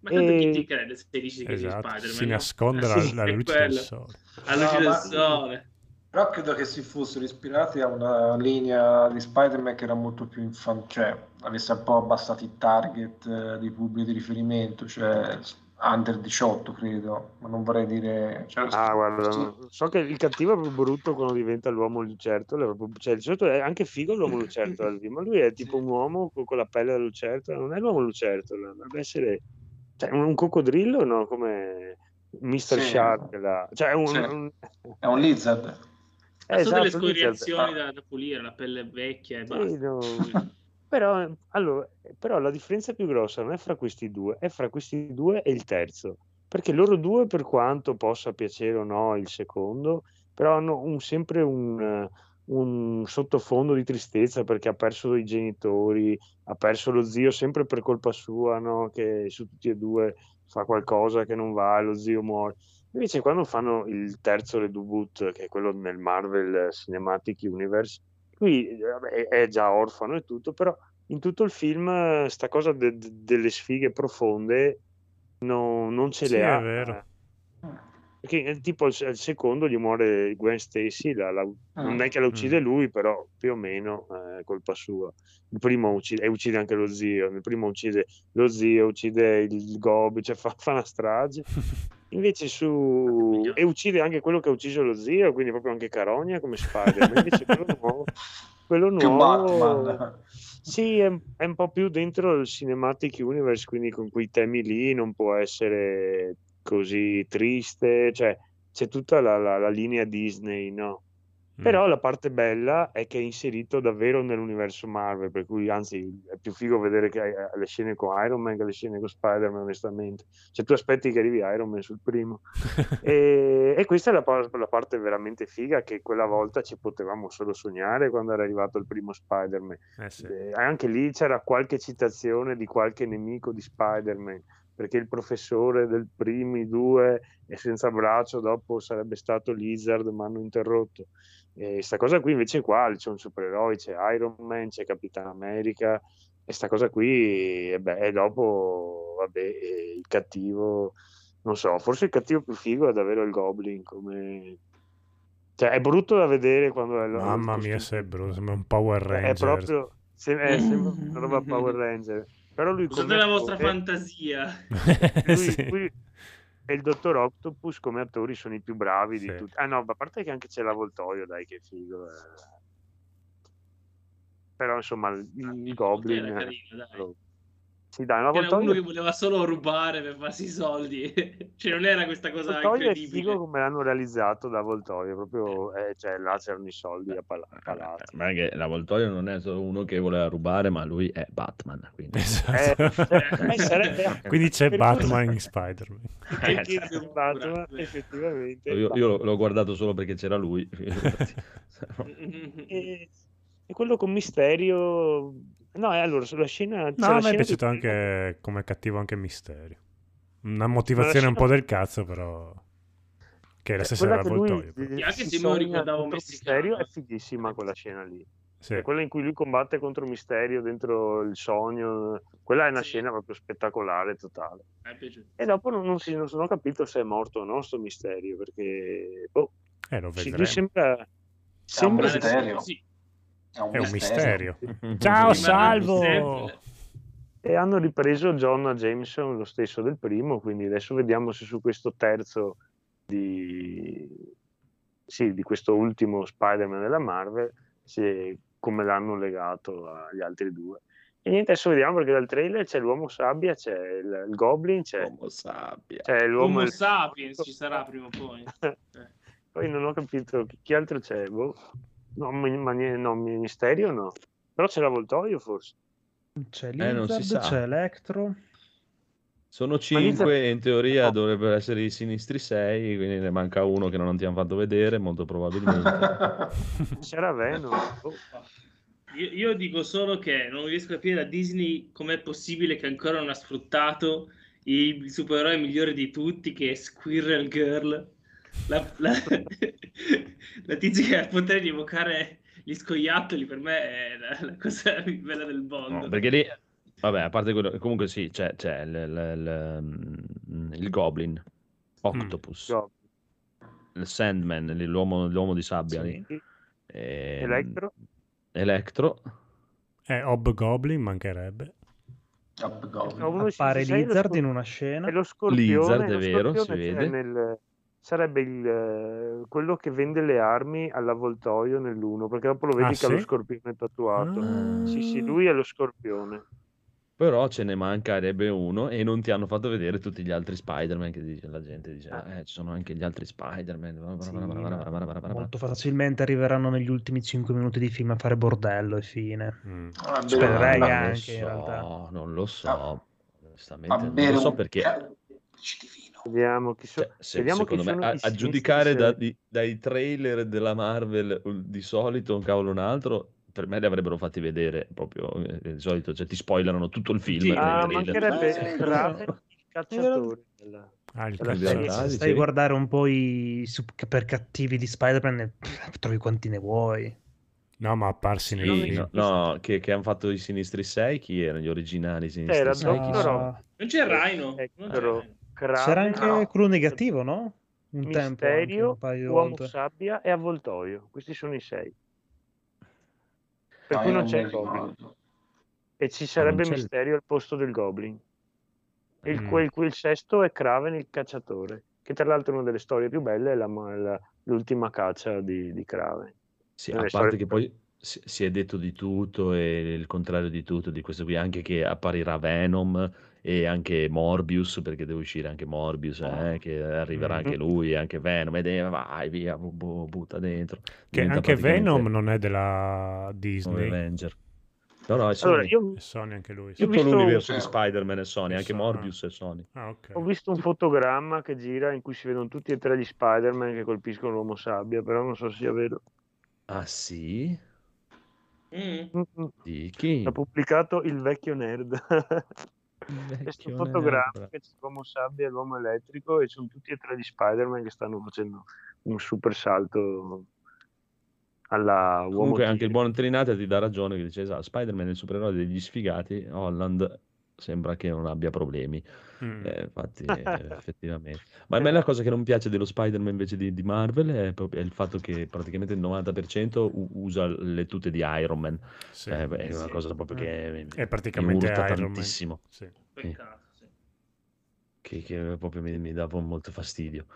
Ma tanto chi E- ti crede se dici che sei Esatto, Spider-Man? si no? nasconde Eh, alla, sì, alla è luce del sole. Alla luce No, del ma- sole. Però credo che si fossero ispirati a una linea di Spider-Man che era molto più infantile, cioè avesse un po' abbassato il target eh, di pubblico di riferimento, cioè under 18 credo, ma non vorrei dire... Cioè, Ah, guarda, sì. so che il cattivo è proprio brutto quando diventa l'uomo lucertola, è proprio- cioè, di solito è anche figo l'uomo lucertola, ma lui è tipo un uomo con, con la pelle da lucertola, non è l'uomo lucertola, dovrebbe essere cioè, un, un coccodrillo, no? Come Mr. Sì. Shark, la- cioè un, Sì. un- È un lizard. Eh, delle esatto, c'è- scoriazioni da, da pulire, la pelle vecchia e Sì, no. Però, allora, però la differenza più grossa non è fra questi due, è fra questi due e il terzo. Perché loro due, per quanto possa piacere o no il secondo, però hanno un- sempre un, un sottofondo di tristezza perché ha perso i genitori, ha perso lo zio sempre per colpa sua, no? Che su tutti e due fa qualcosa che non va lo zio muore. Invece quando fanno il terzo reboot, che è quello nel Marvel Cinematic Universe, lui vabbè, è, è già orfano e tutto, però in tutto il film eh, sta cosa de- de- delle sfighe profonde no- non ce Sì, le è ha. vero. Perché eh, tipo al, al secondo gli muore Gwen Stacy, la- la- non è che la uccide Mm. lui, però più o meno eh, è colpa sua. Il primo uccide, e uccide anche lo zio, nel primo uccide lo zio, uccide il Gobi, cioè fa, fa una strage. Invece su... e uccide anche quello che ha ucciso lo zio, quindi proprio anche Carogna come Spider-Man. Invece quello nuovo, quello nuovo sì, è, è un po' più dentro il Cinematic Universe, quindi con quei temi lì non può essere così triste, cioè c'è tutta la, la- la linea Disney, no? Mm. Però la parte bella è che è inserito davvero nell'universo Marvel, per cui anzi è più figo vedere che eh, le scene con Iron Man che le scene con Spider-Man, onestamente. Cioè tu aspetti che arrivi Iron Man sul primo. E, e questa è la, la parte veramente figa che quella volta ci potevamo solo sognare quando era arrivato il primo Spider-Man. Eh sì. Eh, anche lì c'era qualche citazione di qualche nemico di Spider-Man, perché il professore del primi due e senza braccio dopo sarebbe stato Lizard, ma hanno interrotto. E sta cosa qui invece qua c'è un supereroe, c'è Iron Man, c'è Capitan America, e sta cosa qui, e, beh, e dopo, vabbè, eh, il cattivo, non so, forse il cattivo più figo è davvero il Goblin, come... Cioè, è brutto da vedere quando è Mamma lo mia, se è brutto, sembra un Power È Ranger. proprio se- è sembra una roba Power Ranger. Però lui Usate come la vostra fantasia. lui- Sì. lui e il dottor Octopus come attori sono i più bravi di Sì. tutti. Ah no, a parte che anche c'è l'avvoltoio, dai, che figo. eh. Però insomma, il, il Goblin... Era eh, carino, dai. Sì, dai, Era uno che voleva solo rubare per farsi i soldi. cioè, non era questa cosa è figo incredibile. come l'hanno realizzato da Avvoltoio, proprio, eh, cioè là c'erano i soldi a pala- a Eh, palazzo. Ma è che l'avvoltoio non è solo uno che voleva rubare, ma lui è Batman. Quindi... Esatto. Eh, eh, sarebbe- Quindi c'è per Batman in Spider-Man. È Eh, di Batman, effettivamente. Io, io l'ho- guardato solo perché c'era lui. E, e quello con Misterio... No, e allora sulla scena... No, la a me è piaciuto di- anche come cattivo anche Misterio. Una motivazione un scena- po' del cazzo, però... Che è la stessa eh, Sì, anche se me lo ricordavo. Misterio è fighissima quella scena lì. Sì. È quella in cui lui combatte contro Misterio dentro il sogno. Quella è una Sì. scena proprio spettacolare, totale. E dopo non, non si, non sono capito se è morto o no sto Misterio, perché... boh, Eh, lo sì, vedremo. lui sembra... Sembra un misterio. Sì. È un È un misterio. misterio. Ciao, salvo! E hanno ripreso John Jameson, lo stesso del primo, quindi adesso vediamo se su questo terzo di, sì, di questo ultimo Spider-Man della Marvel, se, come l'hanno legato agli altri due. E niente, adesso vediamo perché dal trailer c'è l'uomo sabbia, c'è il, il Goblin, c'è, Uomo sabbia. c'è l'uomo... Homo sapiens ci sarà prima o poi. Poi non ho capito chi, chi altro c'è. Boh. No, mi- ma nie- no, Misterio no. Però c'è l'avvoltoio forse. C'è Eh, non si Lizard, sa. c'è Electro. Sono Ma inizia- 5 e in teoria No. dovrebbero essere i sinistri 6, quindi ne manca uno che non ti hanno fatto vedere, molto probabilmente. C'era Venom. Boh. Io, io dico solo che non riesco a capire da Disney com'è possibile che ancora non ha sfruttato il supereroe migliore di tutti, che è Squirrel Girl. La, la, la tizia che ha il potere di evocare gli scoiattoli per me è la, la cosa più bella del mondo. No, perché lì, vabbè, a parte quello, comunque sì, c'è, c'è il, il- il- il Goblin, Octopus, Go- il Sandman, l'uomo, l'uomo di sabbia Sì. lì. ehm, Electro? Electro, È Hobgoblin, mancherebbe. Hobgoblin. Appare Lizard in una scena. È lo scorpione, Lizard, è lo vero, si vede. nel- sarebbe il, eh, quello che vende le armi all'avvoltoio nell'uno, perché dopo lo vedi Ah, che ha lo sì? scorpione tatuato. Ah. Sì, sì, lui è lo scorpione. però ce ne mancherebbe uno e non ti hanno fatto vedere tutti gli altri Spider-Man che dice, la gente dice, eh, ci sono anche gli altri Spider-Man. Sì, molto facilmente arriveranno negli ultimi 5 minuti di film a fare bordello e fine. Mm. A bere Spererei anche, non lo in so, realtà. non lo so, a onestamente non lo so un perché... Vediamo chi, so- Cioè, se- vediamo chi secondo me, sono a, a giudicare da- di- dai trailer della Marvel di solito, un cavolo un altro, per me li avrebbero fatti vedere proprio eh, di solito, cioè ti spoilerano tutto il film. Sì. nei Ah, mancherebbe Eh, Kraven, vero. il cacciatore. della- Ah, il Sì, realtà, Se stai a guardare un po' i super cattivi di Spider-Man, ne- pff, trovi quanti ne vuoi. No, ma apparsi nei Sì, film. no, no, che, che hanno fatto i Sinistri 6, chi erano gli originali Sinistri Era 6? Chi Doctor sono? Octopus. Non c'è Rhino. Non c'è Eccolo. Kraven, C'era anche no. quello negativo, no? Un tempo, anche, Misterio, un paio di Uomo volte. Sabbia e Avvoltoio. Questi sono i sei. Per No, cui non non c'è il Goblin. ricordo. E ci sarebbe il- Misterio al posto del Goblin. Il, Mm. quel, quel sesto è Kraven il cacciatore, che tra l'altro è una delle storie più belle, è la- la- l'ultima caccia di, di Kraven. Sì, a parte che poi si, si è detto di tutto e il contrario di tutto di questo qui, anche che apparirà Venom e anche Morbius, perché deve uscire anche Morbius, eh, che arriverà Mm. anche lui, e anche Venom, ed è, vai via, bu- bu- butta dentro. Che Diventa anche Venom non è della Disney. Avenger. No, no, è Allora, Sony. io È Sony anche lui. sì. Tutto visto- l'universo di. Spider-Man è Sony, È anche Sony. Morbius è Sony. Ah, ok. ho visto un fotogramma che gira in cui si vedono tutti e tre gli Spider-Man che colpiscono l'Uomo Sabbia, però non so se sia vero. Ah sì? Mm. Mm-mm. Di chi? L'ha pubblicato il vecchio nerd. Il Questo vecchio fotogramma nerd. che c'è l'uomo sabbia e l'uomo elettrico e sono tutti e tre gli Spider-Man che stanno facendo un super salto alla uomo Comunque anche il buon Trinate ti dà ragione che dice esatto, Spider-Man è il supereroe degli sfigati, Holland sembra che non abbia problemi. Mm. Eh, infatti, eh, effettivamente. Ma a me la cosa che non piace dello Spider-Man invece di, di Marvel è, proprio- è il fatto che praticamente il 90% u- usa le tute di Iron Man. Sì. Eh, è una Sì. cosa proprio che È praticamente mi urta Iron Man. tantissimo. Sì. Peccato, sì. Che, che proprio mi, mi dava molto fastidio.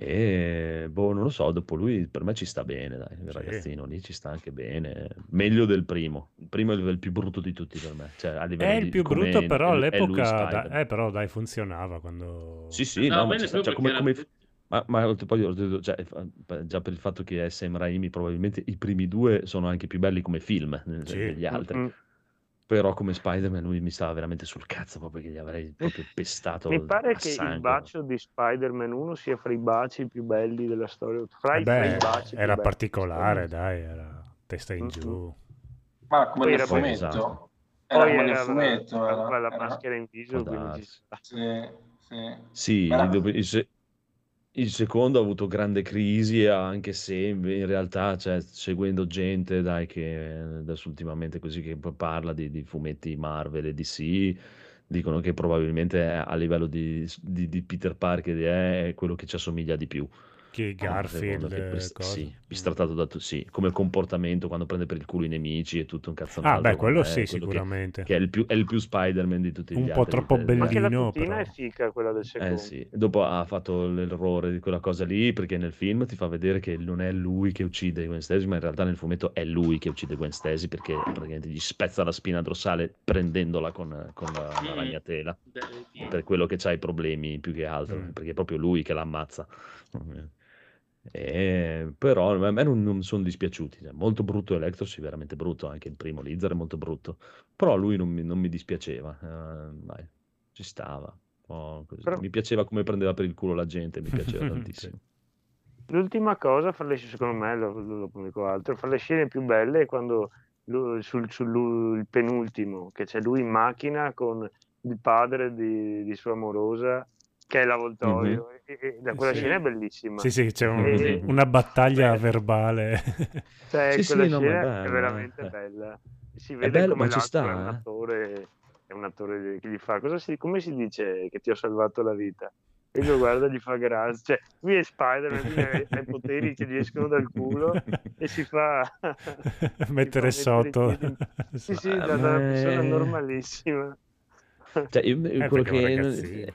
E boh, non lo so, dopo lui per me ci sta bene, dai, il Sì. ragazzino lì ci sta anche bene. Meglio del primo. Il primo è il, più brutto di tutti per me. Cioè, a livello È il più brutto, però all'epoca, da- eh, però dai, funzionava quando... Sì, sì, No, no, ma cioè, come, come- ma, ma poi, cioè, già per il fatto che è Sam Raimi, probabilmente i primi due sono anche più belli come film Sì. degli altri. Mm-mm. Però come Spider-Man lui mi stava veramente sul cazzo proprio che gli avrei proprio pestato Mi pare che il sangue. bacio di Spider-Man 1 sia fra i baci più belli della storia. Fra, Eh i, beh, baci più era belli. particolare, dai, era testa in Mm-mm. giù. Ma come Poi nel fumetto? esatto. Era Poi come nel era fumetto. la, era- la era- maschera in viso. Sì, sì. Sì, il, se- il secondo ha avuto grande crisi, anche se in realtà, cioè, seguendo gente, dai, che adesso ultimamente così che parla di, di fumetti Marvel e DC, dicono che probabilmente a livello di, di- di Peter Parker è quello che ci assomiglia di più. Chi Garfield, Secondo che eh, pres- cosa? sì, bistrattato da tu- sì, come comportamento quando prende per il culo i nemici e tutto un cazzo Ah, beh, quello è sì, quello che- sicuramente. Che, è, il più, è il più Spider-Man di tutti Un gli po' altri. troppo eh, bellino. Anche la tutina però. è fica quella del secondo. eh sì, dopo ha fatto l'errore di quella cosa lì perché nel film ti fa vedere che non è lui che uccide Gwen Stacy, ma in realtà nel fumetto è lui che uccide Gwen Stacy perché praticamente gli spezza la spina dorsale prendendola con, con la, la ragnatela. Per quello che c'ha i problemi più che altro, Mm. perché è proprio lui che l'ammazza. E- però a me non, non sono dispiaciuti. cioè, molto brutto Electro, sì, veramente brutto. Anche il primo Lizard è molto brutto. Però lui non mi, non mi dispiaceva. dai, ci stava. così. Però- Mi piaceva come prendeva per il culo la gente, mi piaceva tantissimo. L'ultima cosa, fra le, secondo me, lo, lo, dico altro, fra le scene più belle è quando lu- sul, sul- penultimo, che c'è lui in macchina con il padre di, di sua amorosa che è l'avvoltoio. Mhm. E, e da quella Sì. scena è bellissima. Sì, sì, c'è un- E- una battaglia Beh, verbale. Cioè, Sì, sì, quella no, ma è scena è, bella, veramente eh. bella. Si È vede bello, come ma ci sta, è un eh. attore, è un attore che gli fa, cosa si, come si dice che ti ho salvato la vita? E lo guarda e gli fa grazie. Cioè, lui è Spider-Man, ha, i poteri che gli escono dal culo e si fa... si fa Mettere sotto. piedi. Sì, sì, da, una persona è- normalissima. Cioè, io- Eh, quello è che...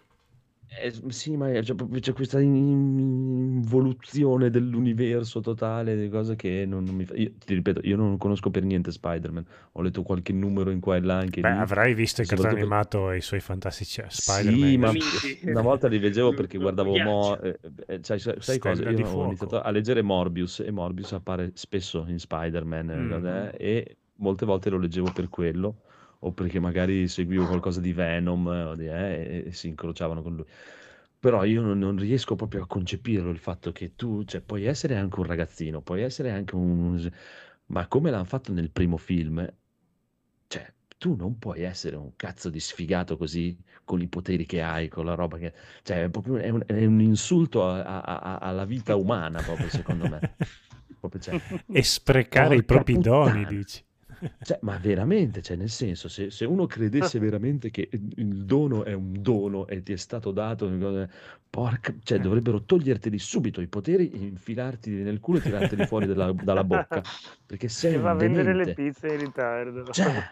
eh, sì, ma c'è, proprio- c'è questa in- involuzione dell'universo totale di cose che non, non mi fa... Io ti ripeto, io non conosco per niente Spider-Man. Ho letto qualche numero in qua e là anche Beh, lì. avrai visto il cartone animato e i suoi fantastici Spider-Man. Sì, ma una volta li leggevo perché guardavo Mo... eh, eh, sai, sai- sai cosa? Stella Io ho iniziato a leggere Morbius e Morbius appare spesso in Spider-Man eh, Mm. cos'è, e molte volte lo leggevo per quello o perché magari seguivo qualcosa di Venom eh, di- eh, e, si incrociavano con lui. Però io non, non riesco proprio a concepirlo il fatto che tu, cioè, puoi essere anche un ragazzino, puoi essere anche un... Ma come l'hanno fatto nel primo film, cioè, tu non puoi essere un cazzo di sfigato così con i poteri che hai, con la roba che... Cioè, è proprio è un, è un insulto a- a- a- alla vita umana, proprio, secondo me. Proprio, cioè, E sprecare i propri doni, puttana. dici. Cioè, ma veramente, cioè, nel senso, se, se uno credesse veramente che il dono è un dono e ti è stato dato, porca, cioè, dovrebbero toglierteli subito i poteri, infilartili nel culo e tirarteli fuori dalla, dalla bocca, perché sei E va a vendere le pizze in ritardo. Cioè,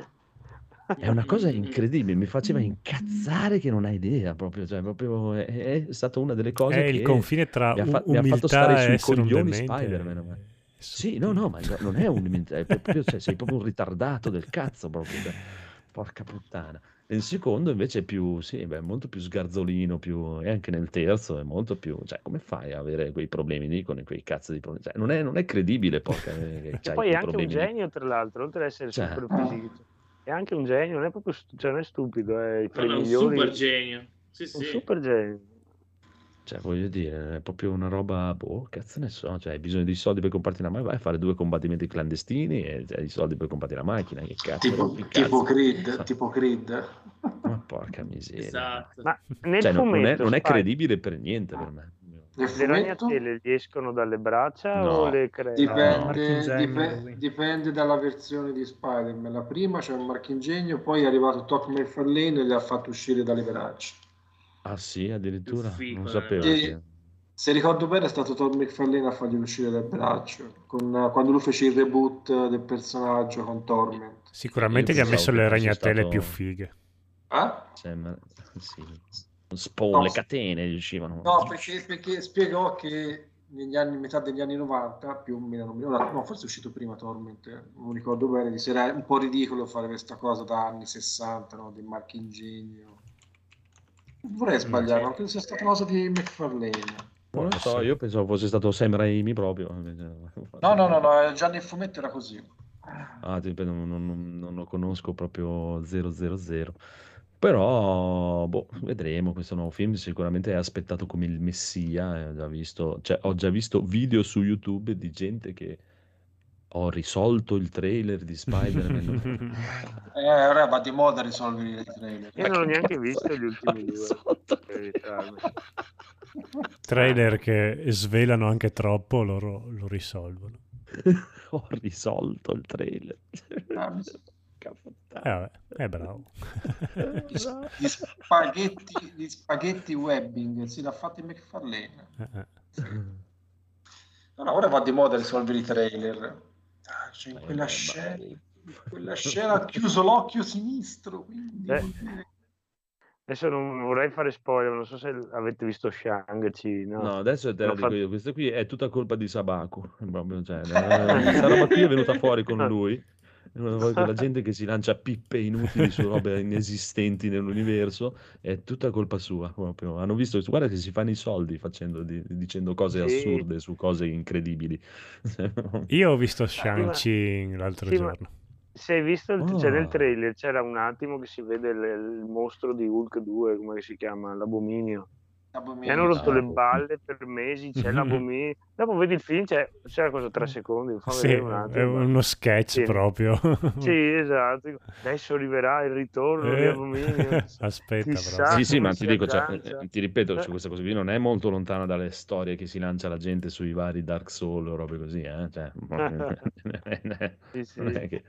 È una cosa incredibile, mi faceva incazzare che non hai idea proprio, cioè, proprio è, è stata una delle cose È che il confine tra mi ha, fa- mi ha fatto umiltà stare e sui coglioni. Spider-Man. È Sì, no, no, ma no- non è un è proprio, cioè, sei proprio un ritardato del cazzo proprio, cioè, porca puttana. E il secondo invece è più, sì, beh, molto più sgarzolino, più, e anche nel terzo è molto più, cioè, come fai a avere quei problemi lì con quei cazzi di problemi? Cioè, non è, non è credibile, porca, eh, che E c'hai poi è anche un lì. genio, tra l'altro, oltre ad essere Cioè. super fisico. È anche un genio, non è proprio cioè, non è stupido, è No, no, un super genio. Sì, Un sì. super genio. Cioè, voglio dire, è proprio una roba, boh, cazzo ne so, cioè, hai bisogno di soldi per comprarti una macchina, vai a fare due combattimenti clandestini e hai i soldi per comprarti la macchina, che cazzo, Tipo, il cazzo. tipo Creed, tipo Creed. Ma porca miseria. Esatto. Ma nel Cioè, non, non è, fumetto non è credibile per niente per me. Nel le fumetto ragnatele gli escono dalle braccia No. o le crea? dipende, Marchingegno, dipe- lui. dipende dalla versione di Spider-Man. La prima c'è un marchingegno, poi è arrivato Toc McFarlane e le ha fatto uscire dalle braccia. Ah sì, addirittura? Figo, Non eh. sapevo. E- che- Se ricordo bene è stato Todd McFarlane a farglielo uscire dal braccio, con- quando lui fece il reboot del personaggio con Torment. Sicuramente gli ha messo le ragnatele stato- più fighe. Ah? Cioè, ma- sì. Spawn, No. le catene gli uscivano. No, perché, perché spiegò che negli anni, metà degli anni 90, più o meno, ora, no, forse è uscito prima Torment, eh, non ricordo bene, disse era un po' ridicolo fare questa cosa da anni 60, no, del marchingegno. Non vorrei sbagliare, ma credo sia stata una cosa di McFarlane. Non lo so, io pensavo fosse stato Sam Raimi proprio. No, no, no, no, già nel fumetto era così. Ah, non, non- non lo conosco proprio 000. Però, boh, vedremo. Questo nuovo film sicuramente è aspettato come il messia. eh, Ho già visto, cioè, ho già visto video su YouTube di gente che ho risolto il trailer di Spider-Man. Eh, ora va di moda risolvere i trailer. Io non ho che neanche visto gli ultimi due. Trailer che svelano anche troppo, loro lo risolvono. Ho risolto il trailer. Ah, Eh, è bravo. Gli, gli spaghetti, gli spaghetti webbing, sì, l'ha fatto McFarlane. Eh, eh. Allora, ora va di moda risolvere i trailer. Ah, cioè, in quella scena, in quella scena ha chiuso l'occhio sinistro. Quindi Eh. Adesso non vorrei fare spoiler, non so se avete visto Shang-Chi, no? No, adesso te la dico fatto- io, questa qui è tutta colpa di Sabaku. Proprio, cioè, questa roba qui è venuta fuori con lui. Volta la gente che si lancia pippe inutili su robe inesistenti nell'universo è tutta colpa sua. Proprio. Hanno visto, guarda che si fanno i soldi facendo, di- dicendo cose Sì. assurde su cose incredibili. Io ho visto ma- Shang-Chi l'altro Sì, ma- giorno. Se hai visto, il, cioè Ah. nel trailer c'era un attimo che si vede il, il mostro di Hulk 2, come si chiama, l'abominio. Mi hanno rotto le balle per mesi, c'è l'abominio. Dopo vedi il film, c'è, c'è cosa tre secondi, fa Sì, è uno sketch Sì. proprio. Sì, esatto. Adesso arriverà il ritorno di Eh, Abominio. Aspetta, Chissà però. Sì, sì, ma ti dico, cioè, eh, ti ripeto, cioè, questa cosa qui non è molto lontana dalle storie che si lancia la gente sui vari Dark Souls o robe così, eh? Cioè, Sì, sì. non è che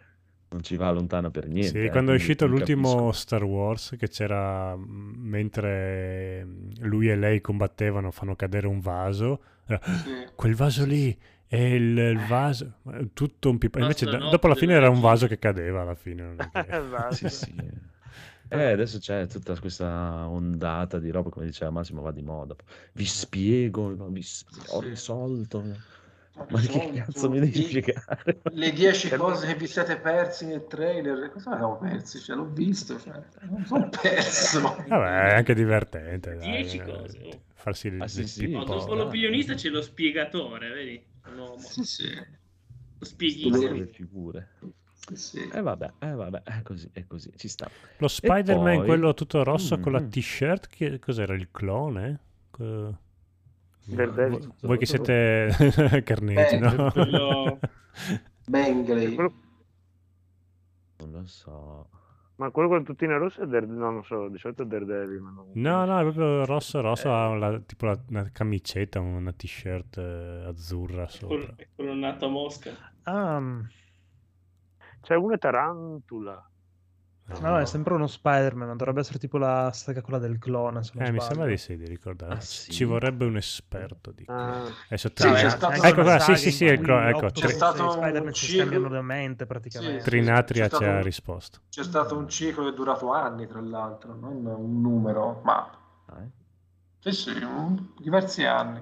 non ci va lontana per niente. Sì, eh, quando è uscito ti l'ultimo capisco. Star Wars, che c'era mh, mentre lui e lei combattevano, fanno cadere un vaso. era, Sì. Quel vaso lì è il, il vaso, ma è tutto un pipa. Invece da- dopo alla fine era un vaso che cadeva alla fine. non è che- Esatto. Sì, sì. Eh, adesso c'è tutta questa ondata di roba, come diceva Massimo, va di moda. Vi spiego, vi sp- ho risolto. Ho Ma che cazzo mi devi spiegare? Le 10 cose che vi siete persi nel trailer, cosa abbiamo persi? Cioè, l'ho visto, cioè, non sono perso. Vabbè, è anche divertente. dai, Dieci eh, cose, oh. Farsi il, Ah, sì, il sì. No, dopo l'opinionista c'è lo spiegatore, vedi? Uomo. Sì, sì. Lo spieghissimo. Le figure. sì. E vabbè, eh, vabbè, è così, è così, ci sta. Lo Spider-Man, poi- quello tutto rosso con la Mm. t-shirt, che cos'era? Il clone? Co- Daredevil. Voi- Voi che siete carnetti, Eh, no? quello- Bengley. Quello- Non lo so. Ma quello con la tuttina rossa è Daredevil, no, non so, di solito è Daredevil. Ma non... No, no, è proprio rosso, rosso, ha la- tipo la- una camicetta, una t-shirt eh, azzurra sopra. è quello nato a Mosca. Mm. C'è una tarantula. No, è sempre uno Spider-Man, ma dovrebbe essere tipo la saga quella del clone. Eh, mi sembra di sì, di ricordare. Ah, Ci- sì? Ci vorrebbe un esperto di Ah, Adesso Sì, Trin- c'è c'è stato- Ecco qua, sì, sì, sì, cui ecco, ecco, C'è Tri- stato Spider-Man si ciclo- scambiano la mente praticamente. Sì. Trinatria C'è ci ha un- risposto. C'è stato un ciclo che è durato anni, tra l'altro, non un numero, ma sì, sì, un- diversi anni.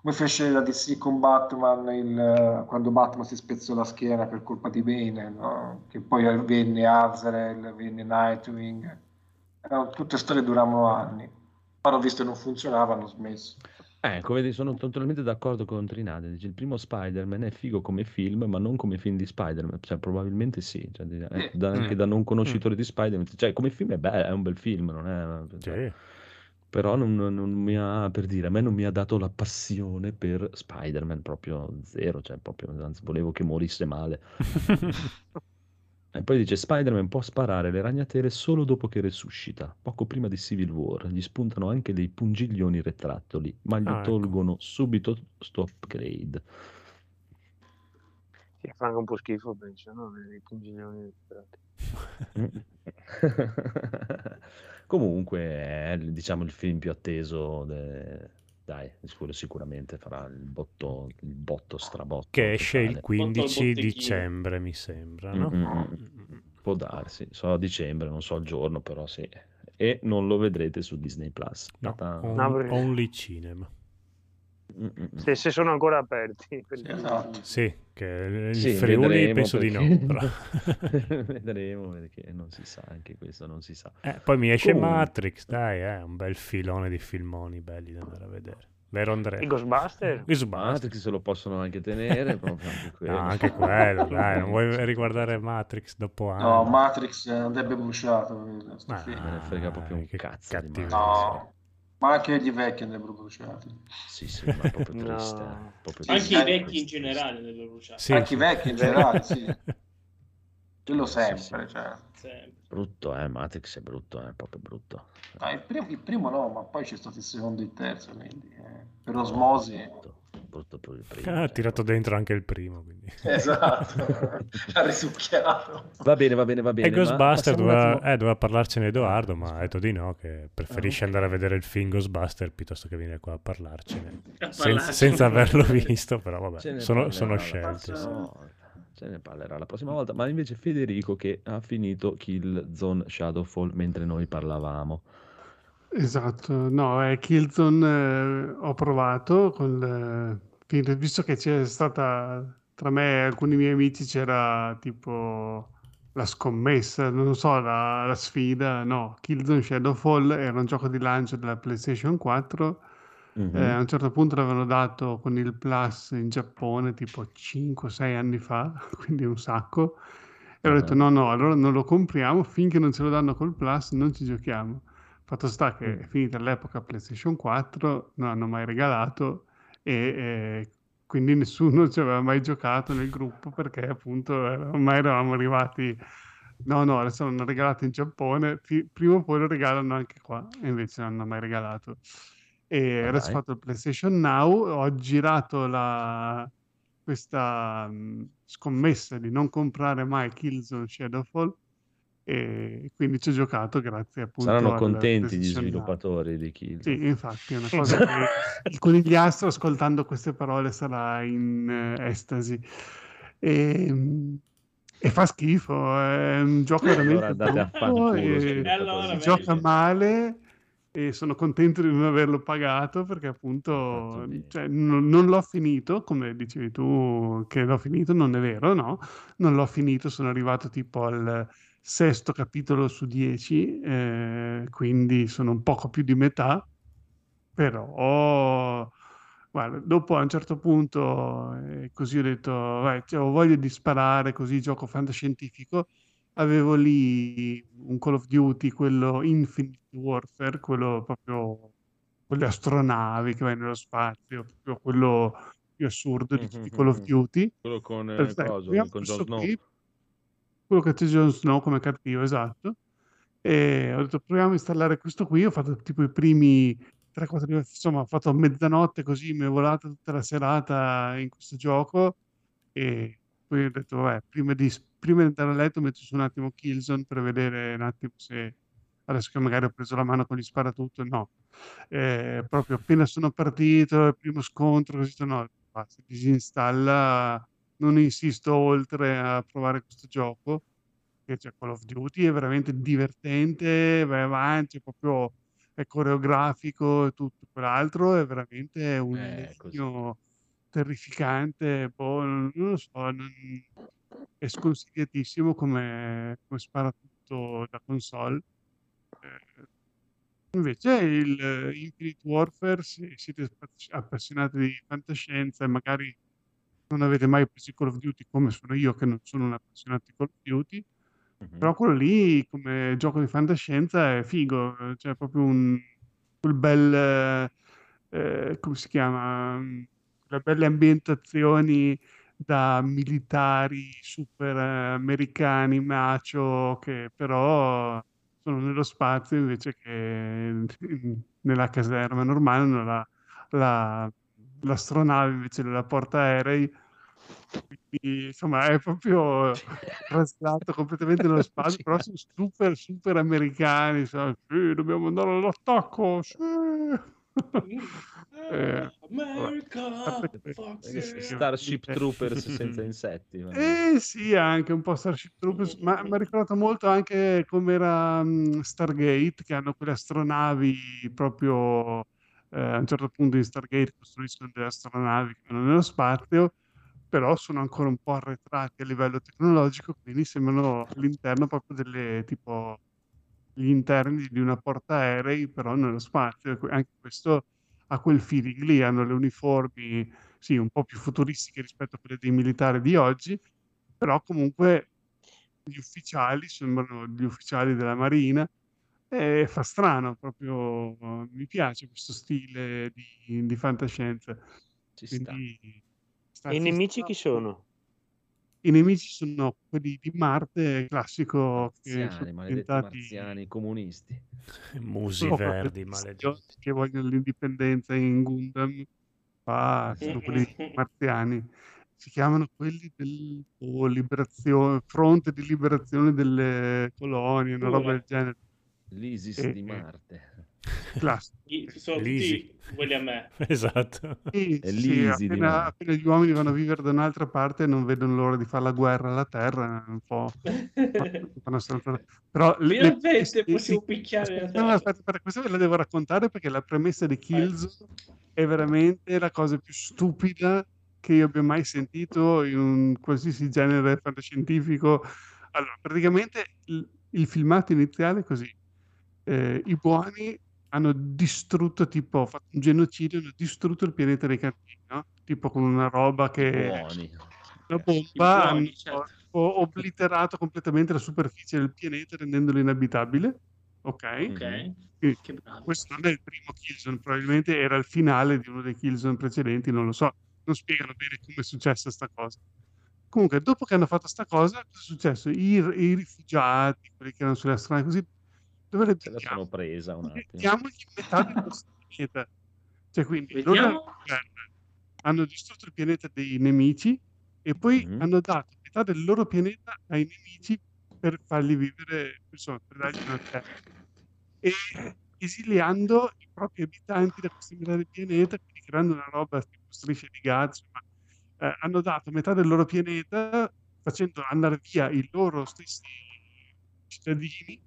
Come fece la DC con Batman il- quando Batman si spezzò la schiena per colpa di Bane, no? Che poi venne Azrael, venne Nightwing. Erano tutte storie che duravano anni. Poi hanno visto che non funzionava, hanno smesso. Eh, come di- sono totalmente d'accordo con Trinade. Dice, il primo Spider-Man è figo come film, ma non come film di Spider-Man. Cioè, probabilmente sì. Cioè, eh, da- anche Mm. da non conoscitore di Spider-Man. Cioè, come film è, be- è un bel film, non è... cioè, Sì. Però non, non mi ha, per dire, a me non mi ha dato la passione per Spider-Man, proprio zero. Cioè, proprio, anzi, volevo che morisse male. E poi dice: Spider-Man può sparare le ragnatele solo dopo che resuscita. Poco prima di Civil War gli spuntano anche dei pungiglioni retrattoli, ma gli Ah, ecco. tolgono subito sto upgrade. Sì, fa anche un po' schifo, penso, no? I pungiglioni. Comunque è diciamo il film più atteso. de- Dai, sicuramente farà il botto, il botto strabotto. Che esce il totale. 15 botteghino. dicembre, mi sembra, no? Mm, mm, mm. Può darsi, so a dicembre, non so il giorno, però sì. E non lo vedrete su Disney Plus. No, on- Only Cinema. Se, se sono ancora aperti. Sì, esatto. Sì, che il Sì, Friuli vedremo penso di no. perché- però. vedremo perché non si sa, anche questo non si sa. Eh, poi mi esce Comunque. Matrix, dai, è un bel filone di filmoni belli da andare a vedere. Vero Andrea? I Ghostbuster? Ghostbusters. Matrix se lo possono anche tenere, proprio anche quello. No, anche quello, dai, non vuoi riguardare Matrix dopo anni? No, Matrix eh, andrebbe bruciato. eh, Ah, film. Me ne frega proprio un che cazzo di cattiveria. No, ma anche gli vecchi andrebbero bruciati. Sì, sì, ma è proprio No. triste. eh, proprio Sì, Anche i vecchi in generale devono bruciare. Sì, anche i vecchi in generale, sì. Quello sempre, sì. cioè. Sempre. Brutto, eh, Matrix è brutto, è proprio brutto. Ah, il, primo, il primo no, ma poi c'è stato il secondo e il terzo, quindi eh, per osmosi. Brutto, brutto per il primo. Ah, ha cioè, tirato dentro anche il primo, quindi. Esatto, ha risucchiato. Va bene, va bene, va bene. E Ghostbuster doveva, eh, doveva parlarcene Edoardo, ma ha detto di no, che preferisce Ah, andare a vedere il film Ghostbuster piuttosto che venire qua a parlarcene. A Senza, averlo visto, però vabbè, sono, sono scelte. volta. Ce ne parlerà la prossima volta. Ma invece Federico che ha finito Killzone Shadowfall mentre noi parlavamo. Esatto, no, è Killzone eh, ho provato con il- visto che c'è stata tra me e alcuni miei amici c'era tipo la scommessa, non so, la, la sfida, no, Killzone Shadowfall era un gioco di lancio della PlayStation 4, Mhm. eh, a un certo punto l'avevano dato con il Plus in Giappone tipo 5-6 anni fa, quindi un sacco, e ho detto Ah. no, no, allora non lo compriamo finché non ce lo danno col Plus, non ci giochiamo. Fatto sta che Mm. è finita l'epoca PlayStation 4, non hanno mai regalato e eh, quindi nessuno ci aveva mai giocato nel gruppo perché appunto ormai eravamo arrivati, no no, adesso l'hanno regalato in Giappone, fi- prima o poi lo regalano anche qua e invece non hanno mai regalato. E Ma adesso ho fatto il PlayStation Now, ho girato la, questa mh, scommessa di non comprare mai Killzone Shadowfall e quindi ci ho giocato grazie appunto Saranno contenti gli sviluppatori di Kill. Sì, infatti, è una cosa che il conigliastro ascoltando queste parole sarà in eh, estasi. E, e fa schifo, è un gioco veramente Allora brutto e allora, si gioca male e sono contento di non averlo pagato perché appunto cioè, non, non l'ho finito, come dicevi tu che l'ho finito, non è vero, no? Non l'ho finito, sono arrivato tipo al sesto capitolo su dieci, eh, quindi sono un poco più di metà, però guarda, dopo a un certo punto eh, così ho detto, vai, cioè, ho voglia di sparare, così gioco fantascientifico, avevo lì un Call of Duty, quello Infinite Warfare, quello proprio con le astronavi che vai nello spazio, proprio quello più assurdo di tutti i Call of Duty. Quello con, eh, proviamo con Jon Snow. qui, quello che c'è Jon Snow come cattivo, esatto. E ho detto proviamo a installare questo qui, ho fatto tipo i primi 3-4 livelli, insomma ho fatto mezzanotte così, mi è volata tutta la serata in questo gioco e poi ho detto vabbè, prima di, prima di andare a letto metto su un attimo Killzone per vedere un attimo se adesso che magari ho preso la mano con gli sparatutto, no. Eh, proprio appena sono partito, il primo scontro, così no, basta, disinstalla, non insisto oltre a provare questo gioco, che c'è Call of Duty, è veramente divertente, vai avanti, è proprio è coreografico e tutto quell'altro, è veramente un Eh, terrificante, boh, non, lo so, non- è sconsigliatissimo come, come sparatutto da console. Eh, Invece il Infinite Warfare, se siete appassionati di fantascienza e magari non avete mai preso i Call of Duty come sono io, che non sono un appassionato di Call of Duty, Mhm. però quello lì come gioco di fantascienza è figo, eh, cioè proprio un quel bel, eh, come si chiama, Mm, quelle belle ambientazioni da militari super eh, americani, macho, che però sono nello spazio invece che nella caserma normale, hanno la, la- l'astronave invece della portaerei. Quindi, insomma, è proprio traslato completamente nello spazio, però sono super, super americani. Insomma, sì, dobbiamo andare all'attacco. Sì. Eh, Starship Troopers senza insetti. vabbè. eh sì, anche un po' Starship Troopers, ma mi ha ricordato molto anche come era mm, Stargate, che hanno quelle astronavi proprio eh, a un certo punto in Stargate costruiscono delle astronavi che vanno nello spazio, però sono ancora un po' arretrati a livello tecnologico, quindi sembrano all'interno proprio delle tipo gli interni di una portaerei, però nello spazio. Anche questo ha quel feeling lì, hanno le uniformi, sì, un po' più futuristiche rispetto a quelle dei militari di oggi, però comunque gli ufficiali sembrano gli ufficiali della Marina e fa strano, proprio mi piace questo stile di, di fantascienza. Ci. Quindi sta- E i ci nemici sta. chi sono? I nemici sono quelli di Marte, classico, Marziani, maledetti diventati marziani comunisti. Musi sono verdi, maledetti. che vogliono l'indipendenza in Gundam. Qua sono quelli marziani. Si chiamano quelli del oh, liberazione, fronte di liberazione delle colonie, una roba del genere. L'ISIS Eh, di eh. Marte. Classico. Gli- Sono Lisi. tutti quelli a me. Esatto. Sì, sì, appena, Marte. appena gli uomini vanno a vivere da un'altra parte non vedono l'ora di fare la guerra alla terra, è un po'... Però le- le- Finalmente sì, possiamo sì. picchiare la No, no, terra. aspetta, aspetta, questa ve la devo raccontare perché la premessa di Killzone è veramente la cosa più stupida che io abbia mai sentito in un qualsiasi genere fantascientifico. Allora, praticamente il, il filmato iniziale è così. Eh, I buoni hanno distrutto, tipo, fatto un genocidio, hanno distrutto il pianeta dei cattivi, no? Tipo con una roba che... Buoni. Una I bomba buoni, hanno certo. obliterato completamente la superficie del pianeta rendendolo inabitabile. Ok? Ok, Quindi che bravo. questo non è il primo Killzone, probabilmente era il finale di uno dei Killzone precedenti, non lo so. Non spiegano bene come è successa sta cosa. Comunque, dopo che hanno fatto sta cosa, cosa è successo? I, i rifugiati, quelli che erano sulle strade così, dove le Se la sono presa un attimo. Mettiamogli metà del nostro pianeta. Cioè, quindi loro Vediamo. hanno, distrutto il pianeta dei nemici e poi Mhm. hanno dato metà del loro pianeta ai nemici per fargli vivere, insomma, per dargli una terra. E esiliando i propri abitanti da questa metà del pianeta, quindi creando una roba tipo strisce di Gaza, insomma, eh, hanno dato metà del loro pianeta facendo andare via i loro stessi cittadini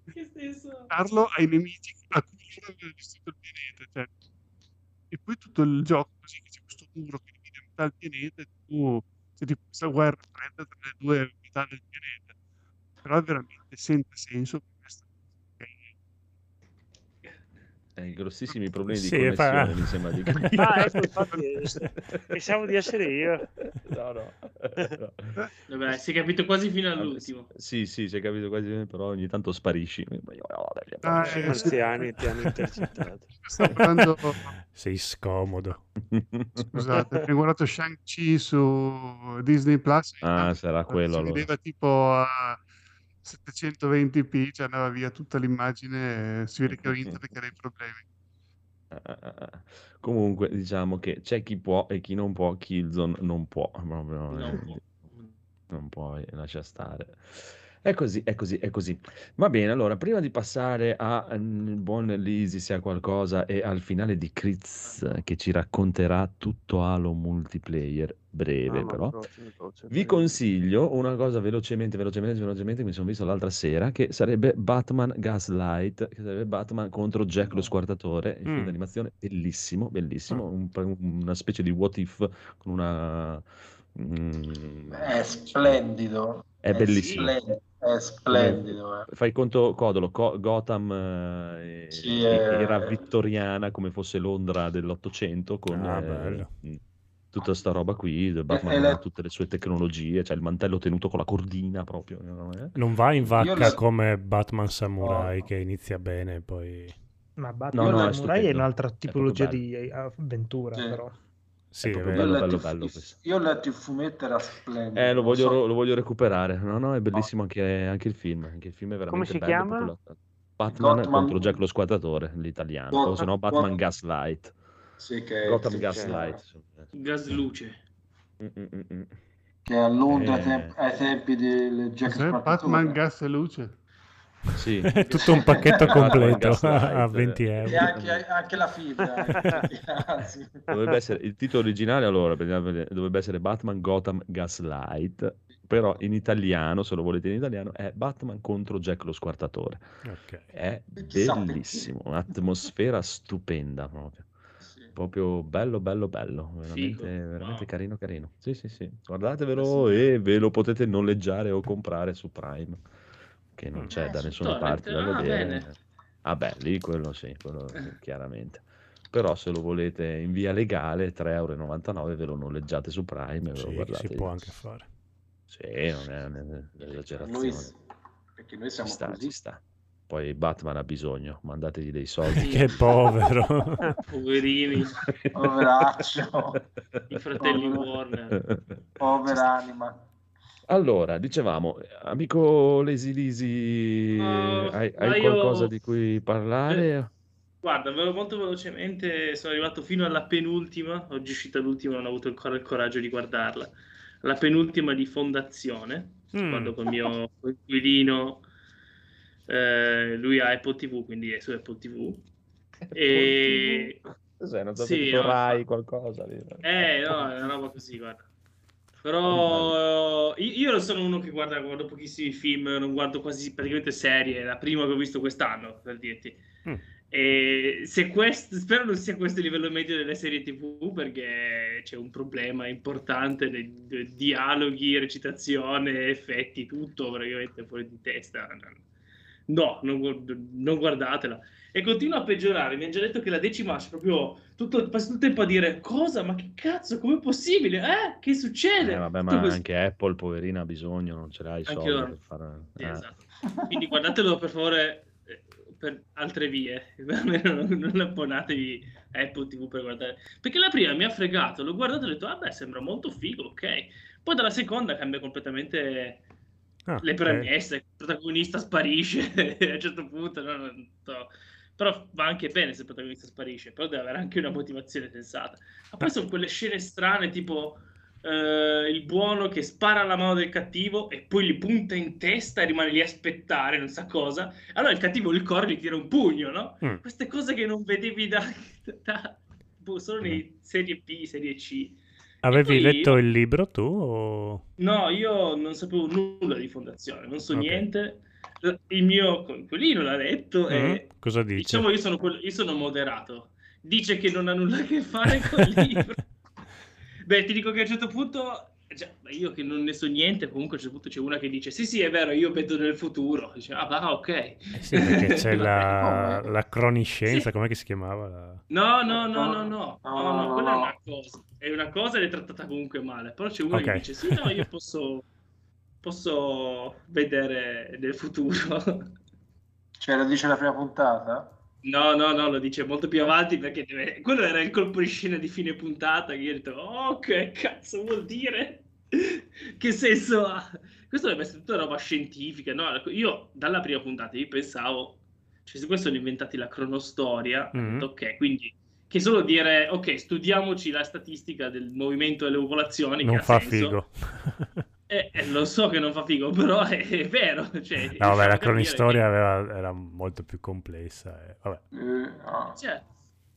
darlo ai nemici a cui loro avevano distrutto il pianeta. Cioè. E poi tutto il gioco così che c'è questo muro che divide metà il pianeta e tu c'è tipo questa guerra fredda tra le due metà del pianeta. Però è veramente senza senso per questa Eh, grossissimi problemi di Sì, fa- connessione, mi sembra di capire. Ah, ecco, infatti, eh, pensavo di essere io. No, no. Vabbè, si è capito quasi fino all'ultimo. Sì, sì, si è capito quasi, però ogni tanto sparisci. Ah, eh, marziani ti hanno intercettato. Sei scomodo. scusate, abbiamo guardato Shang-Chi su Disney Plus. Ah, sarà quello si allora. vedeva tipo a 720p, cioè andava via tutta l'immagine, e si vede che ho internet che ha dei problemi. Ah, ah, ah. Comunque, diciamo che c'è chi può e chi non può. Killzone non può, proprio, Non eh, può. non puoi lascia stare. È così, è così, è così. Va bene, allora, prima di passare a mm, buon Lisi, se ha qualcosa, e al finale di Critz, che ci racconterà tutto Halo multiplayer, breve Ah, però, prossimo. vi consiglio una cosa velocemente, velocemente, velocemente, mi sono visto l'altra sera, che sarebbe Batman Gaslight, che sarebbe Batman contro Jack lo Squartatore, il film Mm. d'animazione bellissimo, bellissimo, un- una specie di what if con una... mm, È splendido. È bellissimo. splen- È splendido. eh. Fai conto, Codolo, Co- Gotham eh, Sì, eh. era vittoriana come fosse Londra dell'Ottocento con Ah, eh, mh, tutta sta roba qui, Batman ha le- tutte le sue tecnologie, cioè il mantello tenuto con la cordina proprio. Eh? Non va in vacca la- come Batman Samurai No. che inizia bene e poi... Ma Batman No, no, è Samurai è stupendo. un'altra È tipologia di avventura, Sì. però. Sì, È è bello, letto bello, il- bello questo. Io ho letto il fumetto, era splendido. Eh, lo voglio, so- lo voglio recuperare. No, no, è bellissimo anche, anche il film. Anche il film è veramente si bello. chiama? Batman Gotham- contro Jack lo Squadratore, l'italiano. O Gotham- se no Batman Gotham- Gaslight. Sì, che, Gotham che- Gaslight. Gas luce. Mm, mm, mm, mm. che a Londra ai Eh. ai tempi del Jack Cos'è? Batman, gas e luce. Sì. È tutto un pacchetto completo a 20 E euro. anche, anche la fibra. Dovrebbe essere il titolo originale allora dovrebbe essere Batman Gotham Gaslight però in italiano se lo volete in italiano è Batman contro Jack lo Squartatore Ok. è bellissimo un'atmosfera stupenda proprio Sì. proprio bello bello bello veramente, veramente Wow. carino carino sì sì sì guardatevelo e ve lo potete noleggiare o comprare su Prime che non Mm. c'è Eh, da su nessuna parte da Ah, vedere bene. ah beh lì quello sì quello Eh. chiaramente però se lo volete in via legale 3,99 euro ve lo noleggiate su Prime e ve lo Sì, guardate si può anche fare. sì non è un'esagerazione Noi, perché noi ci siamo sta così. ci sta poi Batman ha bisogno mandategli dei soldi Che povero. Poverini, Poveraccio, i fratelli Povero. Warner. povera anima. Allora, dicevamo, amico Lesi Lisi, Uh, hai, hai io- qualcosa di cui parlare? Guarda, ve lo molto velocemente, sono arrivato fino alla penultima, oggi è uscita l'ultima, non ho avuto ancora il coraggio di guardarla, la penultima di Fondazione, Mm. quando con il mio coinquilino, eh, lui ha Apple TV, quindi è su Apple TV, e... Cos'è? Non so Sì, se no, Rai qualcosa lì. Eh, no, è una roba così, guarda. Però io, io sono uno che guarda, guardo pochissimi film, non guardo quasi praticamente serie, è la prima che ho visto quest'anno, per dirti. Mm. E se questo, spero non sia questo il livello medio delle serie TV perché c'è un problema importante nei dialoghi, recitazione, effetti, tutto praticamente fuori di testa. No, non, gu- non guardatela. E continua a peggiorare. Mi hanno già detto che la decima c'è proprio tutto, passa tutto il tempo a dire cosa, ma che cazzo, com'è possibile? Eh, che succede? Eh, vabbè, ma così. anche Apple, poverina, ha bisogno, non ce l'ha i soldi per fare... Sì, eh. esatto. Quindi guardatelo per favore. eh, per altre vie. Non, non abbonatevi a Apple TV per guardare. Perché la prima mi ha fregato, l'ho guardato e ho detto, vabbè, sembra molto figo, ok. Poi dalla seconda cambia completamente Ah, le premesse, il protagonista sparisce a un certo punto, no, non so. però va anche bene se il protagonista sparisce, però deve avere anche una motivazione sensata. Ma poi sono quelle scene strane tipo eh, il buono che spara alla mano del cattivo e poi gli punta in testa e rimane lì a aspettare, non sa cosa. Allora il cattivo il corre e gli tira un pugno, no? Mm. Queste cose che non vedevi da, da- boh, solo nei serie B, serie C. Avevi poi- letto il libro tu? O... No, io non sapevo nulla di fondazione, non so Ok. niente. Il mio coinquilino l'ha letto Mm, e Cosa dice? diciamo io sono, quello- io sono moderato. Dice che non ha nulla a che fare con il libro. Beh, ti dico che a un certo punto, cioè, io che non ne so niente, comunque a un certo punto c'è una che dice sì sì è vero, io vedo nel futuro. Dice, ah, va, ok. Eh sì, perché c'è la, Come? la croniscienza, Sì. com'è che si chiamava? La- No, no, no, no, no, no, no, No, quella è una cosa. È una cosa ed è trattata comunque male. Però c'è uno Ok. che dice sì, no, io posso, posso vedere nel futuro. Cioè, lo dice la prima puntata? No, no, no, lo dice molto più avanti perché deve- quello era il colpo di scena di fine puntata che io ho detto, oh, che cazzo vuol dire? Che senso ha? Questo deve essere tutta roba scientifica, no? Io dalla prima puntata io pensavo, cioè se questo sono inventati la cronostoria, Mhm. detto, ok, quindi che solo dire, ok, studiamoci la statistica del movimento delle popolazioni, Non fa senso. figo. Eh, eh, lo so che non fa figo, però è, è vero. Cioè, No, vabbè, la cronistoria che- aveva- era molto più complessa. eh, Vabbè. Eh, no. Cioè,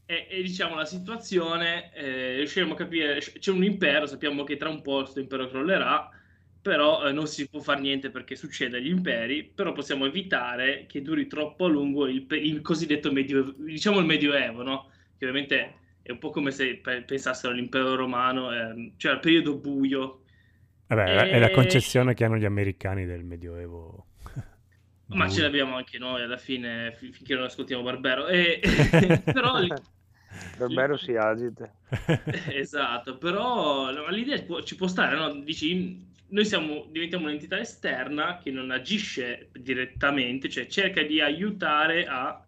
e, e diciamo la situazione, eh, riusciremo a capire, c'è un impero, sappiamo che tra un po' questo impero crollerà, però eh, non si può fare niente perché succede agli imperi, però possiamo evitare che duri troppo a lungo il, il cosiddetto medioevo, diciamo il medioevo, no? Che ovviamente è un po' come se pe- pensassero all'impero romano, ehm, cioè al periodo buio, Vabbè, è la- è la E- concezione che hanno gli americani del Medioevo. Ma ce l'abbiamo anche noi alla fine, fi- finché non ascoltiamo Barbero. E- però Barbero si agita. esatto, però l'idea ci può stare, no? Dici, noi siamo, diventiamo un'entità esterna che non agisce direttamente, cioè cerca di aiutare a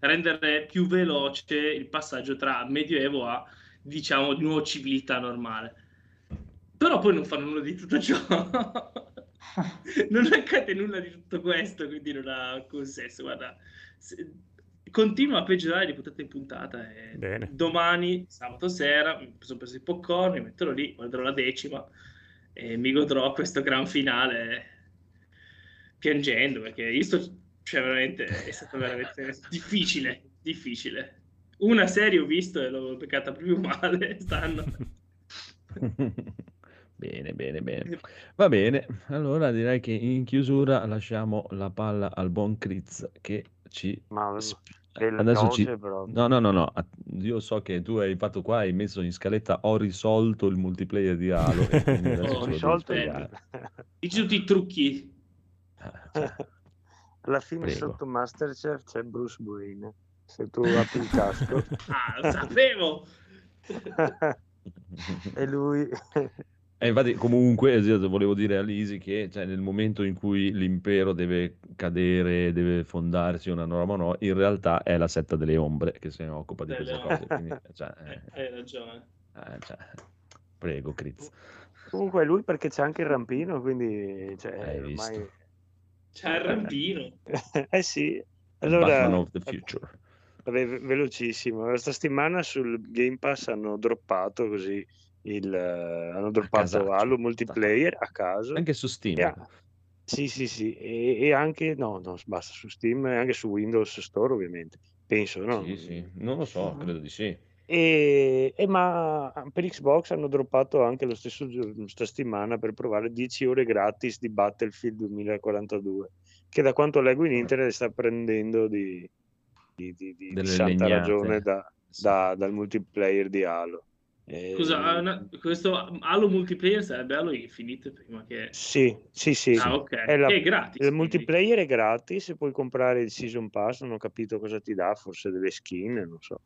rendere più veloce il passaggio tra Medioevo a, diciamo, di nuovo civiltà normale. Però poi non fanno nulla di tutto ciò. non accade nulla di tutto questo, quindi non ha alcun senso. Guarda, se- continua a peggiorare di puntata in puntata. E Bene. domani, sabato sera, mi sono preso il popcorn, mi metterò lì, guarderò la decima e mi godrò questo gran finale piangendo perché io sto, cioè veramente è stato veramente difficile, difficile. Una serie ho visto e l'ho beccata proprio male stanno. Bene, bene, bene. Va bene, allora direi che in chiusura lasciamo la palla al buon Critz che ci... Ma veloce Adesso ci... No, no, no, no, io so che tu hai fatto qua, hai messo in scaletta, ho risolto il multiplayer di Halo Ho risolto il-. Dici tutti i trucchi. Ah, cioè, Alla fine Prego. sotto Masterchef c'è Bruce Wayne. Se tu apri il casco Ah, lo sapevo! e lui E infatti, comunque, volevo dire a Lisi che cioè, nel momento in cui l'impero deve cadere, deve fondarsi una norma o no, in realtà è la setta delle ombre che se ne occupa di queste cose. Quindi, cioè, Eh, eh, hai ragione. eh, cioè, prego, Critz. comunque è lui perché c'è anche il rampino, quindi cioè, Hai ormai... visto? C'è il rampino. eh sì. Batman Allora, of the Future. Vabbè, ve- velocissimo. Questa settimana sul Game Pass hanno droppato così il hanno droppato. Halo multiplayer a caso. Anche su Steam. Ha- sì, sì, sì, e, e anche no, no, basta su Steam e anche su Windows Store, ovviamente. Penso, no? Sì, sì, non lo so, credo di sì. E, e ma per Xbox hanno droppato anche lo stesso giorno, questa settimana per provare 10 ore gratis di Battlefield 2042, che da quanto leggo in internet sta prendendo di, di, di- di- santa legnate. ragione da- da- dal multiplayer di Halo. E- Scusa, una- questo Halo multiplayer sarebbe Halo Infinite prima che... Sì, sì, sì. Ah, ok. È la- è gratis. Il quindi. multiplayer è gratis puoi comprare il season pass, non ho capito cosa ti dà, forse delle skin, non so.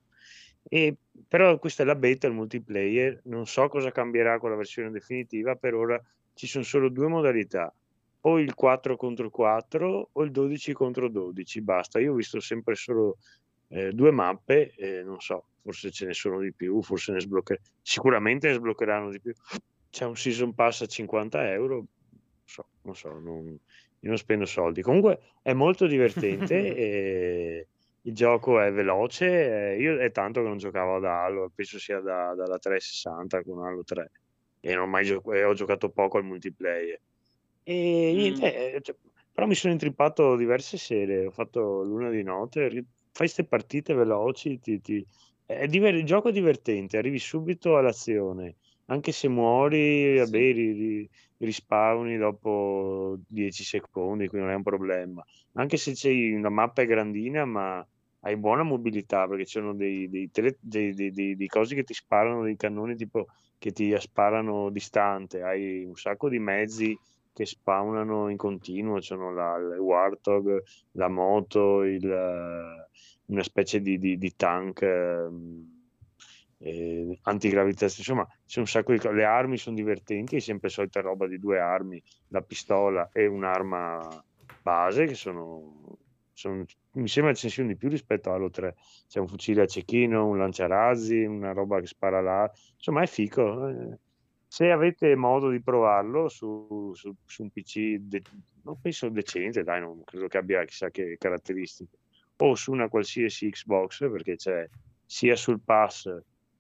E, però questa è la beta, il multiplayer, non so cosa cambierà con la versione definitiva, per ora ci sono solo due modalità. o il 4 contro 4 o il 12 contro 12, basta. Io ho visto sempre solo eh, due mappe, eh, non so, forse ce ne sono di più, forse ne sbloccheranno, sicuramente ne sbloccheranno di più. C'è un season pass a 50 euro, non so, non so, non, io non spendo soldi. Comunque è molto divertente e il gioco è veloce, eh, io è tanto che non giocavo ad Halo, penso sia da, dalla 360 con Halo 3 e non ho mai gio- e ho giocato poco al multiplayer. E Mm. niente, eh, cioè, però mi sono intrippato diverse sere, ho fatto l'una di notte, fai queste partite veloci, ti- ti- è diver- il gioco è divertente, arrivi subito all'azione, anche se muori, vabbè, ri- ri- rispawni dopo 10 secondi, quindi non è un problema. Anche se c'hai una mappa è grandina, ma hai buona mobilità perché ci sono dei, dei, tele- dei, dei, dei- dei cosi che ti sparano, dei cannoni tipo che ti sparano distante, hai un sacco di mezzi che spawnano in continuo, c'è la, il Warthog, la moto, il, una specie di, di- di tank eh, antigravitazionale, insomma c'è un sacco di cose, le armi sono divertenti, è sempre solita roba di due armi, la pistola e un'arma base che sono, sono- mi sembra ce di più rispetto allo 3, c'è un fucile a cecchino, un lanciarazzi, una roba che spara là, insomma è fico. eh. Se avete modo di provarlo su, su- su un PC, de- non penso decente, dai, non credo che abbia chissà che caratteristiche, o su una qualsiasi Xbox, perché c'è sia sul pass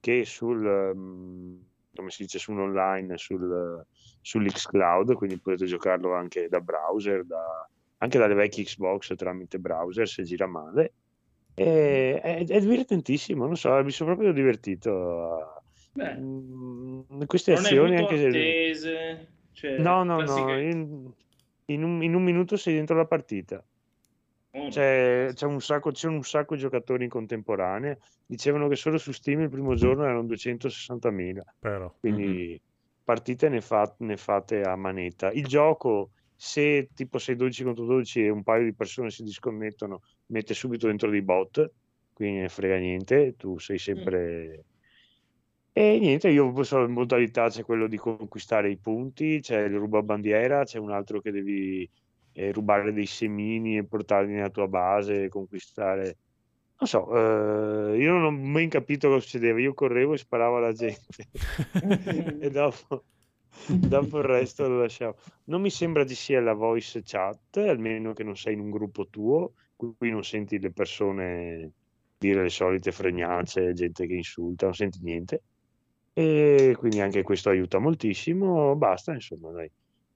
che sul, ehm, come si dice, sull'online, sul, sull'xCloud, quindi potete giocarlo anche da browser, da- anche dalle vecchie Xbox tramite browser se gira male. E- è, è divertentissimo, non so, mi sono proprio divertito Beh, mm, queste azioni anche se... attese, cioè, No, no, classiche- no, in, in un, in un minuto sei dentro la partita. C'è, c'è un sacco, c'è un sacco di giocatori in contemporanea. Dicevano che solo su Steam il primo giorno erano 260.000, Però. quindi partite ne, fa- ne fate a manetta. Il gioco, se tipo sei 12 contro 12 e un paio di persone si disconnettono, mette subito dentro dei bot, quindi ne frega niente, tu sei sempre... E niente, io so in modalità c'è quello di conquistare i punti, c'è il rubabandiera, c'è un altro che devi eh, rubare dei semini e portarli nella tua base e conquistare. Non so, eh, io non ho mai capito cosa succedeva, io correvo e sparavo alla gente e dopo, dopo il resto lo lasciavo. Non mi sembra ci sia la voice chat, almeno che non sei in un gruppo tuo, qui non senti le persone dire le solite fregnacce, gente che insulta, non senti niente. E quindi anche questo aiuta moltissimo. Basta, insomma, dai.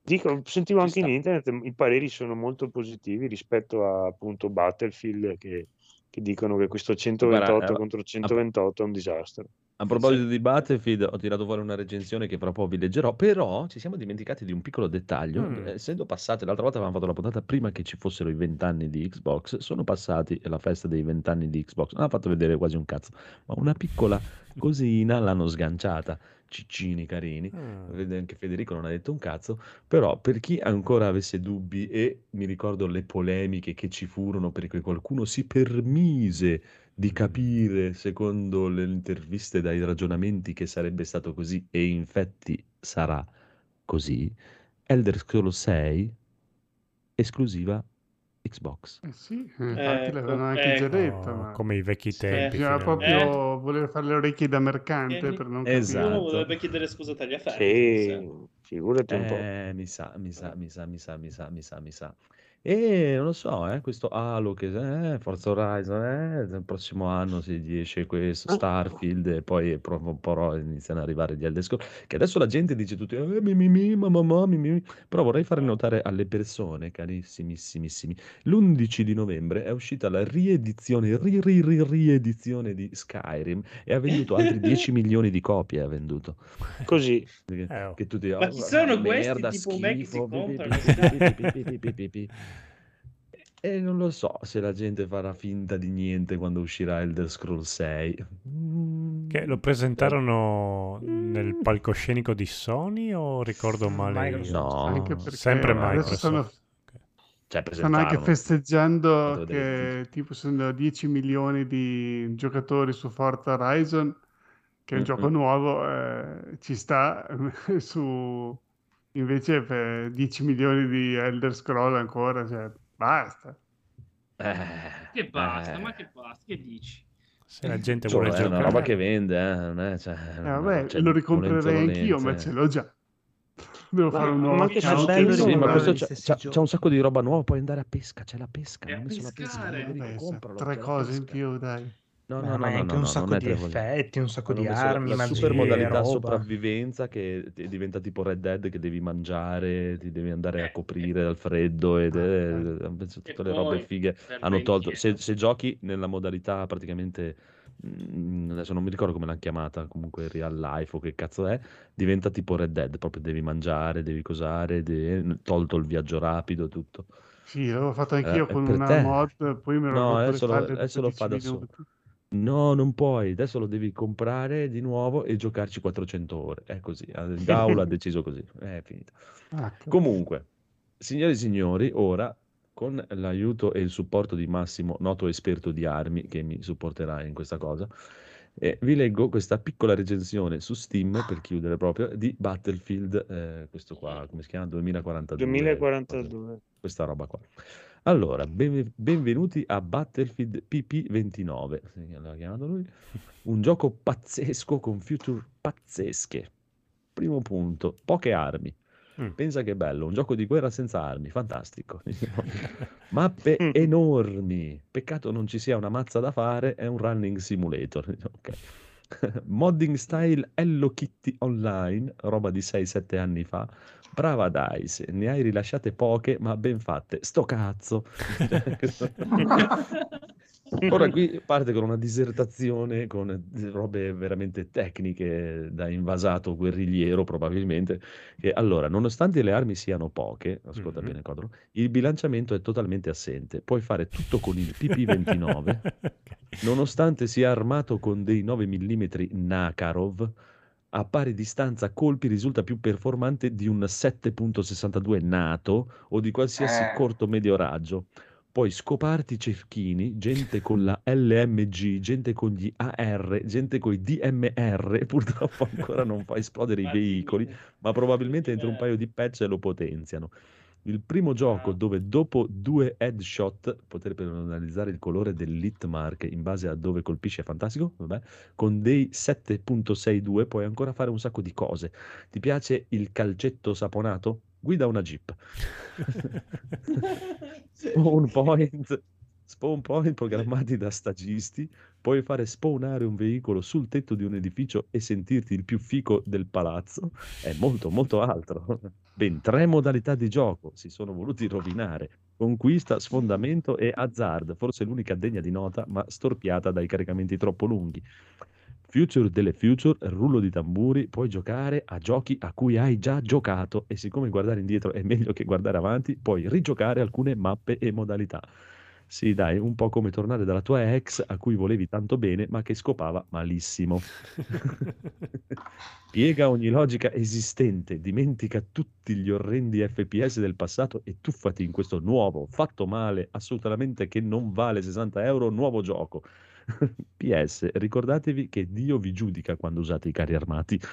Dico, sentivo anche in internet i pareri sono molto positivi rispetto a appunto Battlefield che, che dicono che questo 128 Guarda, eh, contro 128 è un disastro. A proposito di Battlefield, ho tirato fuori una recensione che fra poco vi leggerò, però ci siamo dimenticati di un piccolo dettaglio. Mm. Essendo passate, l'altra volta avevamo fatto la puntata prima che ci fossero i vent'anni di Xbox, sono passati la festa dei vent'anni di Xbox. Non ha fatto vedere quasi un cazzo, ma una piccola cosina l'hanno sganciata. Ciccini carini. Ah. Anche Federico non ha detto un cazzo, però per chi ancora avesse dubbi e mi ricordo le polemiche che ci furono perché qualcuno si permise di capire secondo le interviste dai ragionamenti che sarebbe stato così e infatti sarà così, Elder Scrolls 6 esclusiva Xbox. Eh sì, infatti Ecco, l'avevano anche già ecco. detto, No, ma come i vecchi Sì. tempi. bisogna proprio voler fare le orecchie da mercante Eh, per non esatto. Uno dovrebbe chiedere scusa a tagliaferri. Sì, figurati un po'. Eh, mi sa, mi sa, mi sa, mi sa, mi sa, mi sa, mi sa. E non lo so, eh, questo Halo che eh, Forza Horizon, eh, il prossimo anno si esce questo Starfield e poi pro- po' iniziano ad arrivare gli Elder Scrolls, che adesso la gente dice tutti eh, mi, mi, mi, ma, ma, mi, mi, mi. però vorrei fare notare alle persone, carissimissimi, l'11 di novembre è uscita la riedizione, ri, ri, ri, riedizione di Skyrim e ha venduto altri 10 milioni di copie, ha venduto. Così. Che, Eh, oh. che tutti, Ma "Oh, chi sono questi, merda, tipo me che si schifo, pi, pi, comprano pi, pi, pi, pi, pi, pi, pi, pi. E non lo so se la gente farà finta di niente quando uscirà Elder Scrolls 6. Mm, Che lo presentarono nel palcoscenico di Sony o ricordo male? Microsoft. No, Anche perché Sempre Microsoft. stanno, Ok. cioè stanno anche festeggiando che tipo sono 10 milioni di giocatori su Forza Horizon, che è un Mm, gioco nuovo, eh, ci sta su Invece per 10 milioni di Elder Scroll ancora, cioè, basta. Eh, Che basta, eh. ma che basta, che dici? Se la gente Cioè, vuole è una giocare. roba che vende, eh, non è, cioè, Eh, non vabbè, c'è lo ricomprerei anch'io, ma ce l'ho già. Devo Ma- fare un ma nuovo che account. bello Sì, ma questo c'ha- giochi. c'ha un sacco di roba nuova, puoi andare a pesca, c'è la pesca, a non messo la pesca, tre c'è cose in pesca. più, dai. No, no, no, ma è no, anche no, un sacco di effetti, un sacco di armi, la magie, super modalità roba. sopravvivenza che diventa tipo Red Dead che devi mangiare, ti devi andare a Eh, coprire dal freddo ed è, hanno messo E tutte le robe fighe. Hanno tolto, se, se giochi nella modalità praticamente, mm, adesso non mi ricordo come l'hanno chiamata, comunque real life o che cazzo è, diventa tipo Red Dead, proprio devi mangiare, devi cosare, devi- tolto il viaggio rapido, tutto. Sì, l'avevo fatto anch'io Eh, con una te. mod, poi mi ero No, adesso lo, adesso lo 10 fa da solo. No, non puoi, adesso lo devi comprare di nuovo e giocarci 400 ore. È così, Daula ha deciso così, è finito. Ah, Comunque, signore e signori, ora con l'aiuto e il supporto di Massimo, noto esperto di armi, che mi supporterà in questa cosa, eh, vi leggo questa piccola recensione su Steam, per chiudere proprio, di Battlefield, eh, questo qua, come si chiama? 2042. 2042. Questa roba qua. Allora, ben- benvenuti a Battlefield PP29, sì, l'ha chiamato lui, un gioco pazzesco con feature pazzesche. Primo punto, poche armi. Mm. Pensa che bello, un gioco di guerra senza armi, fantastico. Mappe Mm. enormi, peccato non ci sia una mazza da fare, è un running simulator. Ok. Modding style Hello Kitty Online, roba di 6-7 anni fa. Brava Dice, ne hai rilasciate poche ma ben fatte. Sto cazzo. Ora qui parte con una disertazione con eh, robe veramente tecniche da invasato guerrigliero probabilmente, che allora, nonostante le armi siano poche, ascolta Mhm. bene Codro, il bilanciamento è totalmente assente. Puoi fare tutto con il PP29, nonostante sia armato con dei 9 mm Nakarov, a pari distanza colpi risulta più performante di un 7.62 NATO o di qualsiasi Eh. corto medio raggio. Poi scoparti cecchini, gente con la LMG, gente con gli AR, gente con i DMR, purtroppo ancora non fa esplodere i veicoli, ma probabilmente entro un paio di patch lo potenziano. Il primo gioco dove dopo due headshot, poter personalizzare il colore del Litmark in base a dove colpisce è fantastico, vabbè, con dei 7.62 puoi ancora fare un sacco di cose. Ti piace il calcetto saponato? Guida una Jeep. Spawn point, spawn point programmati da stagisti, puoi fare spawnare un veicolo sul tetto di un edificio e sentirti il più fico del palazzo. È molto, molto altro. Ben tre modalità di gioco si sono voluti rovinare. Conquista, sfondamento e azzard, forse l'unica degna di nota, ma storpiata dai caricamenti troppo lunghi. Future delle future, rullo di tamburi, puoi giocare a giochi a cui hai già giocato e siccome guardare indietro è meglio che guardare avanti, puoi rigiocare alcune mappe e modalità. Sì, dai, un po' come tornare dalla tua ex a cui volevi tanto bene ma che scopava malissimo. Piega ogni logica esistente, dimentica tutti gli orrendi FPS del passato e tuffati in questo nuovo, fatto male, assolutamente che non vale 60 euro, nuovo gioco. PS, ricordatevi che Dio vi giudica quando usate i carri armati.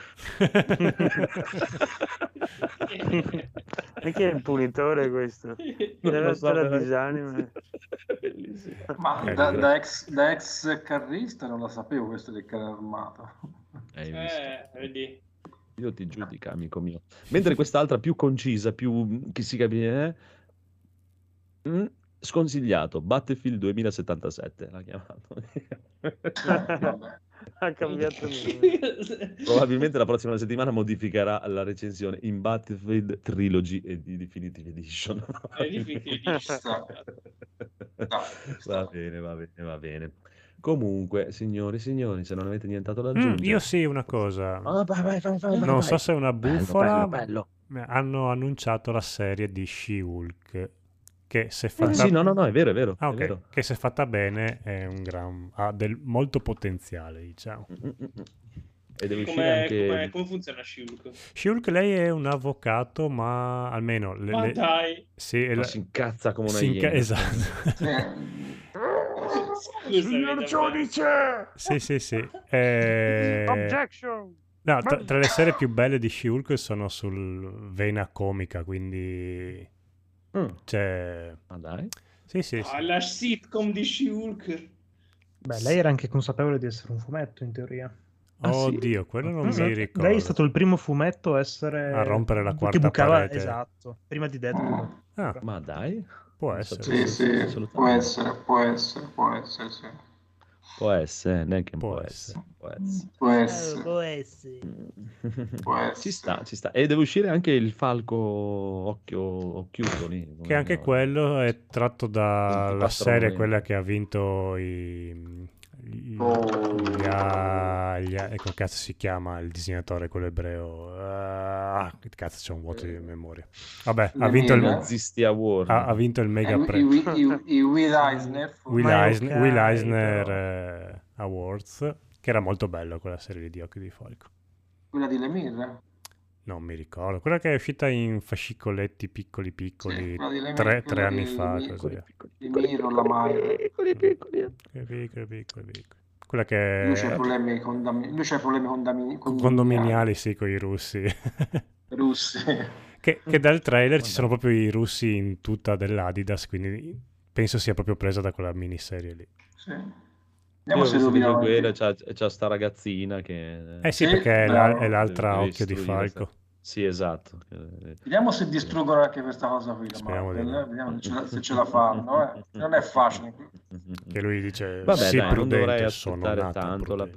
Perché è il punitore questo? Non Della lo so, storia veramente. disanima. Bellissimo. Ma Eh, da, da ex, da ex carrista non la sapevo questo del carro armato. Hai visto? Eh, vedi. Io ti giudica, amico mio. Mentre quest'altra più concisa, più che si capisce, eh? Mm, sconsigliato, Battlefield 2077 l'ha chiamato. Ha cambiato nome. Probabilmente la prossima settimana modificherà la recensione in Battlefield Trilogy e di Definitive Edition. Va bene, va bene, va bene. Comunque, signori, signori, se non avete nient'altro da Mm, aggiungere. io sì, una cosa. Ah, vai, vai, vai, vai, Non vai. so se è una Bello, bufala, bello, bello. ma hanno annunciato la serie di She-Hulk che se Eh, fatta sì, no, no, no, è vero, è vero. Ah, è ok. vero. Che se fatta bene è un gran ha del molto potenziale, diciamo. Mm, mm, mm. E deve uscire Come, anche... come- come funziona Shulk? She-Hulk lei è un avvocato, ma almeno le, Ma le- dai, sì, è Ma la- si incazza come una si inca- iena. esatto. Davvero. giudice! Sì, sì, sì. Eh, Objection! No, tra, tra le serie più belle di She-Hulk sono sul vena comica, quindi Mm, c'è... ma dai. Sì, sì, Ah, sì. la sitcom di She-Hulk. Beh, lei era anche consapevole di essere un fumetto, in teoria. Ah, sì? Oddio, quello non Mhm. mi ricordo. Lei è stato il primo fumetto a essere... A rompere la che quarta bucava- parete. Esatto, prima di Deadpool. Ah, Ma dai. può essere. Sì, sì, può essere, può essere, può essere, sì. Può essere, neanche Può può essere. essere. Può essere. Può essere, può essere. può essere. Ci sta, ci sta. E deve uscire anche il falco occhio occhiuto lì. Che anche no? quello è tratto dalla 24 serie, quella che ha vinto i... Oh. gli a- gli a- ecco cazzo si chiama il disegnatore quello ebreo. Ah cazzo c'è un vuoto di memoria. Vabbè ha vinto il, ha, ha vinto il mega i, pre- i, i, i Will Eisner Will, Eisner, Will Eisner, eh, Awards che era molto bello quella serie di Occhi di Falco quella di Lemire. Non mi ricordo quella che è uscita in fascicoletti piccoli piccoli Lemire, tre, tre anni fa Mai. Piccoli, piccoli. piccoli piccoli piccoli piccoli. quella che Lui c'ha problemi con lui c'ha problemi condami- condominiali sì con i russi russi. Che, che dal trailer ci sono proprio i russi in tuta dell'Adidas, quindi penso sia proprio presa da quella miniserie lì. Sì. Io Vediamo ho se anche- quello, c'ha, c'ha sta ragazzina che... Eh sì, Sì, perché è, la- bravo. è l'altra occhio di falco. Sì, esatto. Eh, Vediamo se distruggono anche questa cosa qui. Speriamo di eh, Vediamo se ce la, se ce la fanno. eh. Non è facile. Che lui dice, Vabbè, sì, dai, non prudente, dovrei sono aspettare tanto. la-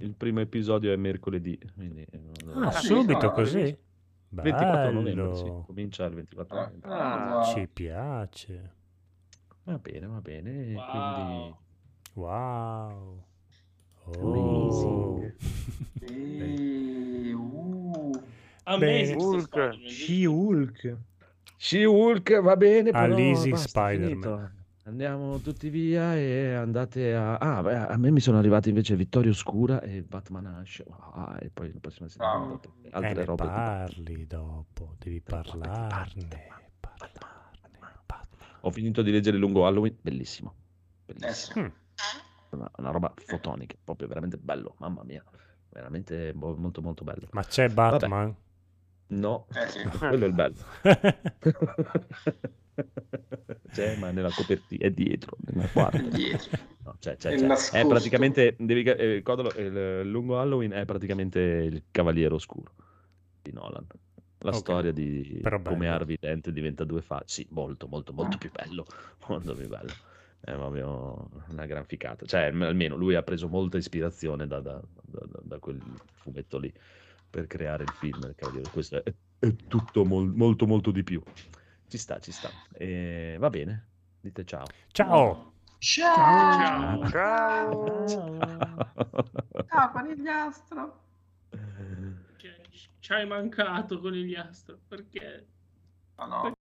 il, primo episodio è mercoledì. Quindi Ah, sì, subito no, così? 24 novembre, sì, Bello, comincia il 24 novembre. Ah, ci piace. Va bene, va bene. Wow. Wow. Oh. Amazing. e- uh, Amazing She-Hulk. She-Hulk va bene, però Amazing basta, Spider-Man. Andiamo tutti via e andate a... Ah, beh, a me mi sono arrivati invece Vittoria Oscura e Batman Ash. Ah, e poi la prossima settimana andate- Eh, altre ne robe. parli dopo, devi parlarne. Ho finito di leggere Lungo Halloween, bellissimo. eh Bellissimo. sì. Mm. Una, una roba fotonica, proprio veramente bello, mamma mia. Veramente mo- molto molto bello. Ma c'è Batman? No, Eh sì. quello è il bello. c'è, ma nella copertina, è dietro, nella quarta. Dietro. No, c'è, c'è, È c'è. È praticamente, devi, eh, Codolo, il lungo Halloween è praticamente il Cavaliere Oscuro di Nolan. La Ok. storia di Però come bello. Harvey Dent diventa due facce. Sì, molto, molto, molto più bello. Molto più bello. È proprio una gran ficata. Cioè, alm- almeno lui ha preso molta ispirazione da, da- da- da- da quel fumetto lì per creare il film. Questo è, è tutto mol- molto, molto di più. Ci sta, ci sta. E va bene. Dite ciao. Ciao! Ciao. Ciao. Ciao conigliastro. Ci- Ci hai mancato, conigliastro, perché? Ma no.